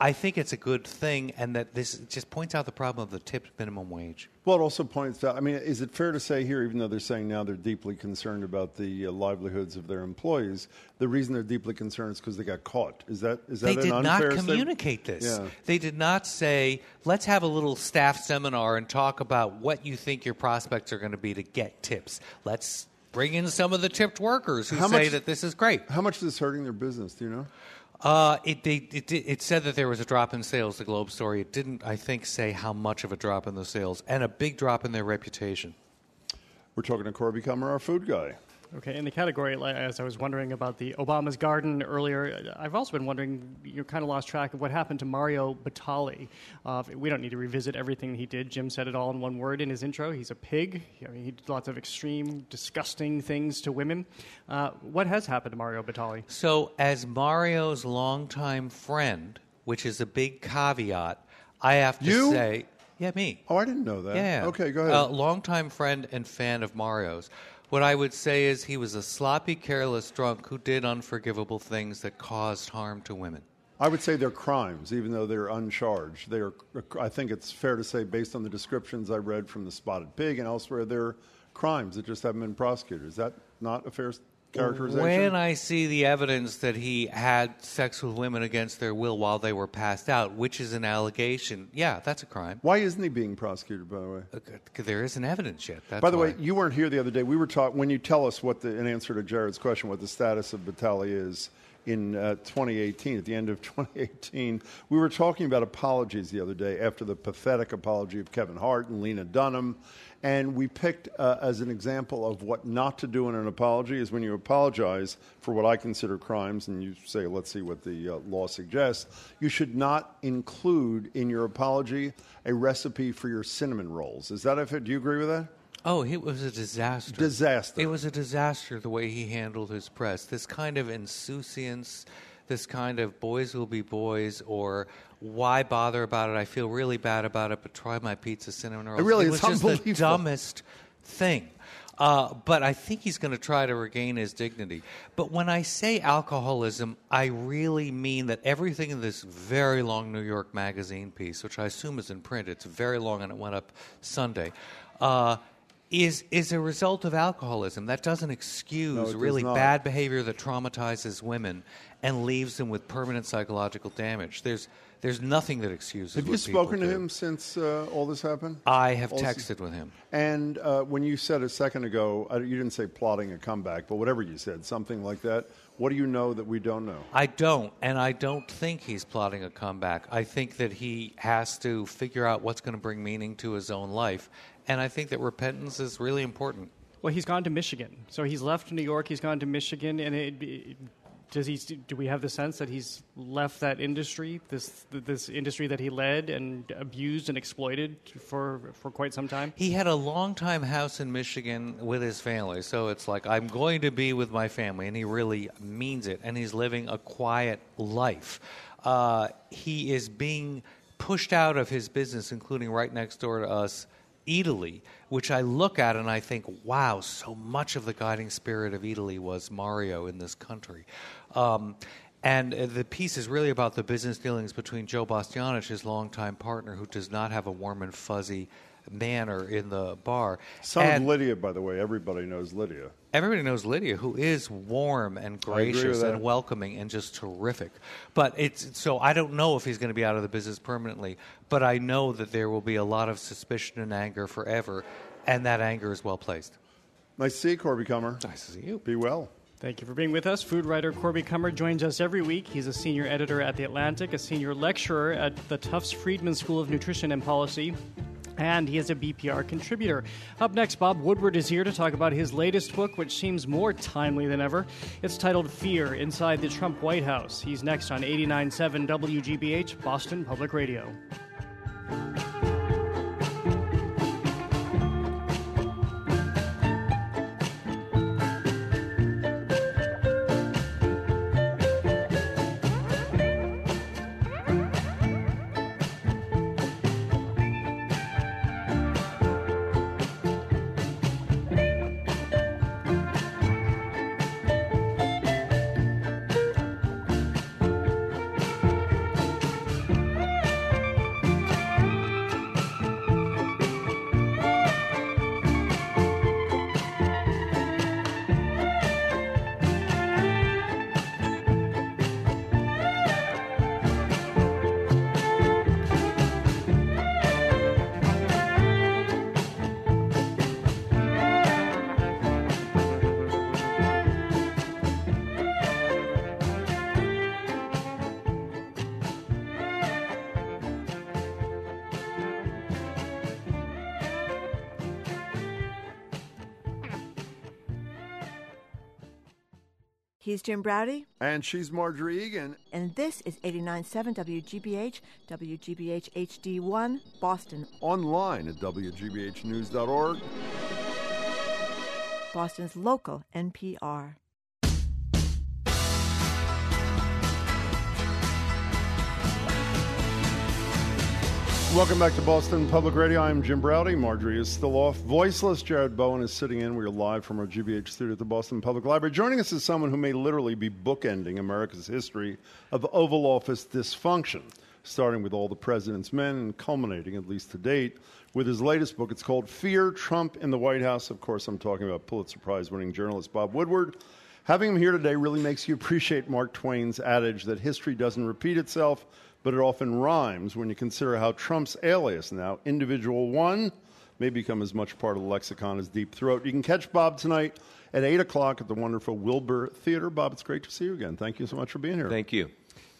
[SPEAKER 14] I think it's a good thing, and that this just points out the problem of the tipped minimum wage.
[SPEAKER 2] Well, it also points out. I mean, is it fair to say here, even though they're saying now they're deeply concerned about the uh, livelihoods of their employees, the reason they're deeply concerned is because they got caught? Is that is that
[SPEAKER 14] they did not
[SPEAKER 2] statement?
[SPEAKER 14] communicate this.
[SPEAKER 2] Yeah.
[SPEAKER 14] They did not say, let's have a little staff seminar and talk about what you think your prospects are going to be to get tips. Let's bring in some of the tipped workers who
[SPEAKER 2] How
[SPEAKER 14] say
[SPEAKER 2] much-
[SPEAKER 14] that this is great.
[SPEAKER 2] How much is this hurting their business? Do you know?
[SPEAKER 14] Uh, it, they, it, it said that there was a drop in sales, the Globe story. It didn't, I think, say how much of a drop in the sales and a big drop in their reputation.
[SPEAKER 2] We're talking to Corby Kummer, our food guy.
[SPEAKER 3] Okay, in the category, as I was wondering about the Obama's Garden earlier, I've also been wondering, you kind of lost track of what happened to Mario Batali. Uh, we don't need to revisit everything he did. Jim said it all in one word in his intro. He's a pig. I mean, he did lots of extreme, disgusting things to women. Uh, what has happened to Mario Batali?
[SPEAKER 14] So, as Mario's longtime friend, which is a big caveat, I have to
[SPEAKER 2] You?
[SPEAKER 14] say, yeah, me.
[SPEAKER 2] Oh, I didn't know that.
[SPEAKER 14] Yeah.
[SPEAKER 2] Okay, go ahead.
[SPEAKER 14] A longtime friend and fan of Mario's. What I would say is he was a sloppy, careless drunk who did unforgivable things that caused harm to women.
[SPEAKER 2] I would say they're crimes, even though they're uncharged. They are. I think it's fair to say, based on the descriptions I read from the Spotted Pig and elsewhere, they're crimes that just haven't been prosecuted. Is that not a fair characterization?
[SPEAKER 14] When I see the evidence that he had sex with women against their will while they were passed out, which is an allegation, yeah, that's a crime.
[SPEAKER 2] Why isn't he being prosecuted? By the way,
[SPEAKER 14] there isn't evidence yet.
[SPEAKER 2] By the
[SPEAKER 14] why.
[SPEAKER 2] way, you weren't here the other day. We were talking when you tell us what the in answer to Jared's question, what the status of Batali is in uh, 2018. At the end of [LAUGHS] 2018, we were talking about apologies the other day after the pathetic apology of Kevin Hart and Lena Dunham. And we picked uh, as an example of what not to do in an apology is when you apologize for what I consider crimes, and you say, let's see what the uh, law suggests, you should not include in your apology a recipe for your cinnamon rolls. Is that if it? Do you agree with that?
[SPEAKER 14] Oh, it was a disaster.
[SPEAKER 2] Disaster.
[SPEAKER 14] It was a disaster the way he handled his press. This kind of insouciance, this kind of boys will be boys, or why bother about it? I feel really bad about it, but try my pizza cinnamon rolls.
[SPEAKER 2] really
[SPEAKER 14] it
[SPEAKER 2] is
[SPEAKER 14] was just the dumbest thing. Uh, but I think he's going to try to regain his dignity. But when I say alcoholism, I really mean that everything in this very long New York Magazine piece, which I assume is in print, it's very long and it went up Sunday, uh, is is a result of alcoholism. That doesn't excuse
[SPEAKER 2] No, does
[SPEAKER 14] really
[SPEAKER 2] not.
[SPEAKER 14] bad behavior that traumatizes women and leaves them with permanent psychological damage. There's there's nothing that excuses.
[SPEAKER 2] Have you spoken to
[SPEAKER 14] do.
[SPEAKER 2] him since uh, all this happened?
[SPEAKER 14] I have
[SPEAKER 2] All this-
[SPEAKER 14] texted with him.
[SPEAKER 2] And uh, when you said a second ago, uh, you didn't say plotting a comeback, but whatever you said, something like that. What do you know that we don't know?
[SPEAKER 14] I don't, and I don't think he's plotting a comeback. I think that he has to figure out what's going to bring meaning to his own life, and I think that repentance is really important.
[SPEAKER 3] Well, he's gone to Michigan. So he's left New York. He's gone to Michigan, and it, it- does he? Do we have the sense that he's left that industry, this this industry that he led and abused and exploited for for quite some time?
[SPEAKER 14] He had a long time house in Michigan with his family, so it's like I'm going to be with my family, and he really means it, and he's living a quiet life. Uh, he is being pushed out of his business, including right next door to us, Eataly, which I look at and I think, wow, so much of the guiding spirit of Eataly was Mario in this country. Um, and uh, the piece is really about the business dealings between Joe Bastianich, his longtime partner, who does not have a warm and fuzzy manner in the bar.
[SPEAKER 2] Son
[SPEAKER 14] and
[SPEAKER 2] of Lydia, by the way. Everybody knows Lydia.
[SPEAKER 14] everybody knows Lydia, who is warm and
[SPEAKER 2] I agree with
[SPEAKER 14] gracious and welcoming and just terrific. But it's so I don't know if he's going to be out of the business permanently, but I know that there will be a lot of suspicion and anger forever, and that anger is well placed.
[SPEAKER 2] Nice to see you, Corby Kummer.
[SPEAKER 14] Nice to see you.
[SPEAKER 2] Be well.
[SPEAKER 3] Thank you for being with us. Food writer Corby Kummer joins us every week. He's a senior editor at The Atlantic, a senior lecturer at the Tufts Friedman School of Nutrition and Policy, and he is a BPR contributor. Up next, Bob Woodward is here to talk about his latest book, which seems more timely than ever. It's titled Fear Inside the Trump White House. He's next on 89.7 WGBH, Boston Public Radio.
[SPEAKER 15] Jim Braude,
[SPEAKER 2] And she's Margery Eagan.
[SPEAKER 15] and this is 89.7 WGBH, WGBH HD1, Boston,
[SPEAKER 2] Online at WGBHnews.org.
[SPEAKER 15] Boston's local NPR.
[SPEAKER 2] Welcome back to Boston Public Radio. I'm Jim Braude. Margery is still off. Voiceless Jared Bowen is sitting in. We are live from our GBH studio at the Boston Public Library. Joining us is someone who may literally be bookending America's history of Oval Office dysfunction, starting with all the president's men and culminating, at least to date, with his latest book. It's called Fear Trump in the White House. Of course, I'm talking about Pulitzer Prize winning journalist Bob Woodward. Having him here today really makes you appreciate Mark Twain's adage that history doesn't repeat itself, but it often rhymes when you consider how Trump's alias now, Individual One, may become as much part of the lexicon as Deep Throat. You can catch Bob tonight at 8 o'clock at the wonderful Wilbur Theater. Bob, it's great to see you again. Thank you so much for being here.
[SPEAKER 16] Thank you.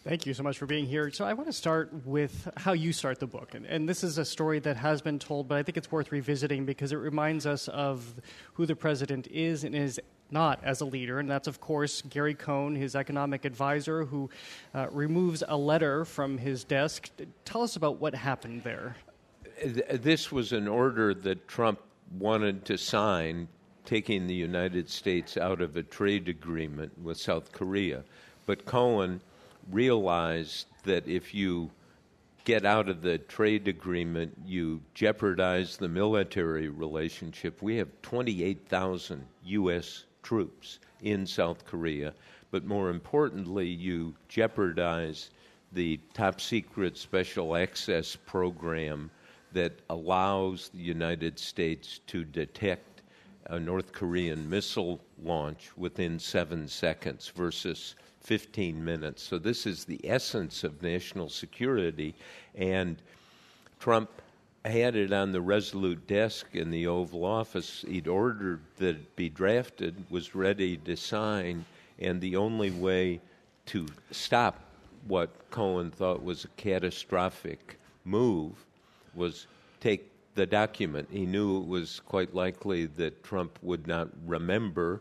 [SPEAKER 3] Thank you so much for being here. So, I want to start with how you start the book. And, and, this is a story that has been told, but I think it's worth revisiting because it reminds us of who the president is and is not as a leader. And that's, of course, Gary Cohn, his economic advisor, who uh, removes a letter from his desk. Tell us about what happened there.
[SPEAKER 16] This was an order that Trump wanted to sign, taking the United States out of a trade agreement with South Korea. But Cohn realized that if you get out of the trade agreement, you jeopardize the military relationship. We have 28,000 U.S. troops in South Korea, but more importantly, you jeopardize the top secret special access program that allows the United States to detect a North Korean missile launch within seven seconds versus 15 minutes. So, this is the essence of national security. And Trump had it on the Resolute desk in the Oval Office. He'd ordered that it be drafted, was ready to sign, and the only way to stop what Cohn thought was a catastrophic move was take the document. He knew it was quite likely that Trump would not remember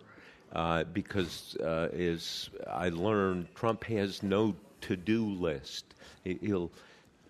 [SPEAKER 16] uh, because, uh, as I learned, Trump has no to-do list. He'll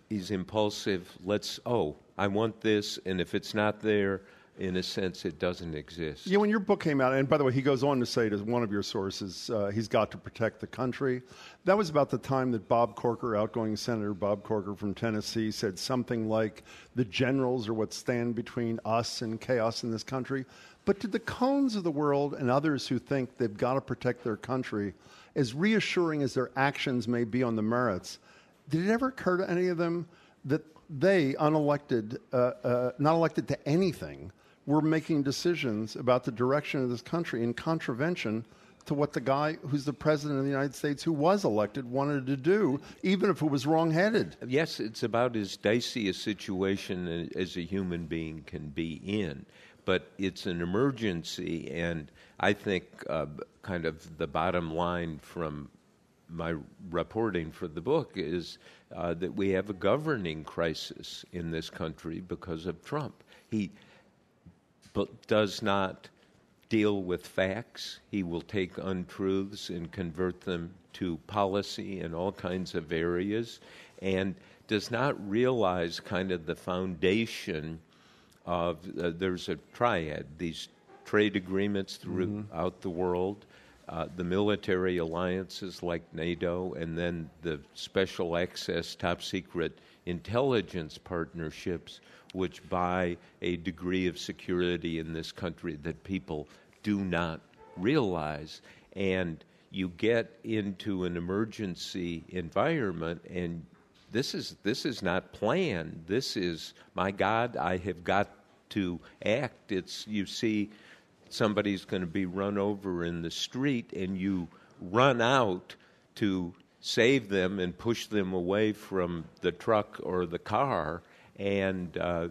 [SPEAKER 16] he's impulsive. Let's oh, I want this, and if it's not there, in a sense, it doesn't exist.
[SPEAKER 2] Yeah, when your book came out, and by the way, he goes on to say to one of your sources, uh, he's got to protect the country. That was about the time that Bob Corker, outgoing Senator Bob Corker from Tennessee, said something like, The generals are what stand between us and chaos in this country. But to the Cohns of the world and others who think they've got to protect their country, as reassuring as their actions may be on the merits, did it ever occur to any of them that they, unelected, uh, uh, not elected to anything, were making decisions about the direction of this country in contravention to what the guy who's the president of the United States who was elected wanted to do, even if it was wrongheaded.
[SPEAKER 16] Yes, it's about as dicey a situation as a human being can be in but it's an emergency. And I think uh, kind of the bottom line from my reporting for the book is uh, that we have a governing crisis in this country because of Trump. He does not deal with facts. He will take untruths and convert them to policy in all kinds of areas and does not realize kind of the foundation of uh, there's a triad, these trade agreements throughout mm-hmm. the world, uh, the military alliances like NATO, and then the special access, top secret intelligence partnerships, which buy a degree of security in this country that people do not realize. And you get into an emergency environment and this is this is not planned. This is my God. I have got to act. It's you see somebody's going to be run over in the street, and you run out to save them and push them away from the truck or the car. And uh,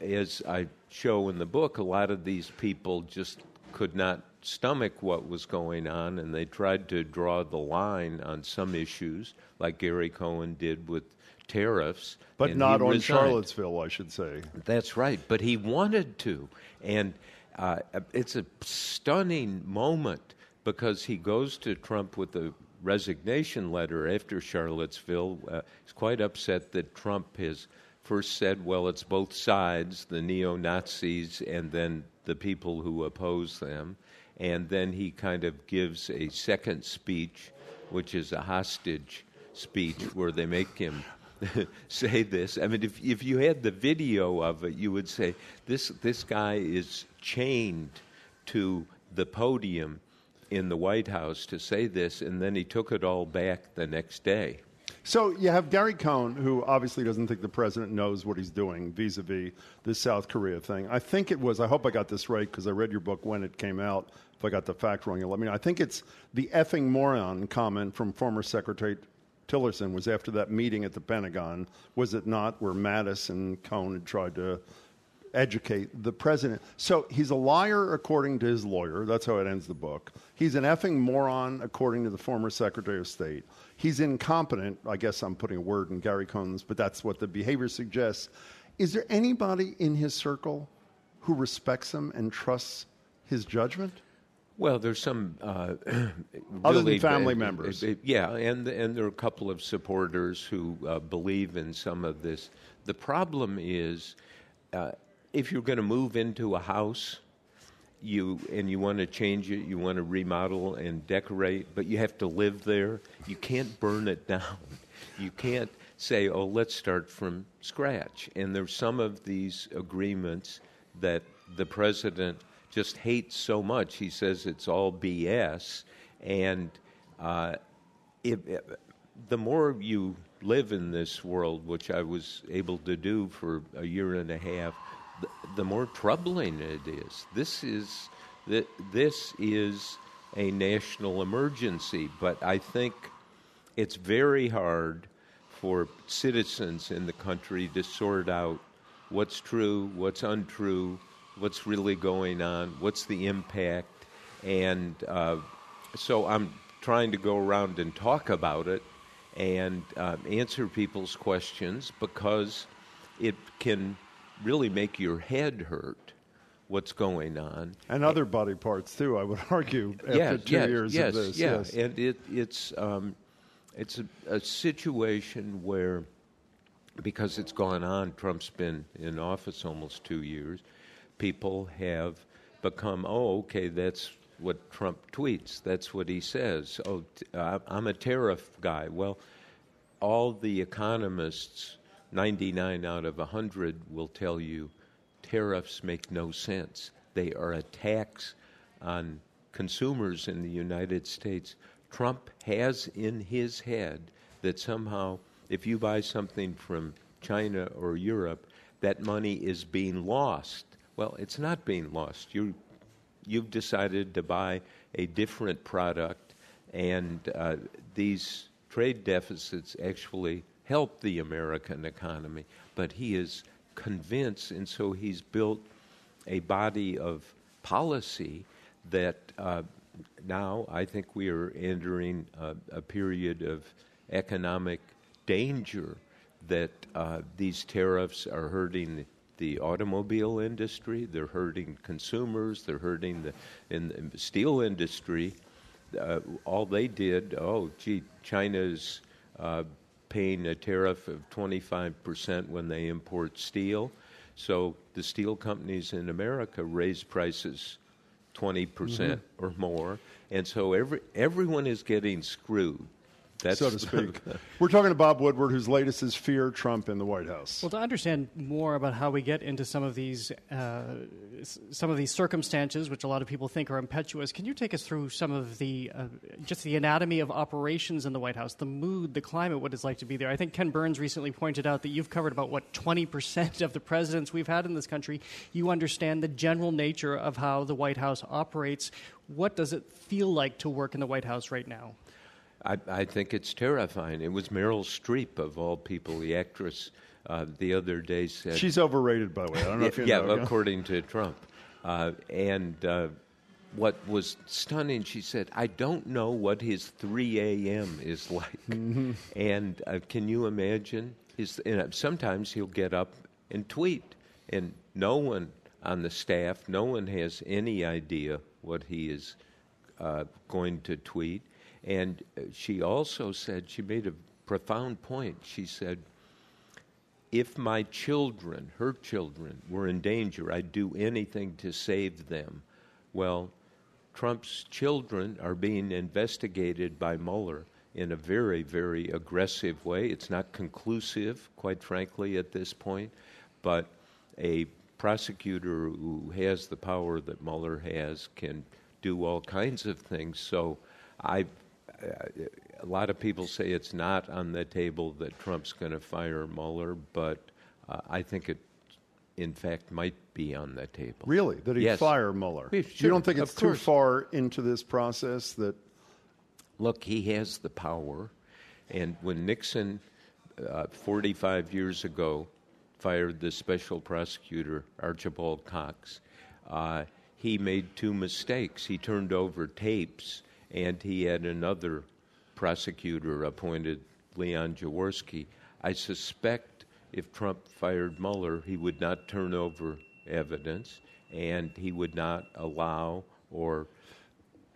[SPEAKER 16] as I show in the book, a lot of these people just could not stomach what was going on, and they tried to draw the line on some issues, like Gary Cohn did with tariffs.
[SPEAKER 2] But not on resigned. Charlottesville, I should say.
[SPEAKER 16] That's right. But he wanted to. And uh, it's a stunning moment because he goes to Trump with a resignation letter after Charlottesville. Uh, he's quite upset that Trump has first said, well, it's both sides, the neo Nazis and then the people who oppose them and then he kind of gives a second speech, which is a hostage speech, where they make him [LAUGHS] say this. I mean, if if you had the video of it, you would say this this guy is chained to the podium in the White House to say this, and then he took it all back the next day.
[SPEAKER 2] So you have Gary Cohn, who obviously doesn't think the president knows what he's doing vis-a-vis this South Korea thing. I think it was. I hope I got this right because I read your book when it came out. If I got the fact wrong, you let me know. I think it's the effing moron comment from former Secretary Tillerson was after that meeting at the Pentagon. Was it not where Mattis and Cohn had tried to educate the president. So he's a liar according to his lawyer. That's how it ends the book. He's an effing moron according to the former Secretary of State. He's incompetent. I guess I'm putting a word in Gary Cohn's, but that's what the behavior suggests. Is there anybody in his circle who respects him and trusts his judgment?
[SPEAKER 16] Well, there's some uh, [CLEARS THROAT]
[SPEAKER 2] Other than family
[SPEAKER 16] bad-
[SPEAKER 2] members.
[SPEAKER 16] uh, yeah, and and there are a couple of supporters who uh, believe in some of this. The problem is, uh, if you're going to move into a house, you and you want to change it, you want to remodel and decorate, but you have to live there. You can't burn it [LAUGHS] down. You can't say, "Oh, let's start from scratch." And there's some of these agreements that the president just hates so much. He says it's all BS, and uh, if, the more you live in this world, which I was able to do for a year and a half, the, the more troubling it is. This is th- this is a national emergency, but I think it's very hard for citizens in the country to sort out what's true, what's untrue, what's really going on, what's the impact, and uh, so I'm trying to go around and talk about it and uh, answer people's questions because it can really make your head hurt. What's going on?
[SPEAKER 2] And other body parts too, I would [LAUGHS] argue, after
[SPEAKER 16] yes,
[SPEAKER 2] two
[SPEAKER 16] yes,
[SPEAKER 2] years
[SPEAKER 16] yes,
[SPEAKER 2] of this.
[SPEAKER 16] yeah.
[SPEAKER 2] yes.
[SPEAKER 16] and it, it's um, it's a, a situation where because it's gone on, Trump's been in office almost two years. People have become, oh, okay, that's what Trump tweets. That's what he says. Oh, t- uh, I'm a tariff guy. Well, all the economists, 99 out of 100, will tell you tariffs make no sense. They are a tax on consumers in the United States. Trump has in his head that somehow, if you buy something from China or Europe, that money is being lost. Well, it's not being lost. You, you've decided to buy a different product, and uh, these trade deficits actually help the American economy. But he is convinced, and so he's built a body of policy that uh, now I think we are entering a, a period of economic danger that uh, these tariffs are hurting the automobile industry, they're hurting consumers, they're hurting the, in, the steel industry. Uh, all they did, oh, gee, China's uh, paying a tariff of 25% when they import steel. So the steel companies in America raise prices 20%
[SPEAKER 2] Mhm.
[SPEAKER 16] or more. And so every, everyone is getting screwed. That's
[SPEAKER 2] so to speak. We're talking to Bob Woodward, whose latest is Fear Trump in the White House.
[SPEAKER 3] Well, to understand more about how we get into some of these uh, some of these circumstances, which a lot of people think are impetuous, can you take us through some of the uh, just the anatomy of operations in the White House, the mood, the climate, what it's like to be there? I think Ken Burns recently pointed out that you've covered about what twenty percent of the presidents we've had in this country. You understand the general nature of how the White House operates. What does it feel like to work in the White House right now?
[SPEAKER 16] I, I think it's terrifying. It was Meryl Streep, of all people, the actress, uh, the other day said.
[SPEAKER 2] She's overrated, by the way. I don't know if you
[SPEAKER 16] yeah,
[SPEAKER 2] know.
[SPEAKER 16] according to Trump. Uh, and uh, what was stunning, she said, I don't know what his 3 a.m. is [LAUGHS] like.
[SPEAKER 2] Mm-hmm.
[SPEAKER 16] And uh, can you imagine? His, and uh, sometimes he'll get up and tweet, and no one on the staff, no one has any idea what he is uh, going to tweet. And uh, she also said, she made a profound point. She said, if my children, her children, were in danger, I'd do anything to save them. Well, Trump's children are being investigated by Mueller, in a very, very aggressive way. It's not conclusive, quite frankly, at this point, but a prosecutor who has the power that Mueller has can do all kinds of things. So I. Uh, a lot of people say it's not on the table that Trump's going to fire Mueller, but uh, I think it, in fact, might be on the table.
[SPEAKER 2] Really? That he
[SPEAKER 16] yes.
[SPEAKER 2] fire Mueller?
[SPEAKER 16] Yeah,
[SPEAKER 2] you don't think it's too far into this process that.
[SPEAKER 16] Look, he has the power. And when Nixon, uh, 45 years ago, fired the special prosecutor, Archibald Cox, uh, he made two mistakes. He turned over tapes, and he had another prosecutor appointed, Leon Jaworski. I suspect if Trump fired Mueller, he would not turn over evidence, and he would not allow or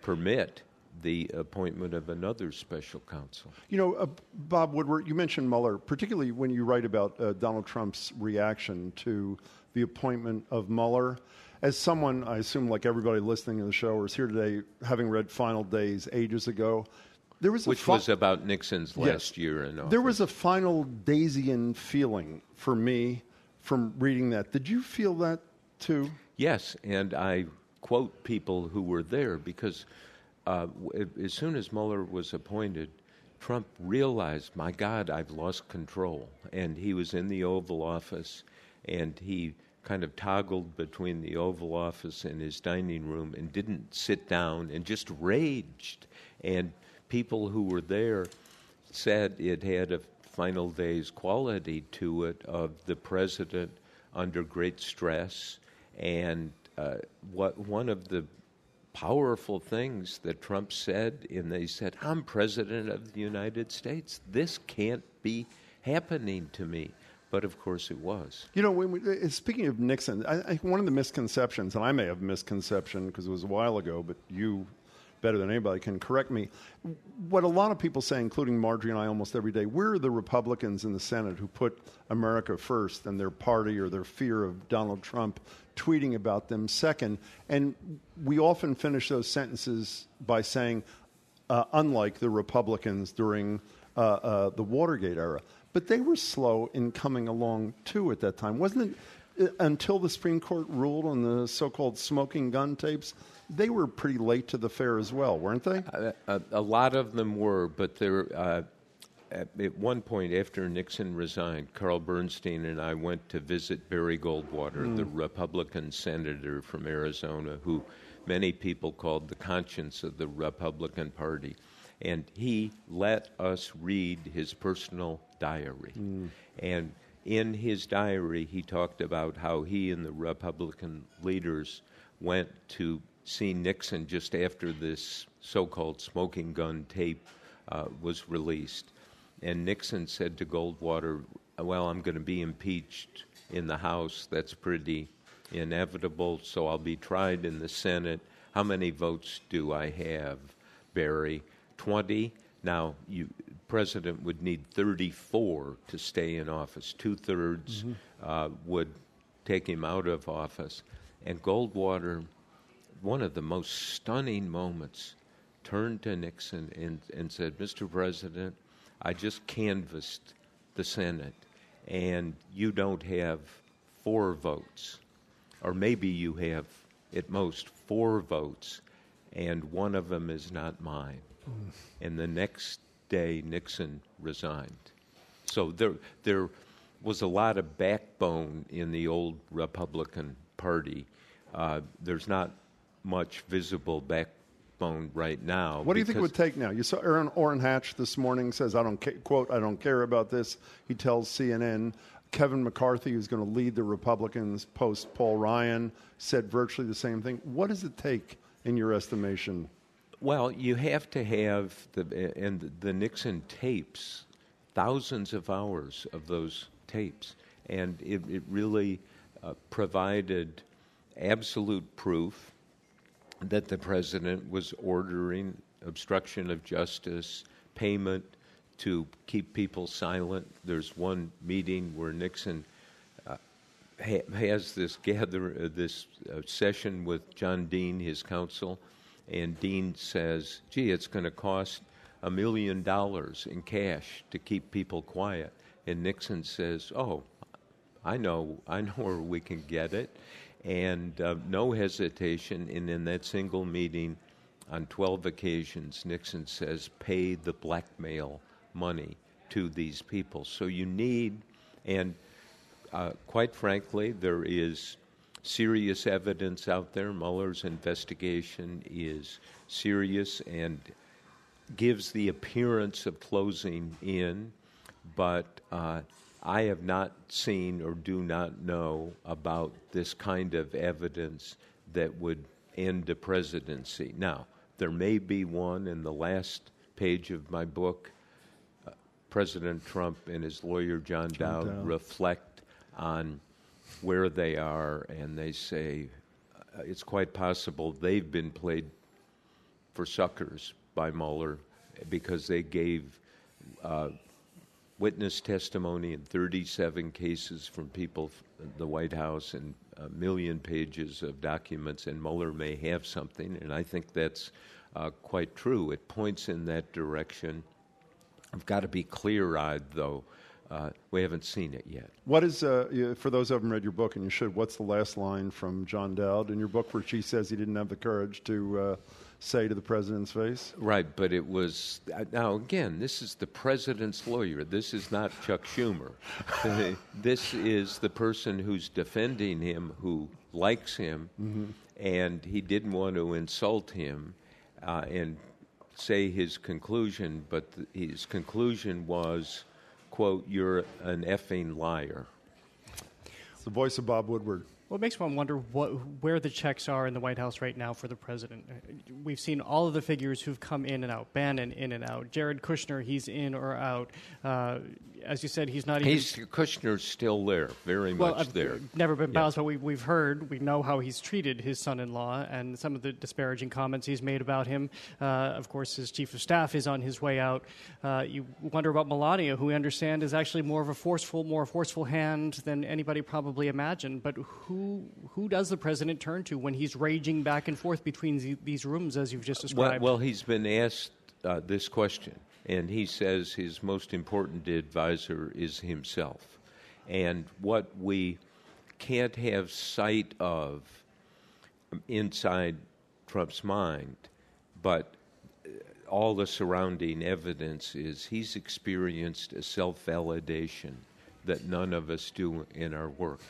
[SPEAKER 16] permit the appointment of another special counsel.
[SPEAKER 2] You know, uh, Bob Woodward, you mentioned Mueller, particularly when you write about uh, Donald Trump's reaction to the appointment of Mueller. As someone, I assume, like everybody listening to the show or is here today, having read Final Days ages ago, there was a
[SPEAKER 16] which
[SPEAKER 2] fi-
[SPEAKER 16] was about Nixon's
[SPEAKER 2] Yes.
[SPEAKER 16] last year in office.
[SPEAKER 2] There was a final Daisian feeling for me from reading that. Did you feel that too?
[SPEAKER 16] Yes, and I quote people who were there because uh, as soon as Mueller was appointed, Trump realized, my God, I've lost control. And he was in the Oval Office and he kind of toggled between the Oval Office and his dining room and didn't sit down and just raged. And people who were there said it had a final days quality to it of the president under great stress. And uh, what one of the powerful things that Trump said, and they said, I'm president of the United States. This can't be happening to me. But of course it was.
[SPEAKER 2] You know, we, uh, speaking of Nixon, I, I, one of the misconceptions, and I may have misconception because it was a while ago, but you, better than anybody, can correct me. What a lot of people say, including Margery and I almost every day, we're the Republicans in the Senate who put America first and their party or their fear of Donald Trump tweeting about them second. And we often finish those sentences by saying, uh, unlike the Republicans during uh, uh, the Watergate era. But they were slow in coming along too at that time, wasn't it? uh, Until the Supreme Court ruled on the so-called smoking gun tapes, they were pretty late to the fair as well, weren't they?
[SPEAKER 16] A, a, a lot of them were, but there. Uh, at, at one point after Nixon resigned, Carl Bernstein and I went to visit Barry Goldwater,
[SPEAKER 2] Mm.
[SPEAKER 16] the Republican senator from Arizona, who many people called the conscience of the Republican Party. And he let us read his personal diary. And in his diary, he talked about how he and the Republican leaders went to see Nixon just after this so called smoking gun tape uh, was released. And Nixon said to Goldwater, Well, I'm going to be impeached in the House. That's pretty inevitable, so I'll be tried in the Senate. How many votes do I have, Barry? 20? Now, you, president would need 34 to stay in office. Two thirds
[SPEAKER 2] Mhm.
[SPEAKER 16] uh, would take him out of office. And Goldwater, one of the most stunning moments, turned to Nixon and, and said, Mr. President, I just canvassed the Senate, and you don't have four votes. Or maybe you have at most four votes, and one of them is not mine. And the next day, Nixon resigned. So there, there was a lot of backbone in the old Republican Party. Uh, there's not much visible backbone right now.
[SPEAKER 2] What do you think it would take now? You saw Aaron Orrin Hatch this morning says, "I don't ca- quote, I don't care about this." He tells CNN. Kevin McCarthy, who's going to lead the Republicans post Paul Ryan, said virtually the same thing. What does it take, in your estimation?
[SPEAKER 16] Well, you have to have the and the Nixon tapes, thousands of hours of those tapes, and it, it really uh, provided absolute proof that the president was ordering obstruction of justice, payment to keep people silent. There's one meeting where Nixon uh, ha- has this gather uh, this uh, session with John Dean, his counsel, and Dean says, "Gee, it's going to cost a million dollars in cash to keep people quiet. And Nixon says, "Oh, I know, I know where we can get it," and uh, no hesitation. And in that single meeting, on 12 occasions, Nixon says, "Pay the blackmail money to these people." So you need, and uh, quite frankly, there is serious evidence out there. Mueller's investigation is serious and gives the appearance of closing in, but uh, I have not seen or do not know about this kind of evidence that would end a presidency. Now, there may be one in the last page of my book. Uh, President Trump and his lawyer John,
[SPEAKER 2] John
[SPEAKER 16] Dowd,
[SPEAKER 2] Dowd.
[SPEAKER 16] reflect on where they are, and they say uh, it's quite possible they've been played for suckers by Mueller because they gave uh, witness testimony in 37 cases from people in the White House and a million pages of documents, and Mueller may have something, and I think that's uh, quite true. It points in that direction. I've got to be clear eyed, though. Uh, we haven't seen it yet.
[SPEAKER 2] What is, uh, for those who haven't read your book, and you should, what's the last line from John Dowd in your book where she says he didn't have the courage to uh, say to the president's face?
[SPEAKER 16] Right, but it was. uh, Now, again, this is the president's lawyer. This is not Chuck Schumer. [LAUGHS] This is the person who's defending him, who likes him,
[SPEAKER 2] Mhm.
[SPEAKER 16] and he didn't want to insult him uh, and say his conclusion, but th- his conclusion was, quote, you're an effing liar.
[SPEAKER 2] The voice of Bob Woodward.
[SPEAKER 3] Well, it makes one wonder what, where the checks are in the White House right now for the president. Uh, We've seen all of the figures who've come in and out. Bannon in and out. Jared Kushner, he's in or out. Uh, as you said, he's not even.
[SPEAKER 16] He's, Kushner's still there, very
[SPEAKER 3] well,
[SPEAKER 16] much
[SPEAKER 3] I've
[SPEAKER 16] there.
[SPEAKER 3] never been
[SPEAKER 16] Yeah.
[SPEAKER 3] bounced, but we, we've heard, we know how he's treated his son-in-law, and some of the disparaging comments he's made about him. Uh, of course, his chief of staff is on his way out. Uh, you wonder about Melania, who we understand is actually more of a forceful, more forceful hand than anybody probably imagined. But who who does the president turn to when he's raging back and forth between the, these rooms, as you've just described?
[SPEAKER 16] well, he's been asked uh, this question, and he says his most important advisor is himself. And what we can't have sight of inside Trump's mind, but uh, all the surrounding evidence is he's experienced a self validation that none of us do in our work.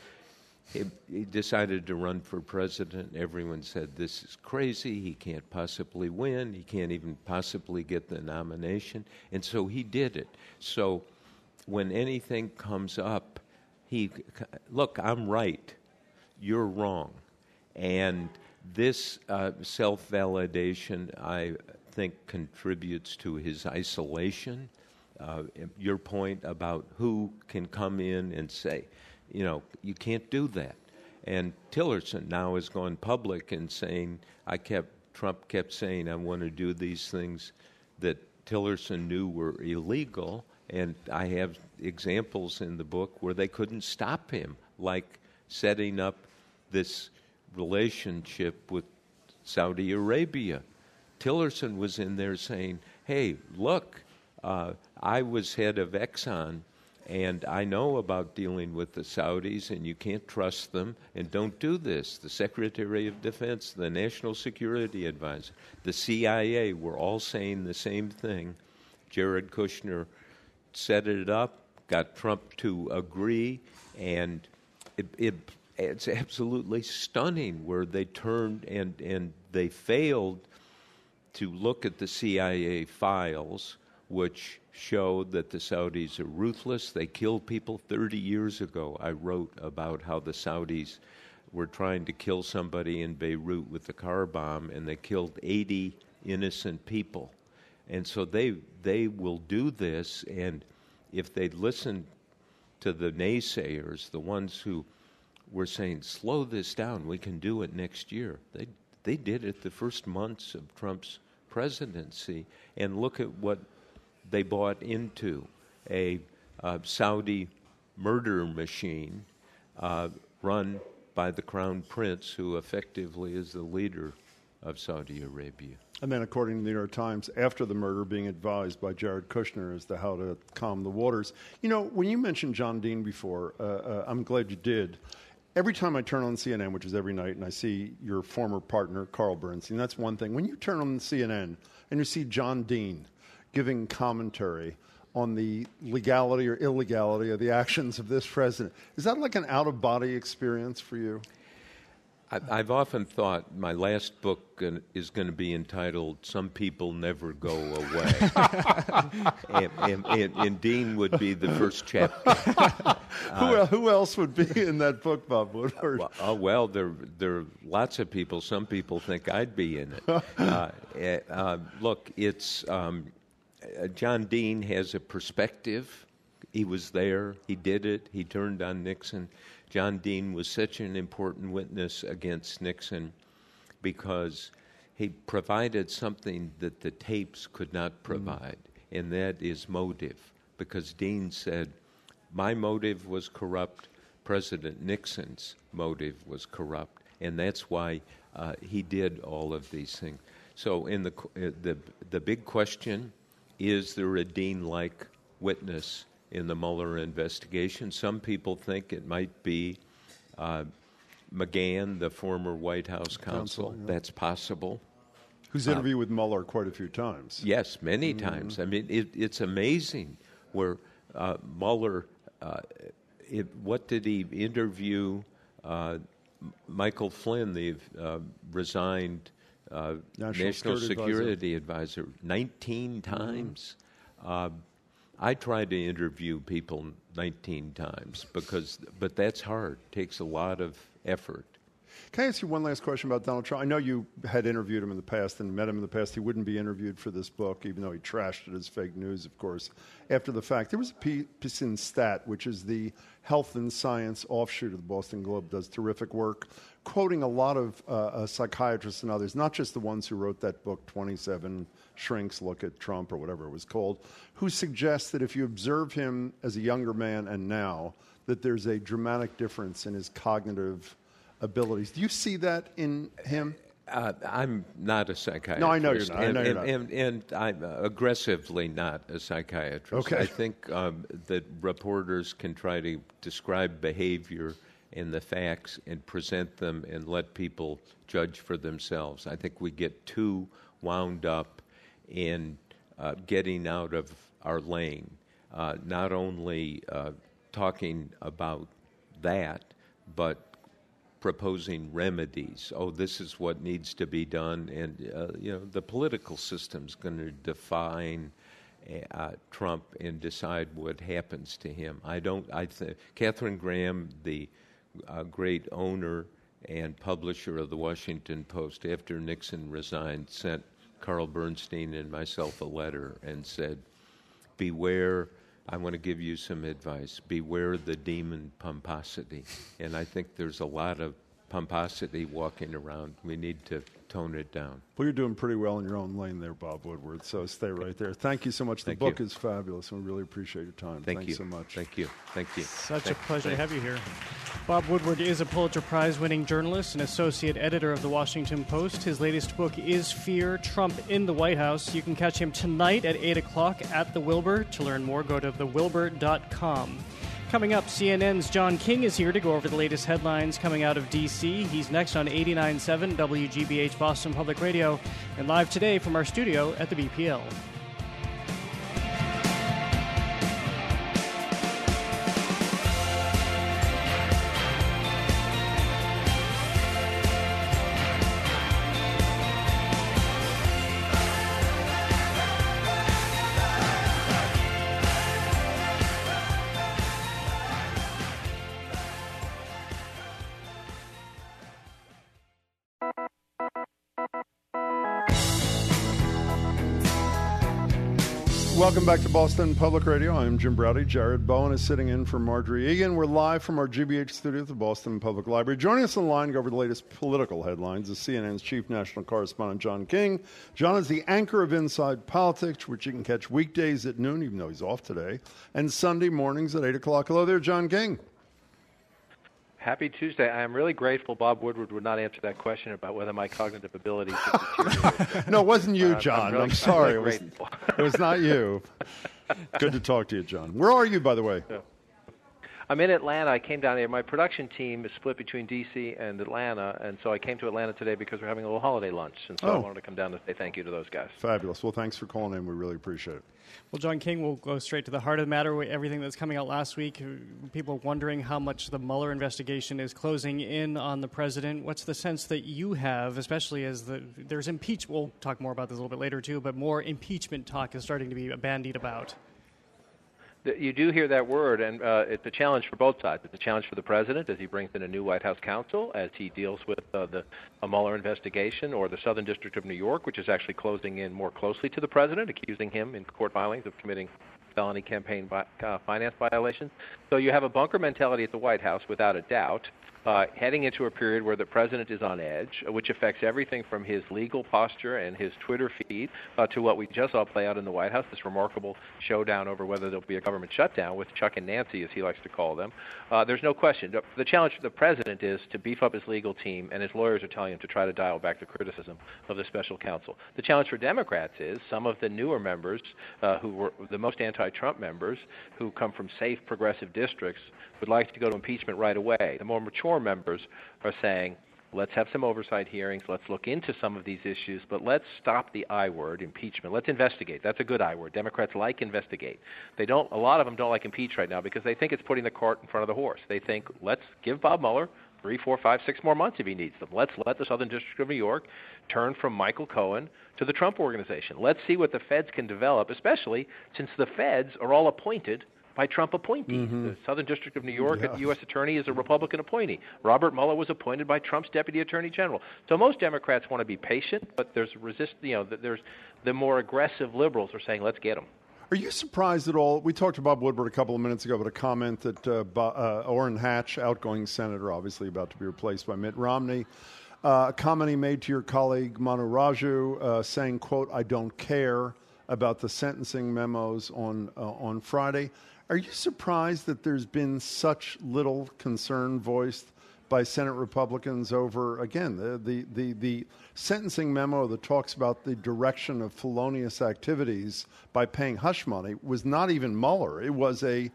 [SPEAKER 16] He, he decided to run for president. Everyone said, This is crazy. He can't possibly win. He can't even possibly get the nomination. And so he did it. So when anything comes up, he, look, I'm right. You're wrong. And this uh, self validation, I think, contributes to his isolation. Uh, your point about who can come in and say, you know, you can't do that. And Tillerson now has gone public and saying, I kept, Trump kept saying, I want to do these things that Tillerson knew were illegal. And I have examples in the book where they couldn't stop him, like setting up this relationship with Saudi Arabia. Tillerson was in there saying, Hey, look, uh, I was head of Exxon, and I know about dealing with the Saudis, and you can't trust them, and don't do this. The Secretary of Defense, the National Security Advisor, the CIA were all saying the same thing. Jared Kushner set it up, got Trump to agree, and it, it, it's absolutely stunning where they turned and, and they failed to look at the CIA files, which showed that the Saudis are ruthless. They killed people 30 years ago. I wrote about how the Saudis were trying to kill somebody in Beirut with a car bomb, and they killed 80 innocent people. And so they they will do this, and if they'd listened to the naysayers, the ones who were saying, "Slow this down, we can do it next year," they they did it the first months of Trump's presidency, and look at what they bought into a uh, Saudi murder machine uh, run by the crown prince, who effectively is the leader of Saudi Arabia.
[SPEAKER 2] And then, according to the New York Times, after the murder, being advised by Jared Kushner as to how to calm the waters. You know, when you mentioned John Dean before, uh, uh, I'm glad you did. Every time I turn on CNN, which is every night, and I see your former partner, Carl Bernstein, that's one thing. When you turn on CNN and you see John Dean giving commentary on the legality or illegality of the actions of this president, is that like an out of body experience for you?
[SPEAKER 16] I- I've often thought my last book is going to be entitled "Some People Never Go Away," [LAUGHS] and, and, and, and Dean would be the first chapter. [LAUGHS]
[SPEAKER 2] who, who else would be in that book, Bob Woodward?
[SPEAKER 16] Oh well, there there are lots of people. Some people think I'd be in it. [LAUGHS] Uh, eh, uh, look, it's um, uh, John Dean has a perspective. He was there. He did it. He turned on Nixon. John Dean was such an important witness against Nixon because he provided something that the tapes could not provide, and that is motive. Because Dean said, My motive was corrupt, President Nixon's motive was corrupt, and that's why uh, he did all of these things. So, in the, uh, the, the big question is there a Dean like witness in the Mueller investigation? Some people think it might be uh, McGahn, the former White House counsel.
[SPEAKER 2] Counsel, yeah.
[SPEAKER 16] That's possible.
[SPEAKER 2] Who's
[SPEAKER 16] Uh,
[SPEAKER 2] interviewed with Mueller quite a few times.
[SPEAKER 16] Yes, many
[SPEAKER 2] Mhm.
[SPEAKER 16] times. I mean, it, it's amazing where uh, Mueller, uh, it, what did he interview? Uh, Michael Flynn, the uh, resigned uh,
[SPEAKER 2] National
[SPEAKER 16] National,
[SPEAKER 2] Security
[SPEAKER 16] Security, Advisor, 19 times. Uh, I tried to interview people 19 times because, but that's hard. takes a lot of effort.
[SPEAKER 2] Can I ask you one last question about Donald Trump? I know you had interviewed him in the past and met him in the past. He wouldn't be interviewed for this book, even though he trashed it as fake news, of course, after the fact. There was a piece in Stat, which is the health and science offshoot of the Boston Globe, does terrific work, quoting a lot of uh, uh, psychiatrists and others, not just the ones who wrote that book, 27 Shrinks Look at Trump, or whatever it was called, who suggest that if you observe him as a younger man and now, that there's a dramatic difference in his cognitive abilities. Do you see that in him?
[SPEAKER 16] Uh, I'm not a psychiatrist.
[SPEAKER 2] No, I know you're not.
[SPEAKER 16] And,
[SPEAKER 2] you're
[SPEAKER 16] and,
[SPEAKER 2] not.
[SPEAKER 16] And, and I'm uh, aggressively not a psychiatrist.
[SPEAKER 2] Okay.
[SPEAKER 16] I think um, that reporters can try to describe behavior and the facts and present them and let people judge for themselves. I think we get too wound up in uh, getting out of our lane, uh, not only uh, talking about that, but proposing remedies. Oh, this is what needs to be done, and uh, you know the political system's going to define uh, Trump and decide what happens to him. I don't. I think Katharine Graham, the uh, great owner and publisher of the Washington Post, after Nixon resigned, sent Carl Bernstein and myself a letter and said, "Beware." I want to give you some advice. Beware the demon pomposity. And I think there's a lot of pomposity walking around. We need to tone it down.
[SPEAKER 2] Well, you're doing pretty well in your own lane there, Bob Woodward. So stay right there. Thank you so much. The
[SPEAKER 16] Thank
[SPEAKER 2] book
[SPEAKER 16] you.
[SPEAKER 2] is fabulous, and we really appreciate your time.
[SPEAKER 16] Thank
[SPEAKER 2] Thanks
[SPEAKER 16] you
[SPEAKER 2] so much.
[SPEAKER 16] Thank you. Thank you.
[SPEAKER 3] Such
[SPEAKER 16] Thank-
[SPEAKER 3] a pleasure to have you here. Bob Woodward is a Pulitzer Prize winning journalist and associate editor of the Washington Post. His latest book is Fear Trump in the White House. You can catch him tonight at 8 o'clock at the Wilbur. To learn more, go to thewilbur.com. Coming up, CNN's John King is here to go over the latest headlines coming out of D.C. He's next on 89.7 WGBH Boston Public Radio and live today from our studio at the BPL.
[SPEAKER 2] Back to Boston Public Radio. I'm Jim Braude. Jared Bowen is sitting in for Margery Eagan. We're live from our GBH studio at the Boston Public Library. Joining us on the line to go over the latest political headlines is CNN's chief national correspondent, John King. John is the anchor of Inside Politics, which you can catch weekdays at noon, even though he's off today, and Sunday mornings at 8 o'clock. Hello there, John King.
[SPEAKER 17] Happy Tuesday. I am really grateful Bob Woodward would not answer that question about whether my cognitive abilities. [LAUGHS]
[SPEAKER 2] no, it wasn't you,
[SPEAKER 17] Uh,
[SPEAKER 2] John.
[SPEAKER 17] I'm, really,
[SPEAKER 2] I'm sorry.
[SPEAKER 17] I'm really
[SPEAKER 2] it, was, it was not you. [LAUGHS] Good to talk to you, John. Where are you, by the way?
[SPEAKER 17] I'm in Atlanta. I came down here. My production team is split between D.C. and Atlanta, and so I came to Atlanta today because we're having a little holiday lunch, and so I
[SPEAKER 2] Oh.
[SPEAKER 17] wanted to come down to say thank you to those guys.
[SPEAKER 2] Fabulous. Well, thanks for calling in. We really appreciate it.
[SPEAKER 3] Well, John King, we'll go straight to the heart of the matter. Everything that's coming out last week, uh, people are wondering how much the Mueller investigation is closing in on the president. What's the sense that you have, especially as the there's impeachment? We'll talk more about this a little bit later too, but more impeachment talk is starting to be bandied about.
[SPEAKER 17] You do hear that word, and uh, it's a challenge for both sides. It's a challenge for the president as he brings in a new White House counsel, as he deals with uh, the Mueller investigation, or the Southern District of New York, which is actually closing in more closely to the president, accusing him in court filings of committing felony campaign vi- uh, finance violations. So you have a bunker mentality at the White House, without a doubt. Uh, heading into a period where the president is on edge, uh, which affects everything from his legal posture and his Twitter feed uh, to what we just saw play out in the White House, this remarkable showdown over whether there'll be a government shutdown with Chuck and Nancy, as he likes to call them. Uh, there's no question. The- challenge for the president is to beef up his legal team, and his lawyers are telling him to try to dial back the criticism of the special counsel. The challenge for Democrats is some of the newer members, uh, who were the most anti-Trump members, who come from safe progressive districts, would like to go to impeachment right away. The more mature members are saying, let's have some oversight hearings, let's look into some of these issues, but let's stop the I word, impeachment. Let's investigate. That's a good I word. Democrats like investigate. They don't. A lot of them don't like impeach right now because they think it's putting the cart in front of the horse. They think, let's give Bob Mueller three, four, five, six more months if he needs them. Let's let the Southern District of New York turn from Michael Cohen to the Trump organization. Let's see what the feds can develop, especially since the feds are all appointed by Trump appointees. The Southern District of New York,
[SPEAKER 2] Yeah.
[SPEAKER 17] U.S. Attorney is a Republican appointee. Robert Mueller was appointed by Trump's Deputy Attorney General. So most Democrats want to be patient, but there's resist. You know, there's the more aggressive liberals are saying, "Let's get them."
[SPEAKER 2] Are you surprised at all? We talked to Bob Woodward a couple of minutes ago, but a comment that uh, Bo- uh, Orrin Hatch, outgoing senator, obviously about to be replaced by Mitt Romney, uh, a comment he made to your colleague Manu Raju, uh, saying, "quote I don't care about the sentencing memos on uh, on Friday." Are you surprised that there's been such little concern voiced by Senate Republicans over again the, the, the, the sentencing memo that talks about the direction of felonious activities by paying hush money was not even Mueller. It was a,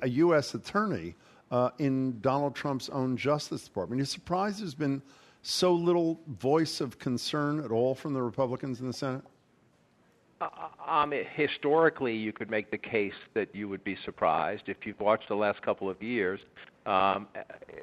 [SPEAKER 2] a U.S. attorney uh, in Donald Trump's own Justice Department. Are You're surprised there's been so little voice of concern at all from the Republicans in the Senate?
[SPEAKER 17] Um, historically, you could make the case that you would be surprised if you've watched the last couple of years. Um,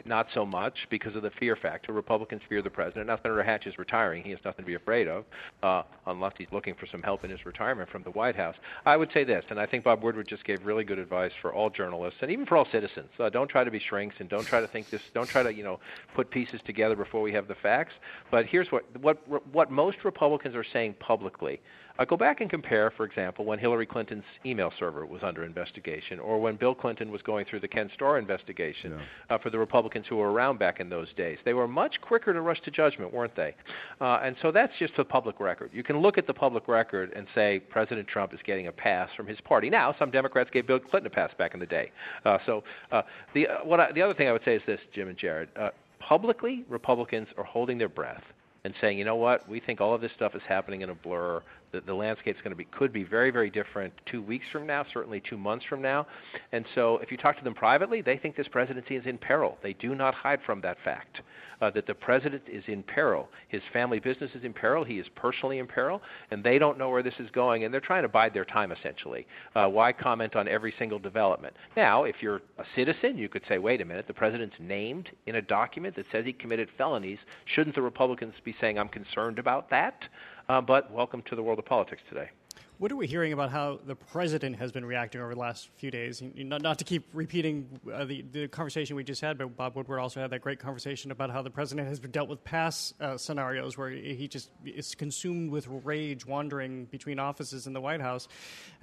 [SPEAKER 17] not so much because of the fear factor. Republicans fear the president. Now, Senator Hatch is retiring. He has nothing to be afraid of, uh, unless he's looking for some help in his retirement from the White House. I would say this, and I think Bob Woodward just gave really good advice for all journalists and even for all citizens. Uh, don't try to be shrinks and don't try to think this. Don't try to you know put pieces together before we have the facts. But here's what what what most Republicans are saying publicly. Uh, go back and compare, for example, when Hillary Clinton's email server was under investigation, or when Bill Clinton was going through the Ken Starr investigation uh, for the Republicans who were around back in those days. They were much quicker to rush to judgment, weren't they? Uh, and so that's just the public record. You can look at the public record and say President Trump is getting a pass from his party. Now, some Democrats gave Bill Clinton a pass back in the day. Uh, so uh, the uh, what I, the other thing I would say is this, Jim and Jared. Uh, publicly, Republicans are holding their breath and saying, you know what, we think all of this stuff is happening in a blur. The, the landscape's going to be could be very very different two weeks from now, certainly two months from now. And so, if you talk to them privately, they think this presidency is in peril. They do not hide from that fact uh, that the president is in peril. His family business is in peril. He is personally in peril, and they don't know where this is going. And they're trying to bide their time essentially. Uh, why comment on every single development? Now, if you're a citizen, you could say, wait a minute, the president's named in a document that says he committed felonies. Shouldn't the Republicans be saying, I'm concerned about that? Uh, but welcome to the world of politics today.
[SPEAKER 3] What are we hearing about how the president has been reacting over the last few days? Not, not to keep repeating uh, the, the conversation we just had, but Bob Woodward also had that great conversation about how the president has dealt with past uh, scenarios where he just is consumed with rage wandering between offices in the White House.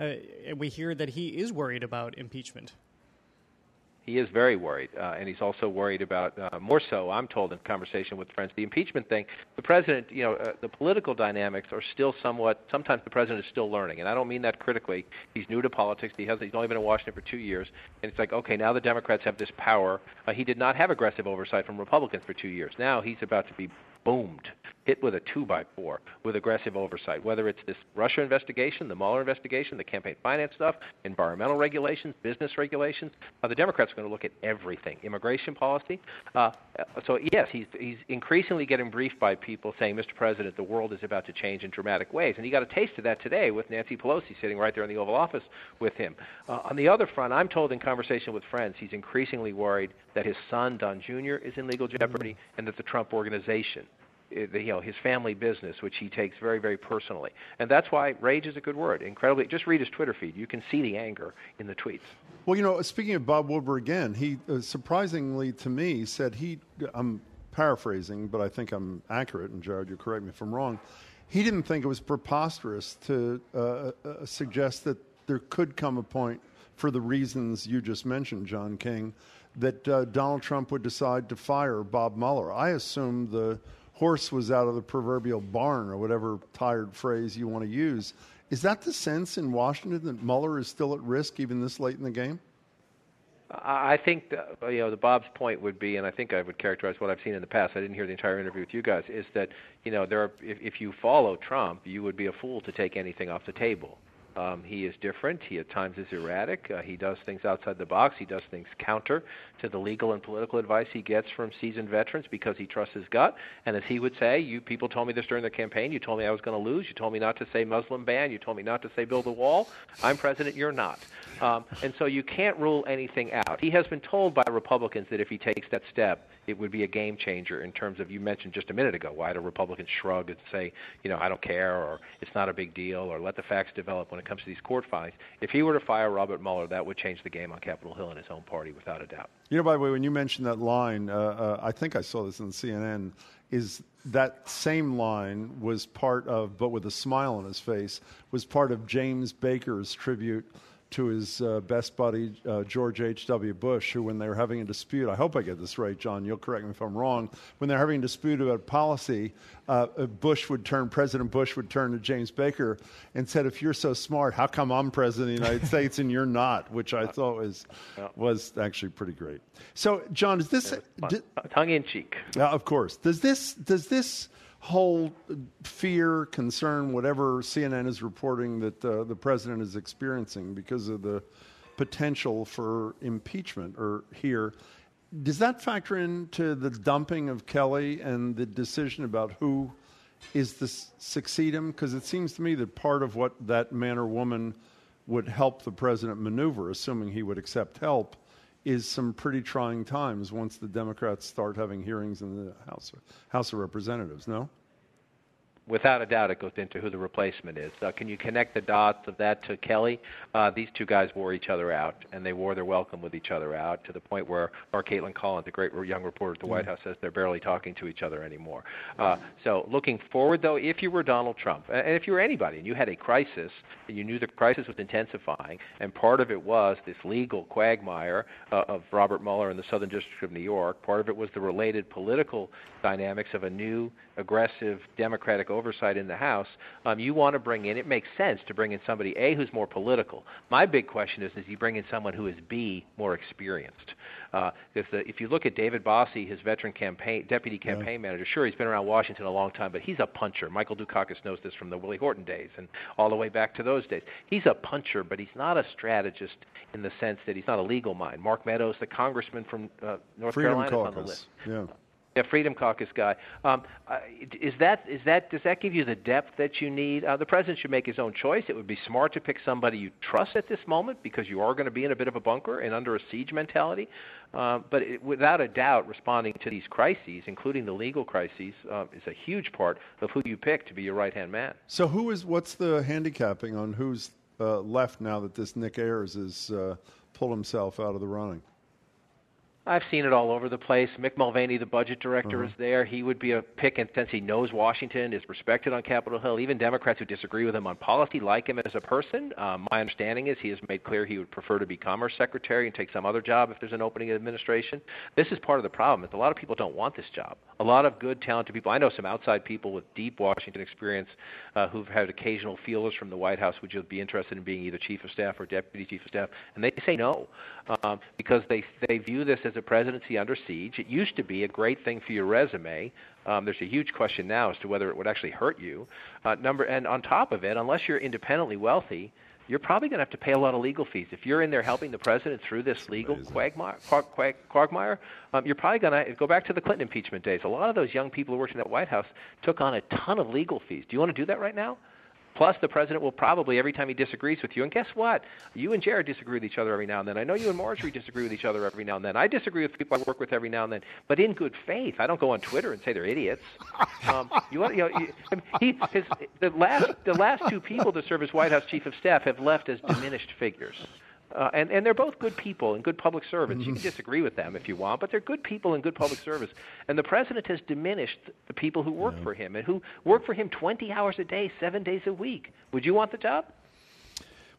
[SPEAKER 3] Uh, and we hear that he is worried about impeachment.
[SPEAKER 17] He is very worried, uh, and he's also worried about uh, more so. I'm told in conversation with friends, the impeachment thing. The president, you know, uh, the political dynamics are still somewhat. Sometimes the president is still learning, and I don't mean that critically. He's new to politics. He has. He's only been in Washington for two years, and it's like, okay, now the Democrats have this power. Uh, he did not have aggressive oversight from Republicans for two years. Now he's about to be boomed, hit with a two by four with aggressive oversight. Whether it's this Russia investigation, the Mueller investigation, the campaign finance stuff, environmental regulations, business regulations, uh, the Democrats are going to look at everything. Immigration policy. Uh, so yes, he's he's increasingly getting briefed by people saying, "Mr. President, the world is about to change in dramatic ways," and he got a taste of that today with Nancy Pelosi sitting right there in the Oval Office with him. Uh, on the other front, I'm told in conversation with friends, he's increasingly worried that his son Don Jr. is in legal jeopardy and that the Trump organization uh, you know his family business, which he takes very very personally, and that's why rage is a good word. Incredibly, just read his Twitter feed; you can see the anger in the tweets.
[SPEAKER 2] Well, you know, speaking of Bob Woodward again, he uh, surprisingly to me said he. I'm paraphrasing, but I think I'm accurate. And Jared, you correct me if I'm wrong. He didn't think it was preposterous to uh, uh, suggest that there could come a point, for the reasons you just mentioned, John King, that uh, Donald Trump would decide to fire Bob Mueller. I assume the horse was out of the proverbial barn, or whatever tired phrase you want to use. Is that the sense in Washington that Mueller is still at risk even this late in the game?
[SPEAKER 17] I think you know the Bob's point would be, and I think I would characterize what I've seen in the past. I didn't hear the entire interview with you guys. Is that you know there are, if, if you follow Trump, you would be a fool to take anything off the table. Um, he is different. He at times is erratic. Uh, he does things outside the box. He does things counter to the legal and political advice he gets from seasoned veterans because he trusts his gut. And as he would say, you people told me this during the campaign. You told me I was going to lose. You told me not to say Muslim ban. You told me not to say build a wall. I'm president. You're not. Um, and so you can't rule anything out. He has been told by Republicans that if he takes that step, it would be a game changer in terms of you mentioned just a minute ago. Why do Republicans shrug and say, you know, I don't care, or it's not a big deal, or let the facts develop when it comes to these court filings? If he were to fire Robert Mueller, that would change the game on Capitol Hill in his own party, without a doubt.
[SPEAKER 2] You know, by the way, when you mentioned that line, uh, uh, I think I saw this on CNN. Is that same line was part of, but with a smile on his face, was part of James Baker's tribute to his uh, best buddy, uh, George H.W. Bush, who, when they were having a dispute, I hope I get this right, John, you'll correct me if I'm wrong, when they're having a dispute about policy, uh, uh, Bush would turn, President Bush would turn to James Baker and said, If you're so smart, how come I'm president of the United [LAUGHS] States and you're not? Which I thought was, was actually pretty great. So, John, is this.
[SPEAKER 17] Tongue in cheek.
[SPEAKER 2] of course. Does this. Does this whole fear, concern, whatever CNN is reporting that uh, the president is experiencing because of the potential for impeachment or here. Does that factor into the dumping of Kelly and the decision about who is to succeed him? Because it seems to me that part of what that man or woman would help the president maneuver, assuming he would accept help, is some pretty trying times once the Democrats start having hearings in the House House of Representatives. No
[SPEAKER 17] without a doubt, it goes into who the replacement is. Uh, can you connect the dots of that to Kelly? Uh, these two guys wore each other out, and they wore their welcome with each other out to the point where our Kaitlan Collins, the great young reporter at the White House, says they're barely talking to each other anymore. Uh, so, looking forward, though, if you were Donald Trump, and if you were anybody, and you had a crisis, and you knew the crisis was intensifying, and part of it was this legal quagmire uh, of Robert Mueller in the Southern District of New York, part of it was the related political dynamics of a new aggressive Democratic oversight in the House, um, you want to bring in, it makes sense to bring in somebody, A, who's more political. My big question is, is you bring in someone who is, B, more experienced? Uh, if, the, if you look at David Bossie, his veteran campaign, deputy campaign yeah. manager, sure, he's been around Washington a long time, but he's a puncher. Michael Dukakis knows this from the Willie Horton days and all the way back to those days. He's a puncher, but he's not a strategist in the sense that he's not a legal mind. Mark Meadows, the congressman from uh, North
[SPEAKER 2] Freedom
[SPEAKER 17] Carolina,
[SPEAKER 2] Caucus.
[SPEAKER 17] on the list.
[SPEAKER 2] Yeah.
[SPEAKER 17] Yeah, Freedom Caucus guy. Um, uh, is that is that does that give you the depth that you need? Uh, the president should make his own choice. It would be smart to pick somebody you trust at this moment because you are going to be in a bit of a bunker and under a siege mentality. Uh, but it, without a doubt, responding to these crises, including the legal crises, uh, is a huge part of who you pick to be your right hand man.
[SPEAKER 2] So, who is? What's the handicapping on who's uh, left now that this Nick Ayers has uh, pulled himself out of the running?
[SPEAKER 17] I've seen it all over the place. Mick Mulvaney, the budget director, is there. He would be a pick, and since he knows Washington, is respected on Capitol Hill. Even Democrats who disagree with him on policy like him as a person. Um, my understanding is he has made clear he would prefer to be Commerce Secretary and take some other job if there's an opening in administration. This is part of the problem. Is a lot of people don't want this job. A lot of good, talented people. I know some outside people with deep Washington experience uh, who've had occasional feelers from the White House. Would you be interested in being either chief of staff or deputy chief of staff? And they say no um, because they they view this as a presidency under siege. It used to be a great thing for your resume. Um, there's a huge question now as to whether it would actually hurt you. Uh, number and on top of it, unless you're independently wealthy, you're probably going to have to pay a lot of legal fees. If you're in there helping the president through this legal quagmire, quag, quag, quagmire um, you're probably going to go back to the Clinton impeachment days. A lot of those young people who worked in that White House took on a ton of legal fees. Do you want to do that right now? Plus, the president will probably, every time he disagrees with you, and guess what? You and Jared disagree with each other every now and then. I know you and Margery disagree with each other every now and then. I disagree with people I work with every now and then, but in good faith. I don't go on Twitter and say they're idiots. Um, you, you know, you, he, his, the last the last two people to serve as White House chief of staff have left as diminished figures. Uh, and, and they're both good people and good public servants. You can disagree with them if you want, but they're good people and good public service. And the president has diminished the people who work for him and who work for him 20 hours a day, seven days a week. Would you want the job?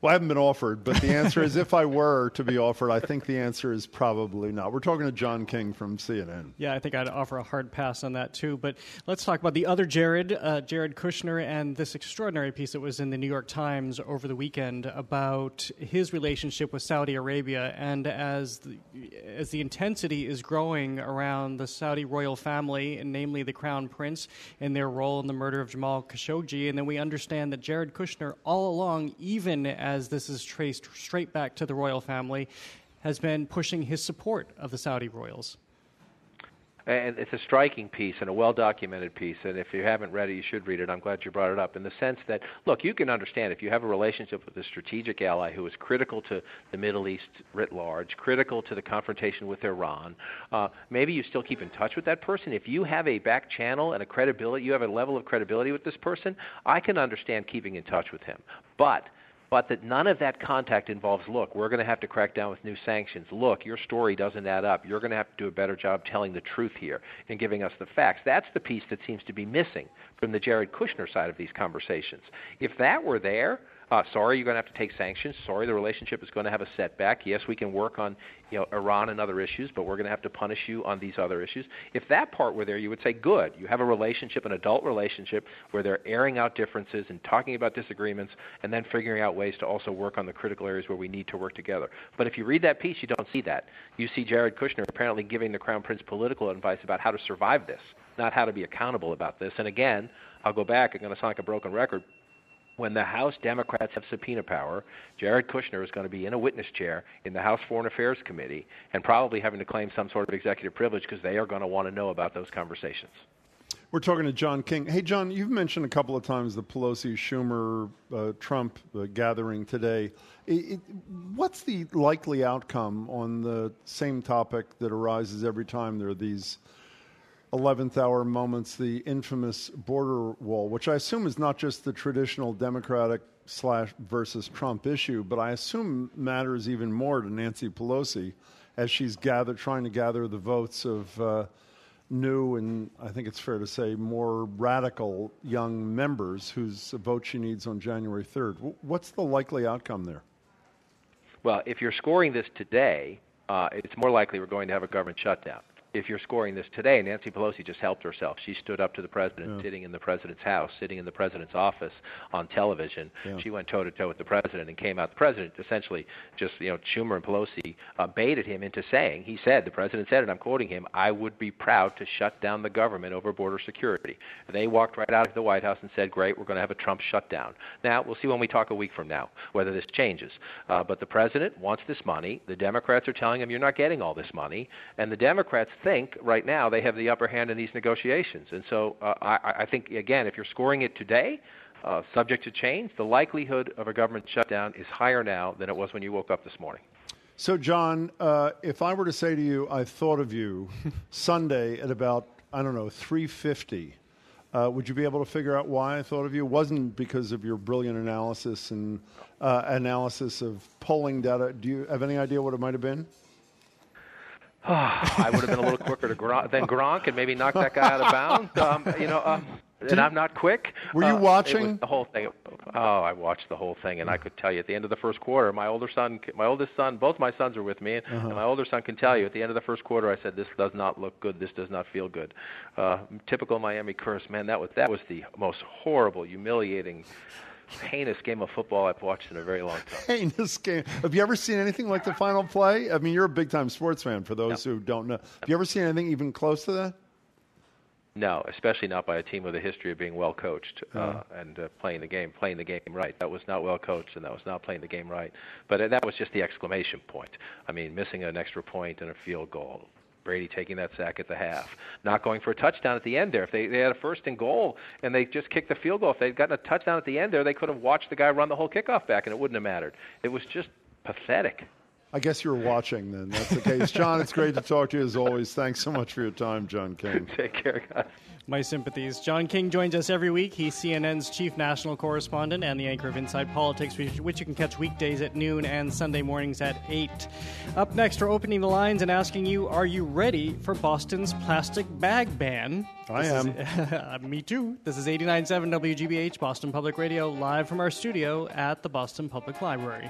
[SPEAKER 2] Well, I haven't been offered, but the answer is if I were to be offered, I think the answer is probably not. We're talking to John King from CNN.
[SPEAKER 3] Yeah, I think I'd offer a hard pass on that too. But let's talk about the other Jared, uh, Jared Kushner, and this extraordinary piece that was in the New York Times over the weekend about his relationship with Saudi Arabia. And as the, as the intensity is growing around the Saudi royal family, and namely the Crown Prince and their role in the murder of Jamal Khashoggi, and then we understand that Jared Kushner, all along, even as this is traced straight back to the royal family, has been pushing his support of the Saudi royals.
[SPEAKER 17] And it's a striking piece and a well documented piece. And if you haven't read it, you should read it. I'm glad you brought it up in the sense that, look, you can understand if you have a relationship with a strategic ally who is critical to the Middle East writ large, critical to the confrontation with Iran, uh, maybe you still keep in touch with that person. If you have a back channel and a credibility, you have a level of credibility with this person, I can understand keeping in touch with him. But but that none of that contact involves look we're going to have to crack down with new sanctions. Look your story doesn't add up. You're going to have to do a better job telling the truth here and giving us the facts. That's the piece that seems to be missing from the jared kushner side of these conversations. If that were there uh, sorry, you're going to have to take sanctions. Sorry, the relationship is going to have a setback. Yes, we can work on you know Iran and other issues, but we're going to have to punish you on these other issues. If that part were there, you would say, good. You have a relationship, an adult relationship, where they're airing out differences and talking about disagreements, and then figuring out ways to also work on the critical areas where we need to work together. But if you read that piece, you don't see that. You see Jared Kushner apparently giving the Crown Prince political advice about how to survive this, not how to be accountable about this. And again, I'll go back. I'm going to sound like a broken record when the House Democrats have subpoena power, Jared Kushner is going to be in a witness chair in the House Foreign Affairs Committee and probably having to claim some sort of executive privilege because they are going to want to know about those conversations.
[SPEAKER 2] We're talking to John King. Hey, John, you've mentioned a couple of times the Pelosi, Schumer, uh, Trump uh, gathering today. It, it, what's the likely outcome on the same topic that arises every time there are these 11th hour moments, the infamous border wall, which I assume is not just the traditional Democratic slash versus Trump issue, but I assume matters even more to Nancy Pelosi as she's gather, trying to gather the votes of uh, new and I think it's fair to say more radical young members whose vote she needs on January 3rd. What's the likely outcome there?
[SPEAKER 17] Well, if you're scoring this today, uh, it's more likely we're going to have a government shutdown if you're scoring this today, Nancy Pelosi just helped herself. She stood up to the president, yeah. sitting in the president's house, sitting in the president's office on television. Yeah. She went toe to toe with the president and came out. The president essentially just, you know, Schumer and Pelosi uh, baited him into saying, he said, the president said, and I'm quoting him, I would be proud to shut down the government over border security. And they walked right out of the White House and said, great, we're going to have a Trump shutdown. Now, we'll see when we talk a week from now whether this changes. Uh, but the president wants this money. The Democrats are telling him, you're not getting all this money. And the Democrats think right now they have the upper hand in these negotiations. And so uh, I, I think, again, if you're scoring it today, uh, subject to change, the likelihood of a government shutdown is higher now than it was when you woke up this morning.
[SPEAKER 2] So, John, uh, if I were to say to you, I thought of you [LAUGHS] Sunday at about I don't know three fifty, uh, would you be able to figure out why I thought of you? It wasn't because of your brilliant analysis and uh, analysis of polling data. Do you have any idea what it might have been?
[SPEAKER 17] I would have been a little quicker to Gronk, than Gronk and maybe knock that guy out of bounds. Um, you know, um, and I'm not quick.
[SPEAKER 2] Were you
[SPEAKER 17] Uh,
[SPEAKER 2] watching?
[SPEAKER 17] the whole thing? Oh, I watched the whole thing, and I could tell you at the end of the first quarter, my older son, my oldest son, both my sons are with me,
[SPEAKER 2] Uh-huh.
[SPEAKER 17] and my older son can tell you at the end of the first quarter, I said, "This does not look good. This does not feel good." Uh, typical Miami curse, man. That was that was the most horrible, humiliating, heinous game of football I've watched in a very long time.
[SPEAKER 2] heinous game. Have you ever seen anything like the final play? I mean, you're a big time sports fan. For those who don't know, have you ever seen anything even close to that?
[SPEAKER 17] No, especially not by a team with a history of being well coached uh,
[SPEAKER 2] Uh.
[SPEAKER 17] and uh, playing the game, playing the game right. That was not well coached, and that was not playing the game right. But uh, that was just the exclamation point. I mean, missing an extra point and a field goal. Brady taking that sack at the half, not going for a touchdown at the end there. If they, they had a first and goal and they just kicked the field goal, if they'd gotten a touchdown at the end there, they could have watched the guy run the whole kickoff back, and it wouldn't have mattered. It was just pathetic.
[SPEAKER 2] I guess you're watching then. That's the case. John, it's great to talk to you as always. Thanks so much for your time, John King. [LAUGHS]
[SPEAKER 17] Take care, guys.
[SPEAKER 3] My sympathies. John King joins us every week. He's CNN's chief national correspondent and the anchor of Inside Politics, which, which you can catch weekdays at noon and Sunday mornings at 8. Up next, we're opening the lines and asking you Are you ready for Boston's plastic bag ban?
[SPEAKER 2] I
[SPEAKER 3] This
[SPEAKER 2] am.
[SPEAKER 3] Is, [LAUGHS] uh, me too. This is 89.7 WGBH, Boston Public Radio, live from our studio at the Boston Public Library.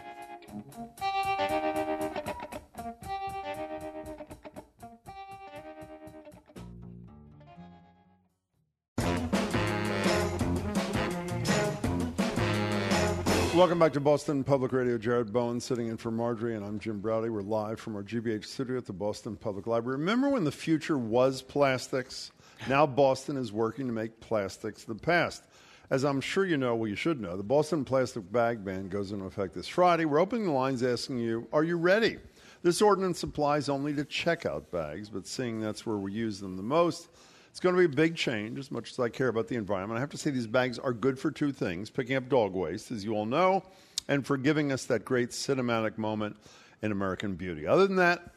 [SPEAKER 2] Welcome back to Boston Public Radio. Jared Bowen sitting in for Margery, and I'm Jim Braude. We're live from our GBH studio at the Boston Public Library. Remember when the future was plastics? Now Boston is working to make plastics the past. As I'm sure you know, well, you should know, the Boston plastic bag ban goes into effect this Friday. We're opening the lines asking you, are you ready? This ordinance applies only to checkout bags, but seeing that's where we use them the most, it's going to be a big change as much as I care about the environment. I have to say these bags are good for two things picking up dog waste, as you all know, and for giving us that great cinematic moment in American beauty. Other than that,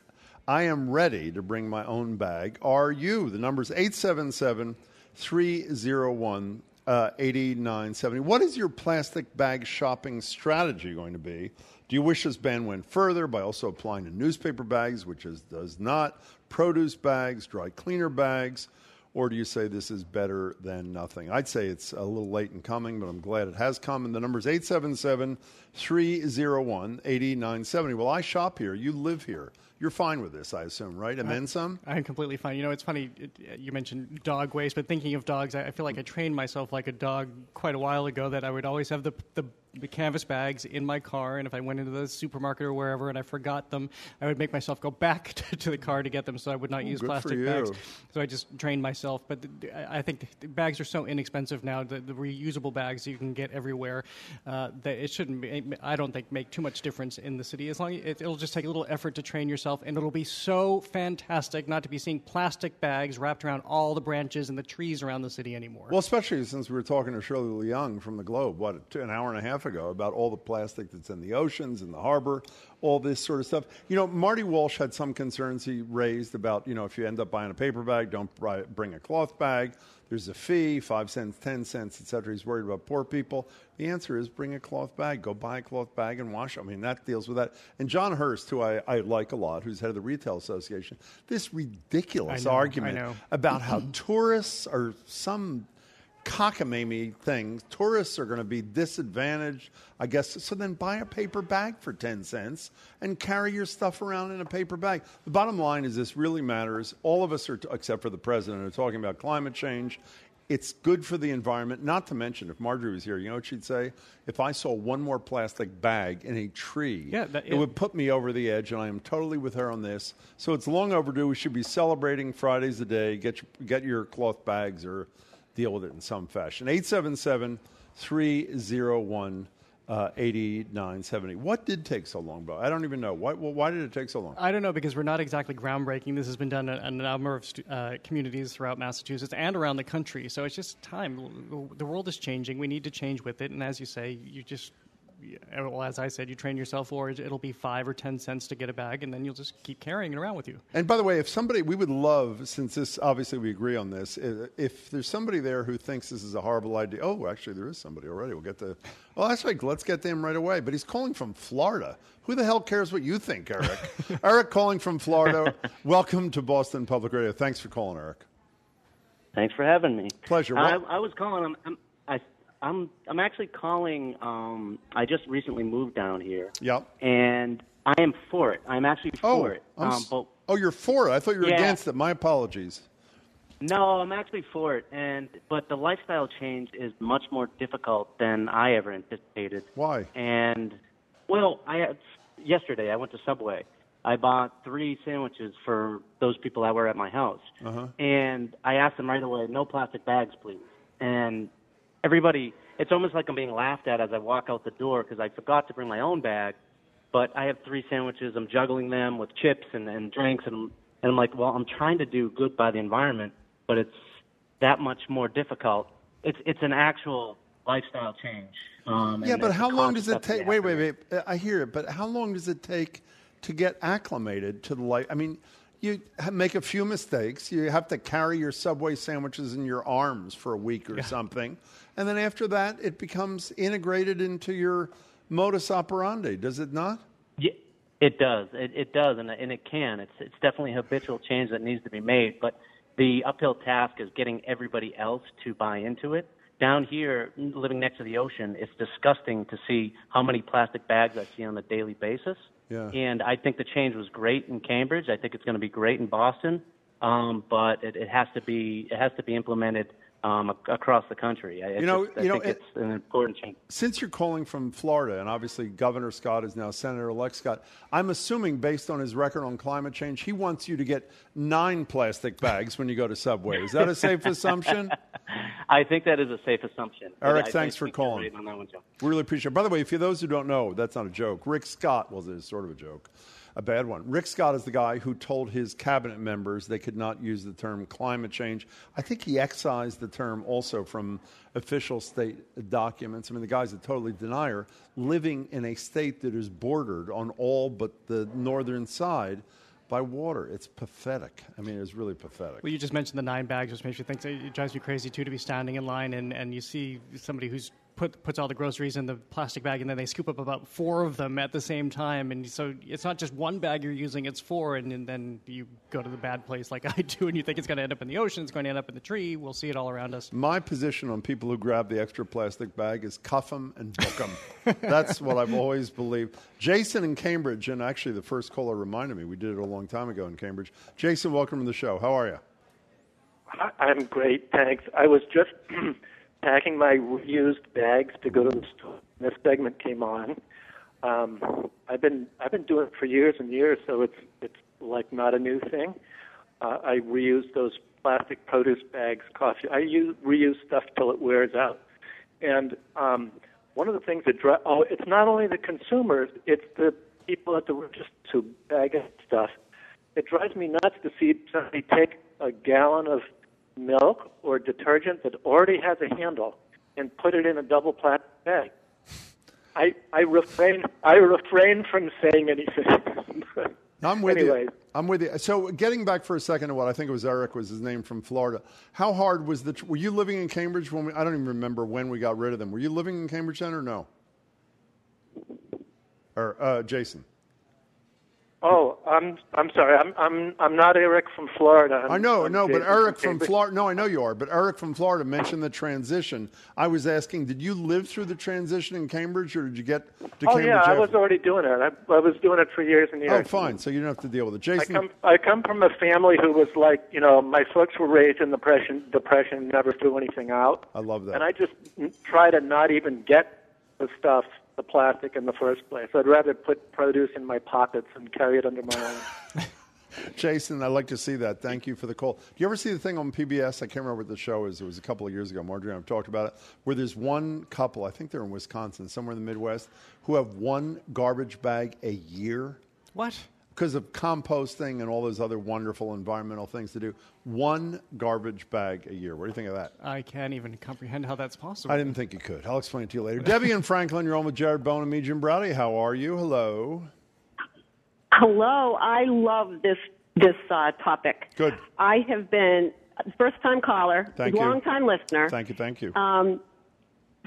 [SPEAKER 2] I am ready to bring my own bag. Are you? The number's 877 301 8970. What is your plastic bag shopping strategy going to be? Do you wish this ban went further by also applying to newspaper bags, which is, does not, produce bags, dry cleaner bags? Or do you say this is better than nothing? I'd say it's a little late in coming, but I'm glad it has come. And the number is 877 301 8970. Well, I shop here. You live here. You're fine with this, I assume, right? And then some?
[SPEAKER 3] I'm completely fine. You know, it's funny. It, you mentioned dog waste, but thinking of dogs, I, I feel like I trained myself like a dog quite a while ago. That I would always have the, the the canvas bags in my car, and if I went into the supermarket or wherever and I forgot them, I would make myself go back to, [LAUGHS] to the car to get them, so I would not
[SPEAKER 2] Ooh,
[SPEAKER 3] use plastic bags. So I just trained myself. But I think the bags are so inexpensive now. The, the reusable bags you can get everywhere. Uh, that it shouldn't. Be, I don't think make too much difference in the city. As long it, it'll just take a little effort to train yourself, and it'll be so fantastic not to be seeing plastic bags wrapped around all the branches and the trees around the city anymore.
[SPEAKER 2] Well, especially since we were talking to Shirley Leung from the Globe, what, an hour and a half ago, about all the plastic that's in the oceans, and the harbor, all this sort of stuff. You know, Marty Walsh had some concerns he raised about, you know, if you end up buying a paper bag, don't bri- bring a cloth bag. There's a fee, five cents, ten cents, et cetera. He's worried about poor people. The answer is bring a cloth bag. Go buy a cloth bag and wash. it. I mean, that deals with that. And Jon Hurst, who I, I like a lot, who's head of the Retail Association, this ridiculous
[SPEAKER 3] know,
[SPEAKER 2] argument about how tourists are some cockamamie thing. Tourists are going to be disadvantaged, I guess. So then buy a paper bag for 10 cents and carry your stuff around in a paper bag. The bottom line is this really matters. All of us are, except for the president, are talking about climate change. It's good for the environment, not to mention, if Margery was here, you know what she'd say? If I saw one more plastic bag in a tree,
[SPEAKER 3] Yeah, that-
[SPEAKER 2] it would put me over the edge, and I am totally with her on this. So it's long overdue. We should be celebrating Fridays a day. Get your, get your cloth bags or deal with it in some fashion. 877 301 8970. What did take so long, Bo? I don't even know. Why, well, why did it take so long?
[SPEAKER 3] I don't know because we're not exactly groundbreaking. This has been done in a number of uh, communities throughout Massachusetts and around the country. So it's just time. The world is changing. We need to change with it. And as you say, you just well, as I said, you train yourself for it. It'll be five or ten cents to get a bag, and then you'll just keep carrying it around with you.
[SPEAKER 2] And by the way, if somebody, we would love, since this obviously we agree on this, if there's somebody there who thinks this is a horrible idea, oh, actually, there is somebody already. We'll get the, well, that's right, let's get them right away. But he's calling from Florida. Who the hell cares what you think, Eric? [LAUGHS] Eric calling from Florida. Welcome to Boston Public Radio. Thanks for calling, Eric.
[SPEAKER 18] Thanks for having me.
[SPEAKER 2] Pleasure.
[SPEAKER 18] I,
[SPEAKER 2] Well-
[SPEAKER 18] I was calling. I'm, I'm, I, I'm, I'm actually calling. Um, I just recently moved down here,
[SPEAKER 2] Yep.
[SPEAKER 18] and I am for it. I'm actually
[SPEAKER 2] Oh,
[SPEAKER 18] for it. Um,
[SPEAKER 2] s-
[SPEAKER 18] but
[SPEAKER 2] oh, you're for it. I thought you were
[SPEAKER 18] Yeah.
[SPEAKER 2] against it. My apologies.
[SPEAKER 18] no, I'm actually for it. And but the lifestyle change is much more difficult than I ever anticipated.
[SPEAKER 2] Why?
[SPEAKER 18] And well, I had, yesterday I went to Subway. I bought three sandwiches for those people that were at my house.
[SPEAKER 2] Uh-huh.
[SPEAKER 18] and I asked them right away, no plastic bags, please. And everybody, it's almost like I'm being laughed at as I walk out the door because I forgot to bring my own bag. But I have three sandwiches. I'm juggling them with chips and, and drinks, and and I'm like, well, I'm trying to do good by the environment, but it's that much more difficult. It's it's an actual lifestyle change. Um,
[SPEAKER 2] Yeah, but how long does it take? Wait, wait, wait. I hear it, but how long does it take to get acclimated to the life? I mean, you make a few mistakes. You have to carry your Subway sandwiches in your arms for a week or something. And then after that, it becomes integrated into your modus operandi, does it not?
[SPEAKER 18] Yeah, it does. It, it does, and, and it can. It's it's definitely a habitual change that needs to be made. But the uphill task is getting everybody else to buy into it. Down here, living next to the ocean, it's disgusting to see how many plastic bags I see on a daily basis.
[SPEAKER 2] Yeah.
[SPEAKER 18] And I think the change was great in Cambridge. I think it's going to be great in Boston. Um, but it, it has to be it has to be implemented um, across the country. I,
[SPEAKER 2] You know-
[SPEAKER 18] just- I
[SPEAKER 2] you know,
[SPEAKER 18] think
[SPEAKER 2] it-
[SPEAKER 18] it's an important change.
[SPEAKER 2] Since you're calling from Florida, and obviously Governor Scott is now Senator elect Scott, I'm assuming based on his record on climate change, he wants you to get nine plastic bags when you go to Subway. Is that a safe assumption? [LAUGHS]
[SPEAKER 18] I think that is a safe assumption.
[SPEAKER 2] Eric, thanks for calling.
[SPEAKER 18] right on that one, Joe.
[SPEAKER 2] We really appreciate it. By the way, for those who don't know, that's not a joke. Rick Scott, well, it is sort of a joke, a bad one. Rick Scott is the guy who told his cabinet members they could not use the term climate change. I think he excised the term also from official state documents. I mean, the guy's a totally denier, living in a state that is bordered on all but the northern side by water. It's pathetic. I mean, it's really pathetic.
[SPEAKER 3] Well, you just mentioned the nine bags, which makes me think it drives me crazy too to be standing in line and, and you see somebody who's put puts all the groceries in the plastic bag and then they scoop up about four of them at the same time, and so it's not just one bag you're using; it's four, and, and then you go to the bad place like [LAUGHS] I do, and you think it's going to end up in the ocean, it's going to end up in the tree. We'll see it all around us.
[SPEAKER 2] My position on people who grab the extra plastic bag is cuff them and book them. [LAUGHS] That's what I've always believed. Jason in Cambridge, and actually the first caller reminded me, we did it a long time ago in Cambridge. Jason, welcome to the show. How are you?
[SPEAKER 19] I- I'm great, thanks. I was just [CLEARS THROAT] packing my reused bags to go to the store. This segment came on. Um, I've been I've been doing it for years and years, so it's it's like not a new thing. Uh, I reuse those plastic produce bags, coffee. I use reuse stuff till it wears out. And um, one of the things that dri- oh, it's not only the consumers, it's the people at the register who bag stuff. It drives me nuts to see somebody take a gallon of milk or detergent that already has a handle and put it in a double plastic bag. I I refrain I refrain from saying anything.
[SPEAKER 2] I'm with
[SPEAKER 19] Anyways.
[SPEAKER 2] you. I'm with you. So, getting back for a second to what I think it was Eric was his name from Florida. How hard was the? Were you living in Cambridge when we? I don't even remember when we got rid of them. Were you living in Cambridge then, or no? Or uh, Jason?
[SPEAKER 19] Oh, I'm I'm sorry. I'm I'm I'm not Eric from Florida. I'm,
[SPEAKER 2] I know,
[SPEAKER 19] I'm
[SPEAKER 2] no, but Eric from
[SPEAKER 19] Cambridge.
[SPEAKER 2] Florida. No, I know you are, but Eric from Florida mentioned the transition. I was asking, did you live through the transition in Cambridge, or did you get to
[SPEAKER 19] Oh
[SPEAKER 2] Cambridge?
[SPEAKER 19] yeah, I was already doing it. I, I was doing it for years and oh, years.
[SPEAKER 2] Oh, fine. So you don't have to deal with it,
[SPEAKER 19] I come I come from a family who was like, you know, my folks were raised in the depression, depression, never threw anything out.
[SPEAKER 2] I love that.
[SPEAKER 19] And I just try to not even get the stuff, the plastic in the first place. I'd rather put produce in my pockets and carry it under my arm. [LAUGHS]
[SPEAKER 2] Jason, I'd like to see that. Thank you for the call. Do you ever see the thing on PBS? I can't remember what the show is. It was a couple of years ago. Margery and I've talked about it. Where there's one couple, I think they're in Wisconsin, somewhere in the Midwest, who have one garbage bag a year.
[SPEAKER 3] What?
[SPEAKER 2] Because of composting and all those other wonderful environmental things to do, one garbage bag a year. What do you think of that?
[SPEAKER 3] I can't even comprehend how that's possible.
[SPEAKER 2] I didn't think you could. I'll explain it to you later. Debbie and Franklin, you're on with Jared Bowen and me, Jim Braude. How are you? Hello.
[SPEAKER 20] Hello, I love this this uh, topic.
[SPEAKER 2] Good.
[SPEAKER 20] I have been first time caller,
[SPEAKER 2] Thank you.
[SPEAKER 20] long time listener.
[SPEAKER 2] Thank you. Thank you.
[SPEAKER 20] Um,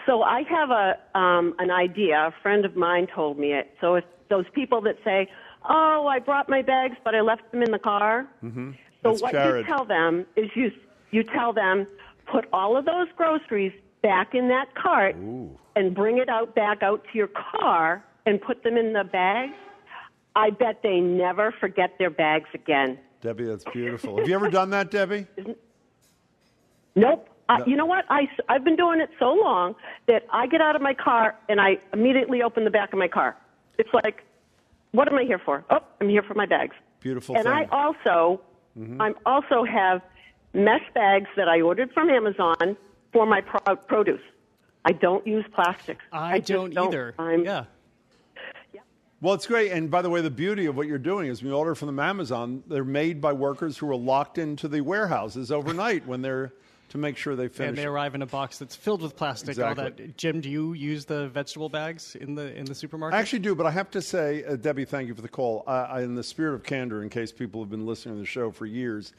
[SPEAKER 20] so I have a um, an idea. A friend of mine told me it. So if those people that say, "Oh, I brought my bags, but I left them in the car,"
[SPEAKER 2] mm-hmm.
[SPEAKER 20] so
[SPEAKER 2] That's
[SPEAKER 20] what
[SPEAKER 2] Jared.
[SPEAKER 20] you tell them is you you tell them put all of those groceries back in that cart and bring it out back out to your car and put them in the bags. I bet they never forget their bags again.
[SPEAKER 2] Debbie, that's beautiful. Have you ever done that, Debbie? [LAUGHS]
[SPEAKER 20] Nope. Uh,
[SPEAKER 2] No.
[SPEAKER 20] You know what? I, I've been doing it so long that I get out of my car and I immediately open the back of my car. It's like, what am I here for? Oh, I'm here for my bags.
[SPEAKER 2] Beautiful
[SPEAKER 20] and
[SPEAKER 2] thing.
[SPEAKER 20] I also,
[SPEAKER 2] Mhm.
[SPEAKER 20] I'm also have mesh bags that I ordered from Amazon for my pro- produce. I don't use plastics.
[SPEAKER 3] I,
[SPEAKER 20] just
[SPEAKER 3] don't, either.
[SPEAKER 20] I'm,
[SPEAKER 3] yeah.
[SPEAKER 2] Well, it's great. And by the way, the beauty of what you're doing is when you order from them Amazon, they're made by workers who are locked into the warehouses overnight when they're to make sure they finish.
[SPEAKER 3] And they arrive in a box that's filled with plastic. All
[SPEAKER 2] Exactly.
[SPEAKER 3] that. Jim, do you use the vegetable bags in the in the supermarket?
[SPEAKER 2] I actually do, but I have to say, uh, Debbie, thank you for the call. I, I, in the spirit of candor, in case people have been listening to the show for years,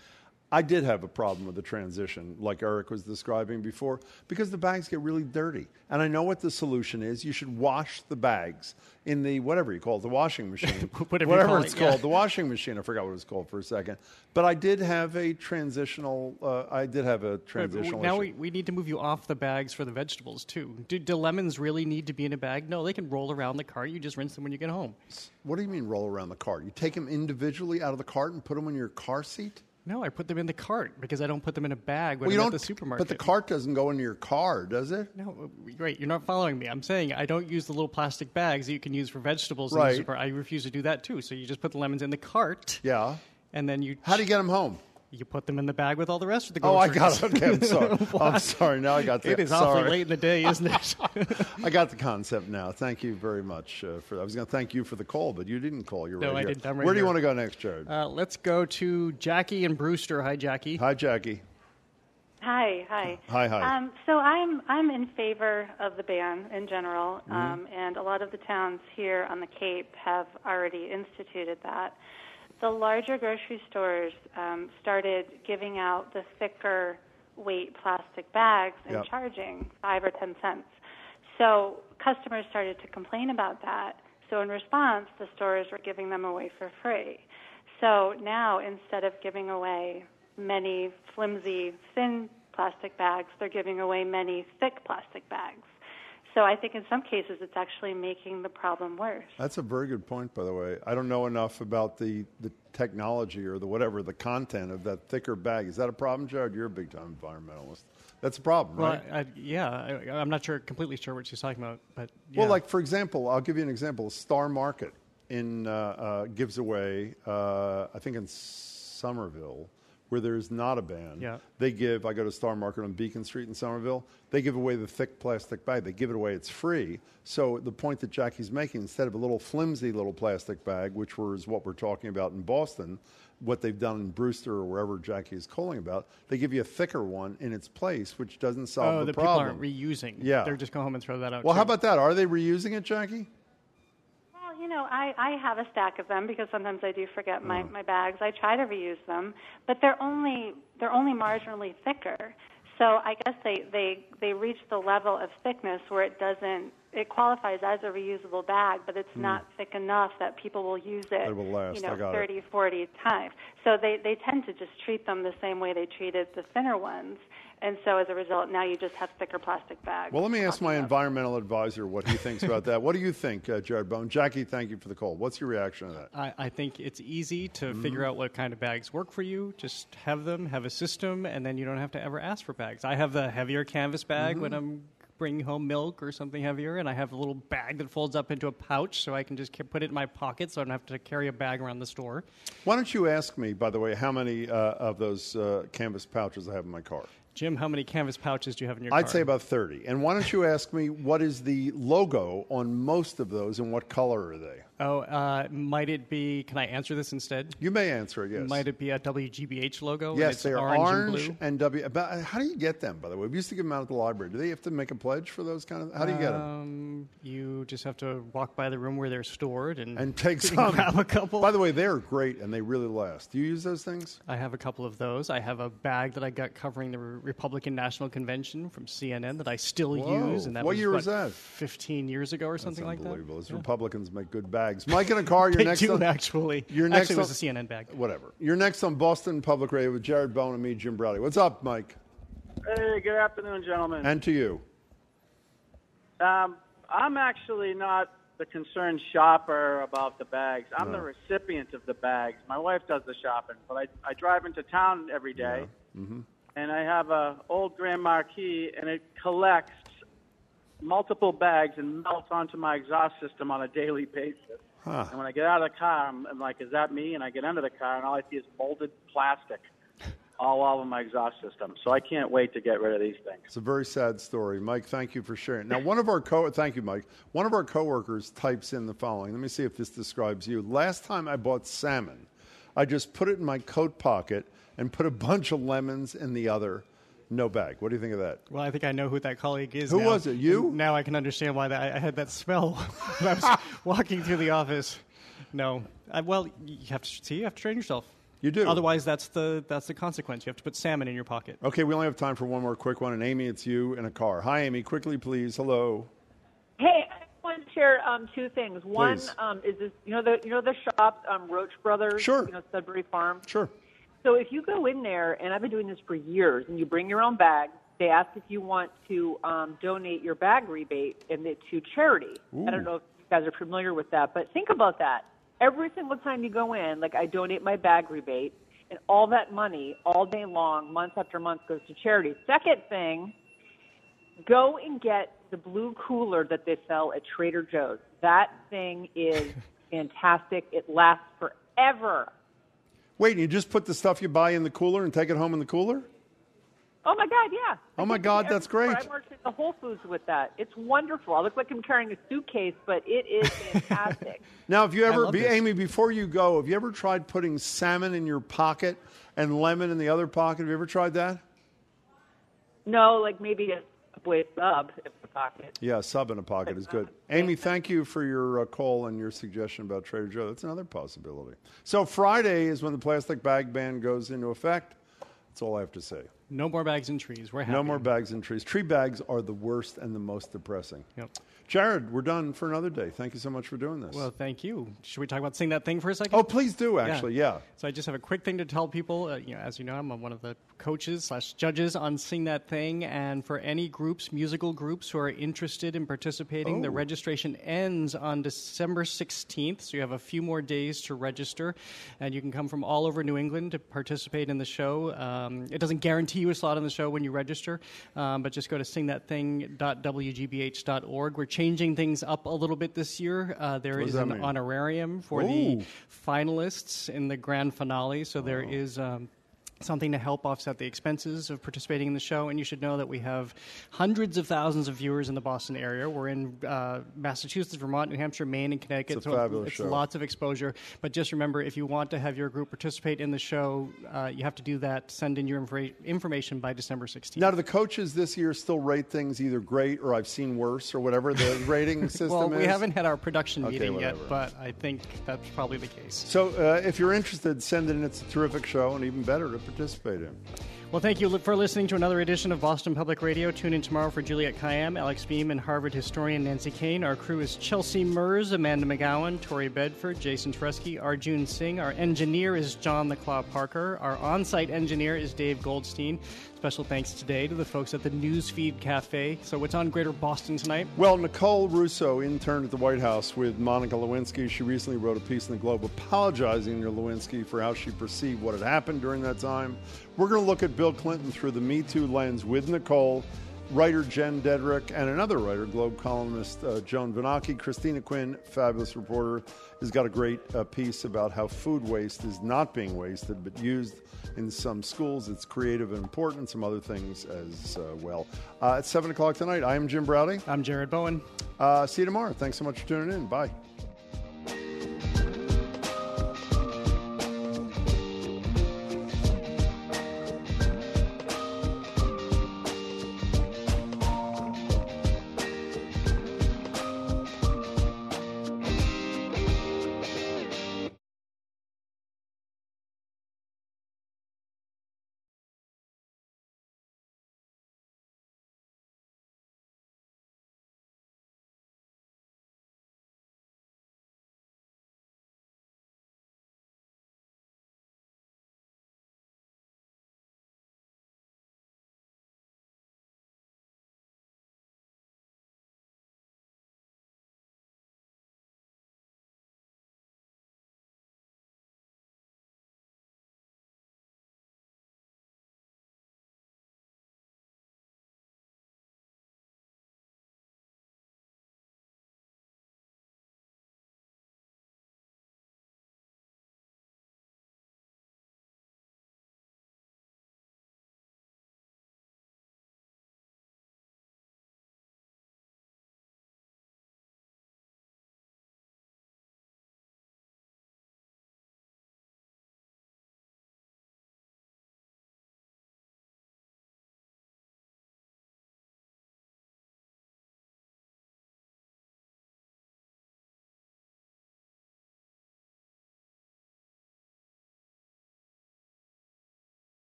[SPEAKER 2] I did have a problem with the transition, like Eric was describing before, because the bags get really dirty. And I know what the solution is. You should wash the bags in the whatever you call it, the washing [LAUGHS] machine,
[SPEAKER 3] Whatever call
[SPEAKER 2] it's
[SPEAKER 3] it, yeah.
[SPEAKER 2] called, the washing machine. I forgot what it was called for a second. But I did have a transitional. Uh, I did have a
[SPEAKER 3] Right,
[SPEAKER 2] transitional.
[SPEAKER 3] now we, we need to move you off the bags for the vegetables too. Do, do lemons really need to be in a bag? No, they can roll around the cart. You just rinse them when you get home.
[SPEAKER 2] What do you mean roll around the cart? You take them individually out of the cart and put them in your car seat?
[SPEAKER 3] No, I put them in the cart because I don't put them in a bag when
[SPEAKER 2] Well,
[SPEAKER 3] I'm at the supermarket.
[SPEAKER 2] But the cart doesn't go into your car, does it?
[SPEAKER 3] No, great. You're not following me. I'm saying I don't use the little plastic bags that you can use for vegetables. In
[SPEAKER 2] Right.
[SPEAKER 3] I refuse to do that too. So you just put the lemons in the cart.
[SPEAKER 2] Yeah.
[SPEAKER 3] And then you.
[SPEAKER 2] How do you get them home?
[SPEAKER 3] You put them in the bag with all the rest of the groceries.
[SPEAKER 2] Oh, I got it. Okay, I'm sorry. [LAUGHS] I'm sorry. Now I got the
[SPEAKER 3] It is awfully late in the day, [LAUGHS] isn't it?
[SPEAKER 2] I got the concept now. Thank you very much uh, for. I was going to thank you for the call, but you didn't call. You're
[SPEAKER 3] No,
[SPEAKER 2] right
[SPEAKER 3] I
[SPEAKER 2] here.
[SPEAKER 3] didn't. I'm right
[SPEAKER 2] Where do you
[SPEAKER 3] here.
[SPEAKER 2] want to go next, Jared?
[SPEAKER 3] Uh, let's go to Jackie and Brewster. Hi, Jackie.
[SPEAKER 2] Hi, Jackie.
[SPEAKER 21] Hi, hi.
[SPEAKER 2] Hi, hi.
[SPEAKER 21] Um, so I'm I'm in favor of the ban in general,
[SPEAKER 2] Mm-hmm.
[SPEAKER 21] um, and a lot of the towns here on the Cape have already instituted that. The larger grocery stores um, started giving out the thicker weight plastic bags and
[SPEAKER 22] Yep.
[SPEAKER 21] charging five or ten cents. So customers started to complain about that. So in response, the stores were giving them away for free. So now instead of giving away many flimsy, thin plastic bags, they're giving away many thick plastic bags. So I think in some cases it's actually making the problem worse.
[SPEAKER 2] That's a very good point, by the way. I don't know enough about the, the technology or the whatever, the content of that thicker bag. Is that a problem, Jared? You're a big time environmentalist. That's a problem,
[SPEAKER 3] Well,
[SPEAKER 2] right?
[SPEAKER 3] I, yeah, I, I'm not sure, completely sure what she's talking about, but yeah.
[SPEAKER 2] Well, like for example, I'll give you an example. Star Market in uh, uh, gives away, uh, I think in Somerville, where there's not a ban.
[SPEAKER 3] Yeah.
[SPEAKER 2] They give. I go to Star Market on Beacon Street in Somerville. They give away the thick plastic bag. They give it away. It's free. So the point that Jackie's making, instead of a little flimsy little plastic bag, which was what we're talking about in Boston, what they've done in Brewster or wherever Jackie is calling about, they give you a thicker one in its place, which doesn't solve
[SPEAKER 3] oh,
[SPEAKER 2] the
[SPEAKER 3] the
[SPEAKER 2] problem.
[SPEAKER 3] people aren't reusing.
[SPEAKER 2] Yeah.
[SPEAKER 3] They're just go home and throw that out.
[SPEAKER 2] Well, how about that? Are they reusing it, Jackie?
[SPEAKER 21] You know, I, I have a stack of them because sometimes I do forget my,
[SPEAKER 2] Oh.
[SPEAKER 21] my bags. I try to reuse them, but they're only they're only marginally thicker. So I guess they, they, they reach the level of thickness where it doesn't it qualifies as a reusable bag, but it's
[SPEAKER 2] Hmm.
[SPEAKER 21] not thick enough that people will use it,
[SPEAKER 2] it will last.
[SPEAKER 21] you
[SPEAKER 2] I
[SPEAKER 21] know,
[SPEAKER 2] got it.
[SPEAKER 21] 30, 40 times. So they, they tend to just treat them the same way they treated the thinner ones. And so as a result, now you just have thicker plastic bags.
[SPEAKER 2] Well, let me ask my environmental advisor what he thinks about that. What do you think, uh, Jared Bowen? Jackie, thank you for the call. What's your reaction to that?
[SPEAKER 3] I, I think it's easy to
[SPEAKER 2] Mm-hmm.
[SPEAKER 3] figure out what kind of bags work for you. Just have them, have a system, and then you don't have to ever ask for bags. I have the heavier canvas bag when
[SPEAKER 2] Mhm.
[SPEAKER 3] I'm bringing home milk or something heavier, and I have a little bag that folds up into a pouch so I can just put it in my pocket so I don't have to carry a bag around the store.
[SPEAKER 2] Why don't you ask me, by the way, how many uh, of those uh, canvas pouches I have in my car?
[SPEAKER 3] Jim, how many canvas pouches do you have in your
[SPEAKER 2] I'd
[SPEAKER 3] car?
[SPEAKER 2] say about 30. And why don't you ask me what is the logo on most of those and what color are they?
[SPEAKER 3] Oh, uh, might it be? Can I answer this instead?
[SPEAKER 2] You may answer it. Yes.
[SPEAKER 3] Might it be a WGBH logo?
[SPEAKER 2] Yes, they are
[SPEAKER 3] orange,
[SPEAKER 2] orange,
[SPEAKER 3] and blue.
[SPEAKER 2] and W. About, how do you get them? By the way, we used to give them out at the library. Do they have to make a pledge for those kind of? How do you get them?
[SPEAKER 3] Um, you just have to walk by the room where they're stored and
[SPEAKER 2] And take [LAUGHS] some.
[SPEAKER 3] Grab a couple.
[SPEAKER 2] By the way, they're great and they really last. Do you use those things?
[SPEAKER 3] I have a couple of those. I have a bag that I got covering the Republican National Convention from CNN that I still
[SPEAKER 2] Whoa.
[SPEAKER 3] use. And that
[SPEAKER 2] What
[SPEAKER 3] was,
[SPEAKER 2] year was that?
[SPEAKER 3] 15 years ago or something like that.
[SPEAKER 2] Unbelievable. Those Republicans make good bags. Mike in a car. You're
[SPEAKER 3] They
[SPEAKER 2] next.
[SPEAKER 3] do,
[SPEAKER 2] on,
[SPEAKER 3] actually.
[SPEAKER 2] You're next.
[SPEAKER 3] Actually, it was a CNN bag.
[SPEAKER 2] Whatever. You're next on Boston Public Radio with Jared Bowen and me, Jim Braude. What's up, Mike?
[SPEAKER 23] Hey, good afternoon, gentlemen.
[SPEAKER 2] And to you.
[SPEAKER 23] Um, I'm actually not the concerned shopper about the bags. I'm the recipient of the bags. My wife does the shopping, but I, I drive into town every day,
[SPEAKER 2] Mm-hmm.
[SPEAKER 23] and I have a old Grand Marquis, and it collects multiple bags and melt onto my exhaust system on a daily basis.
[SPEAKER 2] Huh.
[SPEAKER 23] And when I get out of the car, I'm, I'm like, "Is that me?" And I get under the car, and all I see is molded plastic [LAUGHS] all over my exhaust system. So I can't wait to get rid of these things.
[SPEAKER 2] It's a very sad story. Mike, thank you for sharing. Now, one of our co thank you, Mike. One of our coworkers types in the following. Let me see if this describes you. Last time I bought salmon, I just put it in my coat pocket and put a bunch of lemons in the other. No bag. What do you think of that?
[SPEAKER 3] Well, I think I know who that colleague is.
[SPEAKER 2] Who
[SPEAKER 3] now.
[SPEAKER 2] was it? You?
[SPEAKER 3] And Now I can understand why that, I had that smell [LAUGHS] when I was [LAUGHS] walking through the office. No, I, well, you have to see. You have to train yourself.
[SPEAKER 2] You do.
[SPEAKER 3] Otherwise, that's the that's the consequence. You have to put salmon in your pocket.
[SPEAKER 2] Okay, we only have time for one more quick one. And Amy, it's you in a car. Hi, Amy. Quickly, please. Hello.
[SPEAKER 22] Hey, I want to share um, two things. One
[SPEAKER 2] Please.
[SPEAKER 22] um, is this, you know the you know the shop um, Roche Brothers,
[SPEAKER 2] Sure.
[SPEAKER 22] you know Sudbury Farm.
[SPEAKER 2] Sure.
[SPEAKER 22] So if you go in there, and I've been doing this for years, and you bring your own bag, they ask if you want to um, donate your bag rebate and it to charity. I don't know if you guys are familiar with that, but think about that. Every single time you go in, like I donate my bag rebate, and all that money, all day long, month after month, goes to charity. Second thing, go and get the blue cooler that they sell at Trader Joe's. That thing is [LAUGHS] fantastic. It lasts forever.
[SPEAKER 2] Wait, and you just put the stuff you buy in the cooler and take it home in the cooler?
[SPEAKER 22] Oh my God, yeah.
[SPEAKER 2] Oh my God, that's great.
[SPEAKER 22] I worked at the Whole Foods with that. It's wonderful. I look like I'm carrying a suitcase, but it is fantastic. [LAUGHS]
[SPEAKER 2] Now, have you ever, be. Amy, before you go, have you ever tried putting salmon in your pocket and lemon in the other pocket? Have you ever tried that?
[SPEAKER 22] no, like maybe a Sub in the pocket.
[SPEAKER 2] Yeah, sub in a pocket is good. Amy, thank you for your uh, call and your suggestion about Trader Joe. That's another possibility. So Friday is when the plastic bag ban goes into effect. That's all I have to say.
[SPEAKER 3] No more bags and trees. We're happy.
[SPEAKER 2] No more bags and trees. Tree bags are the worst and the most depressing.
[SPEAKER 3] Yep.
[SPEAKER 2] Jared, we're done for another day. Thank you so much for doing this.
[SPEAKER 3] Well, thank you. Should we talk about sing that thing for a second?
[SPEAKER 2] Oh, please do, actually, yeah.
[SPEAKER 3] So I just have a quick thing to tell people. Uh, you know, as you know, I'm one of the coaches slash judges on Sing That Thing, and for any groups, musical groups who are interested in participating, the
[SPEAKER 24] Oh.
[SPEAKER 3] registration ends on December 16th. So you have a few more days to register, and you can come from all over New England to participate in the show. Um, it doesn't guarantee you a slot on the show when you register, um, but just go to singthatthing.wgbh.org. We're changing things up a little bit this year. Uh, there is an
[SPEAKER 2] mean?
[SPEAKER 3] honorarium for
[SPEAKER 2] Ooh.
[SPEAKER 3] the finalists in the grand finale. So there
[SPEAKER 2] Oh.
[SPEAKER 3] is um, something to help offset the expenses of participating in the show. And you should know that we have hundreds of thousands of viewers in the Boston area. We're in uh, Massachusetts, Vermont, New Hampshire, Maine, and Connecticut.
[SPEAKER 2] It's a
[SPEAKER 3] so
[SPEAKER 2] fabulous
[SPEAKER 3] it's
[SPEAKER 2] show.
[SPEAKER 3] lots of exposure. But just remember, if you want to have your group participate in the show, uh, you have to do that. Send in your infor- information by December 16th.
[SPEAKER 2] Now, do the coaches this year still rate things either great or I've seen worse or whatever the [LAUGHS] rating system
[SPEAKER 3] well,
[SPEAKER 2] is?
[SPEAKER 3] we haven't had our production
[SPEAKER 2] Okay,
[SPEAKER 3] meeting
[SPEAKER 2] whatever.
[SPEAKER 3] yet, but I think that's probably the case.
[SPEAKER 2] So, uh, if you're interested, send it in. It's a terrific show and even better to participate in.
[SPEAKER 3] Well, thank you for listening to another edition of Boston Public Radio. Tune in tomorrow for Juliette Kayyem, Alex Beam, and Harvard historian Nancy Koehn. Our crew is Chelsea Mers, Amanda McGowan, Tori Bedford, Jason Tresky, Arjun Singh. Our engineer is John the Claw Parker. Our on site engineer is Dave Goldstein. Special thanks today to the folks at the Newsfeed Cafe. So, what's on Greater Boston tonight?
[SPEAKER 2] Well, Nicole Russo interned at the White House with Monica Lewinsky. She recently wrote a piece in the Globe apologizing to Lewinsky for how she perceived what had happened during that time. We're going to look at Bill Clinton through the Me Too lens with Nicole, writer Jen Dedrick, and another writer, Globe columnist uh, Joan Vennochi. Christina Quinn, fabulous reporter, has got a great uh, piece about how food waste is not being wasted but used in some schools. It's creative and important, some other things as uh, well. Uh, at 7 o'clock tonight, I am Jim Braude.
[SPEAKER 3] I'm Jared Bowen.
[SPEAKER 2] Uh, see you tomorrow. Thanks so much for tuning in. Bye.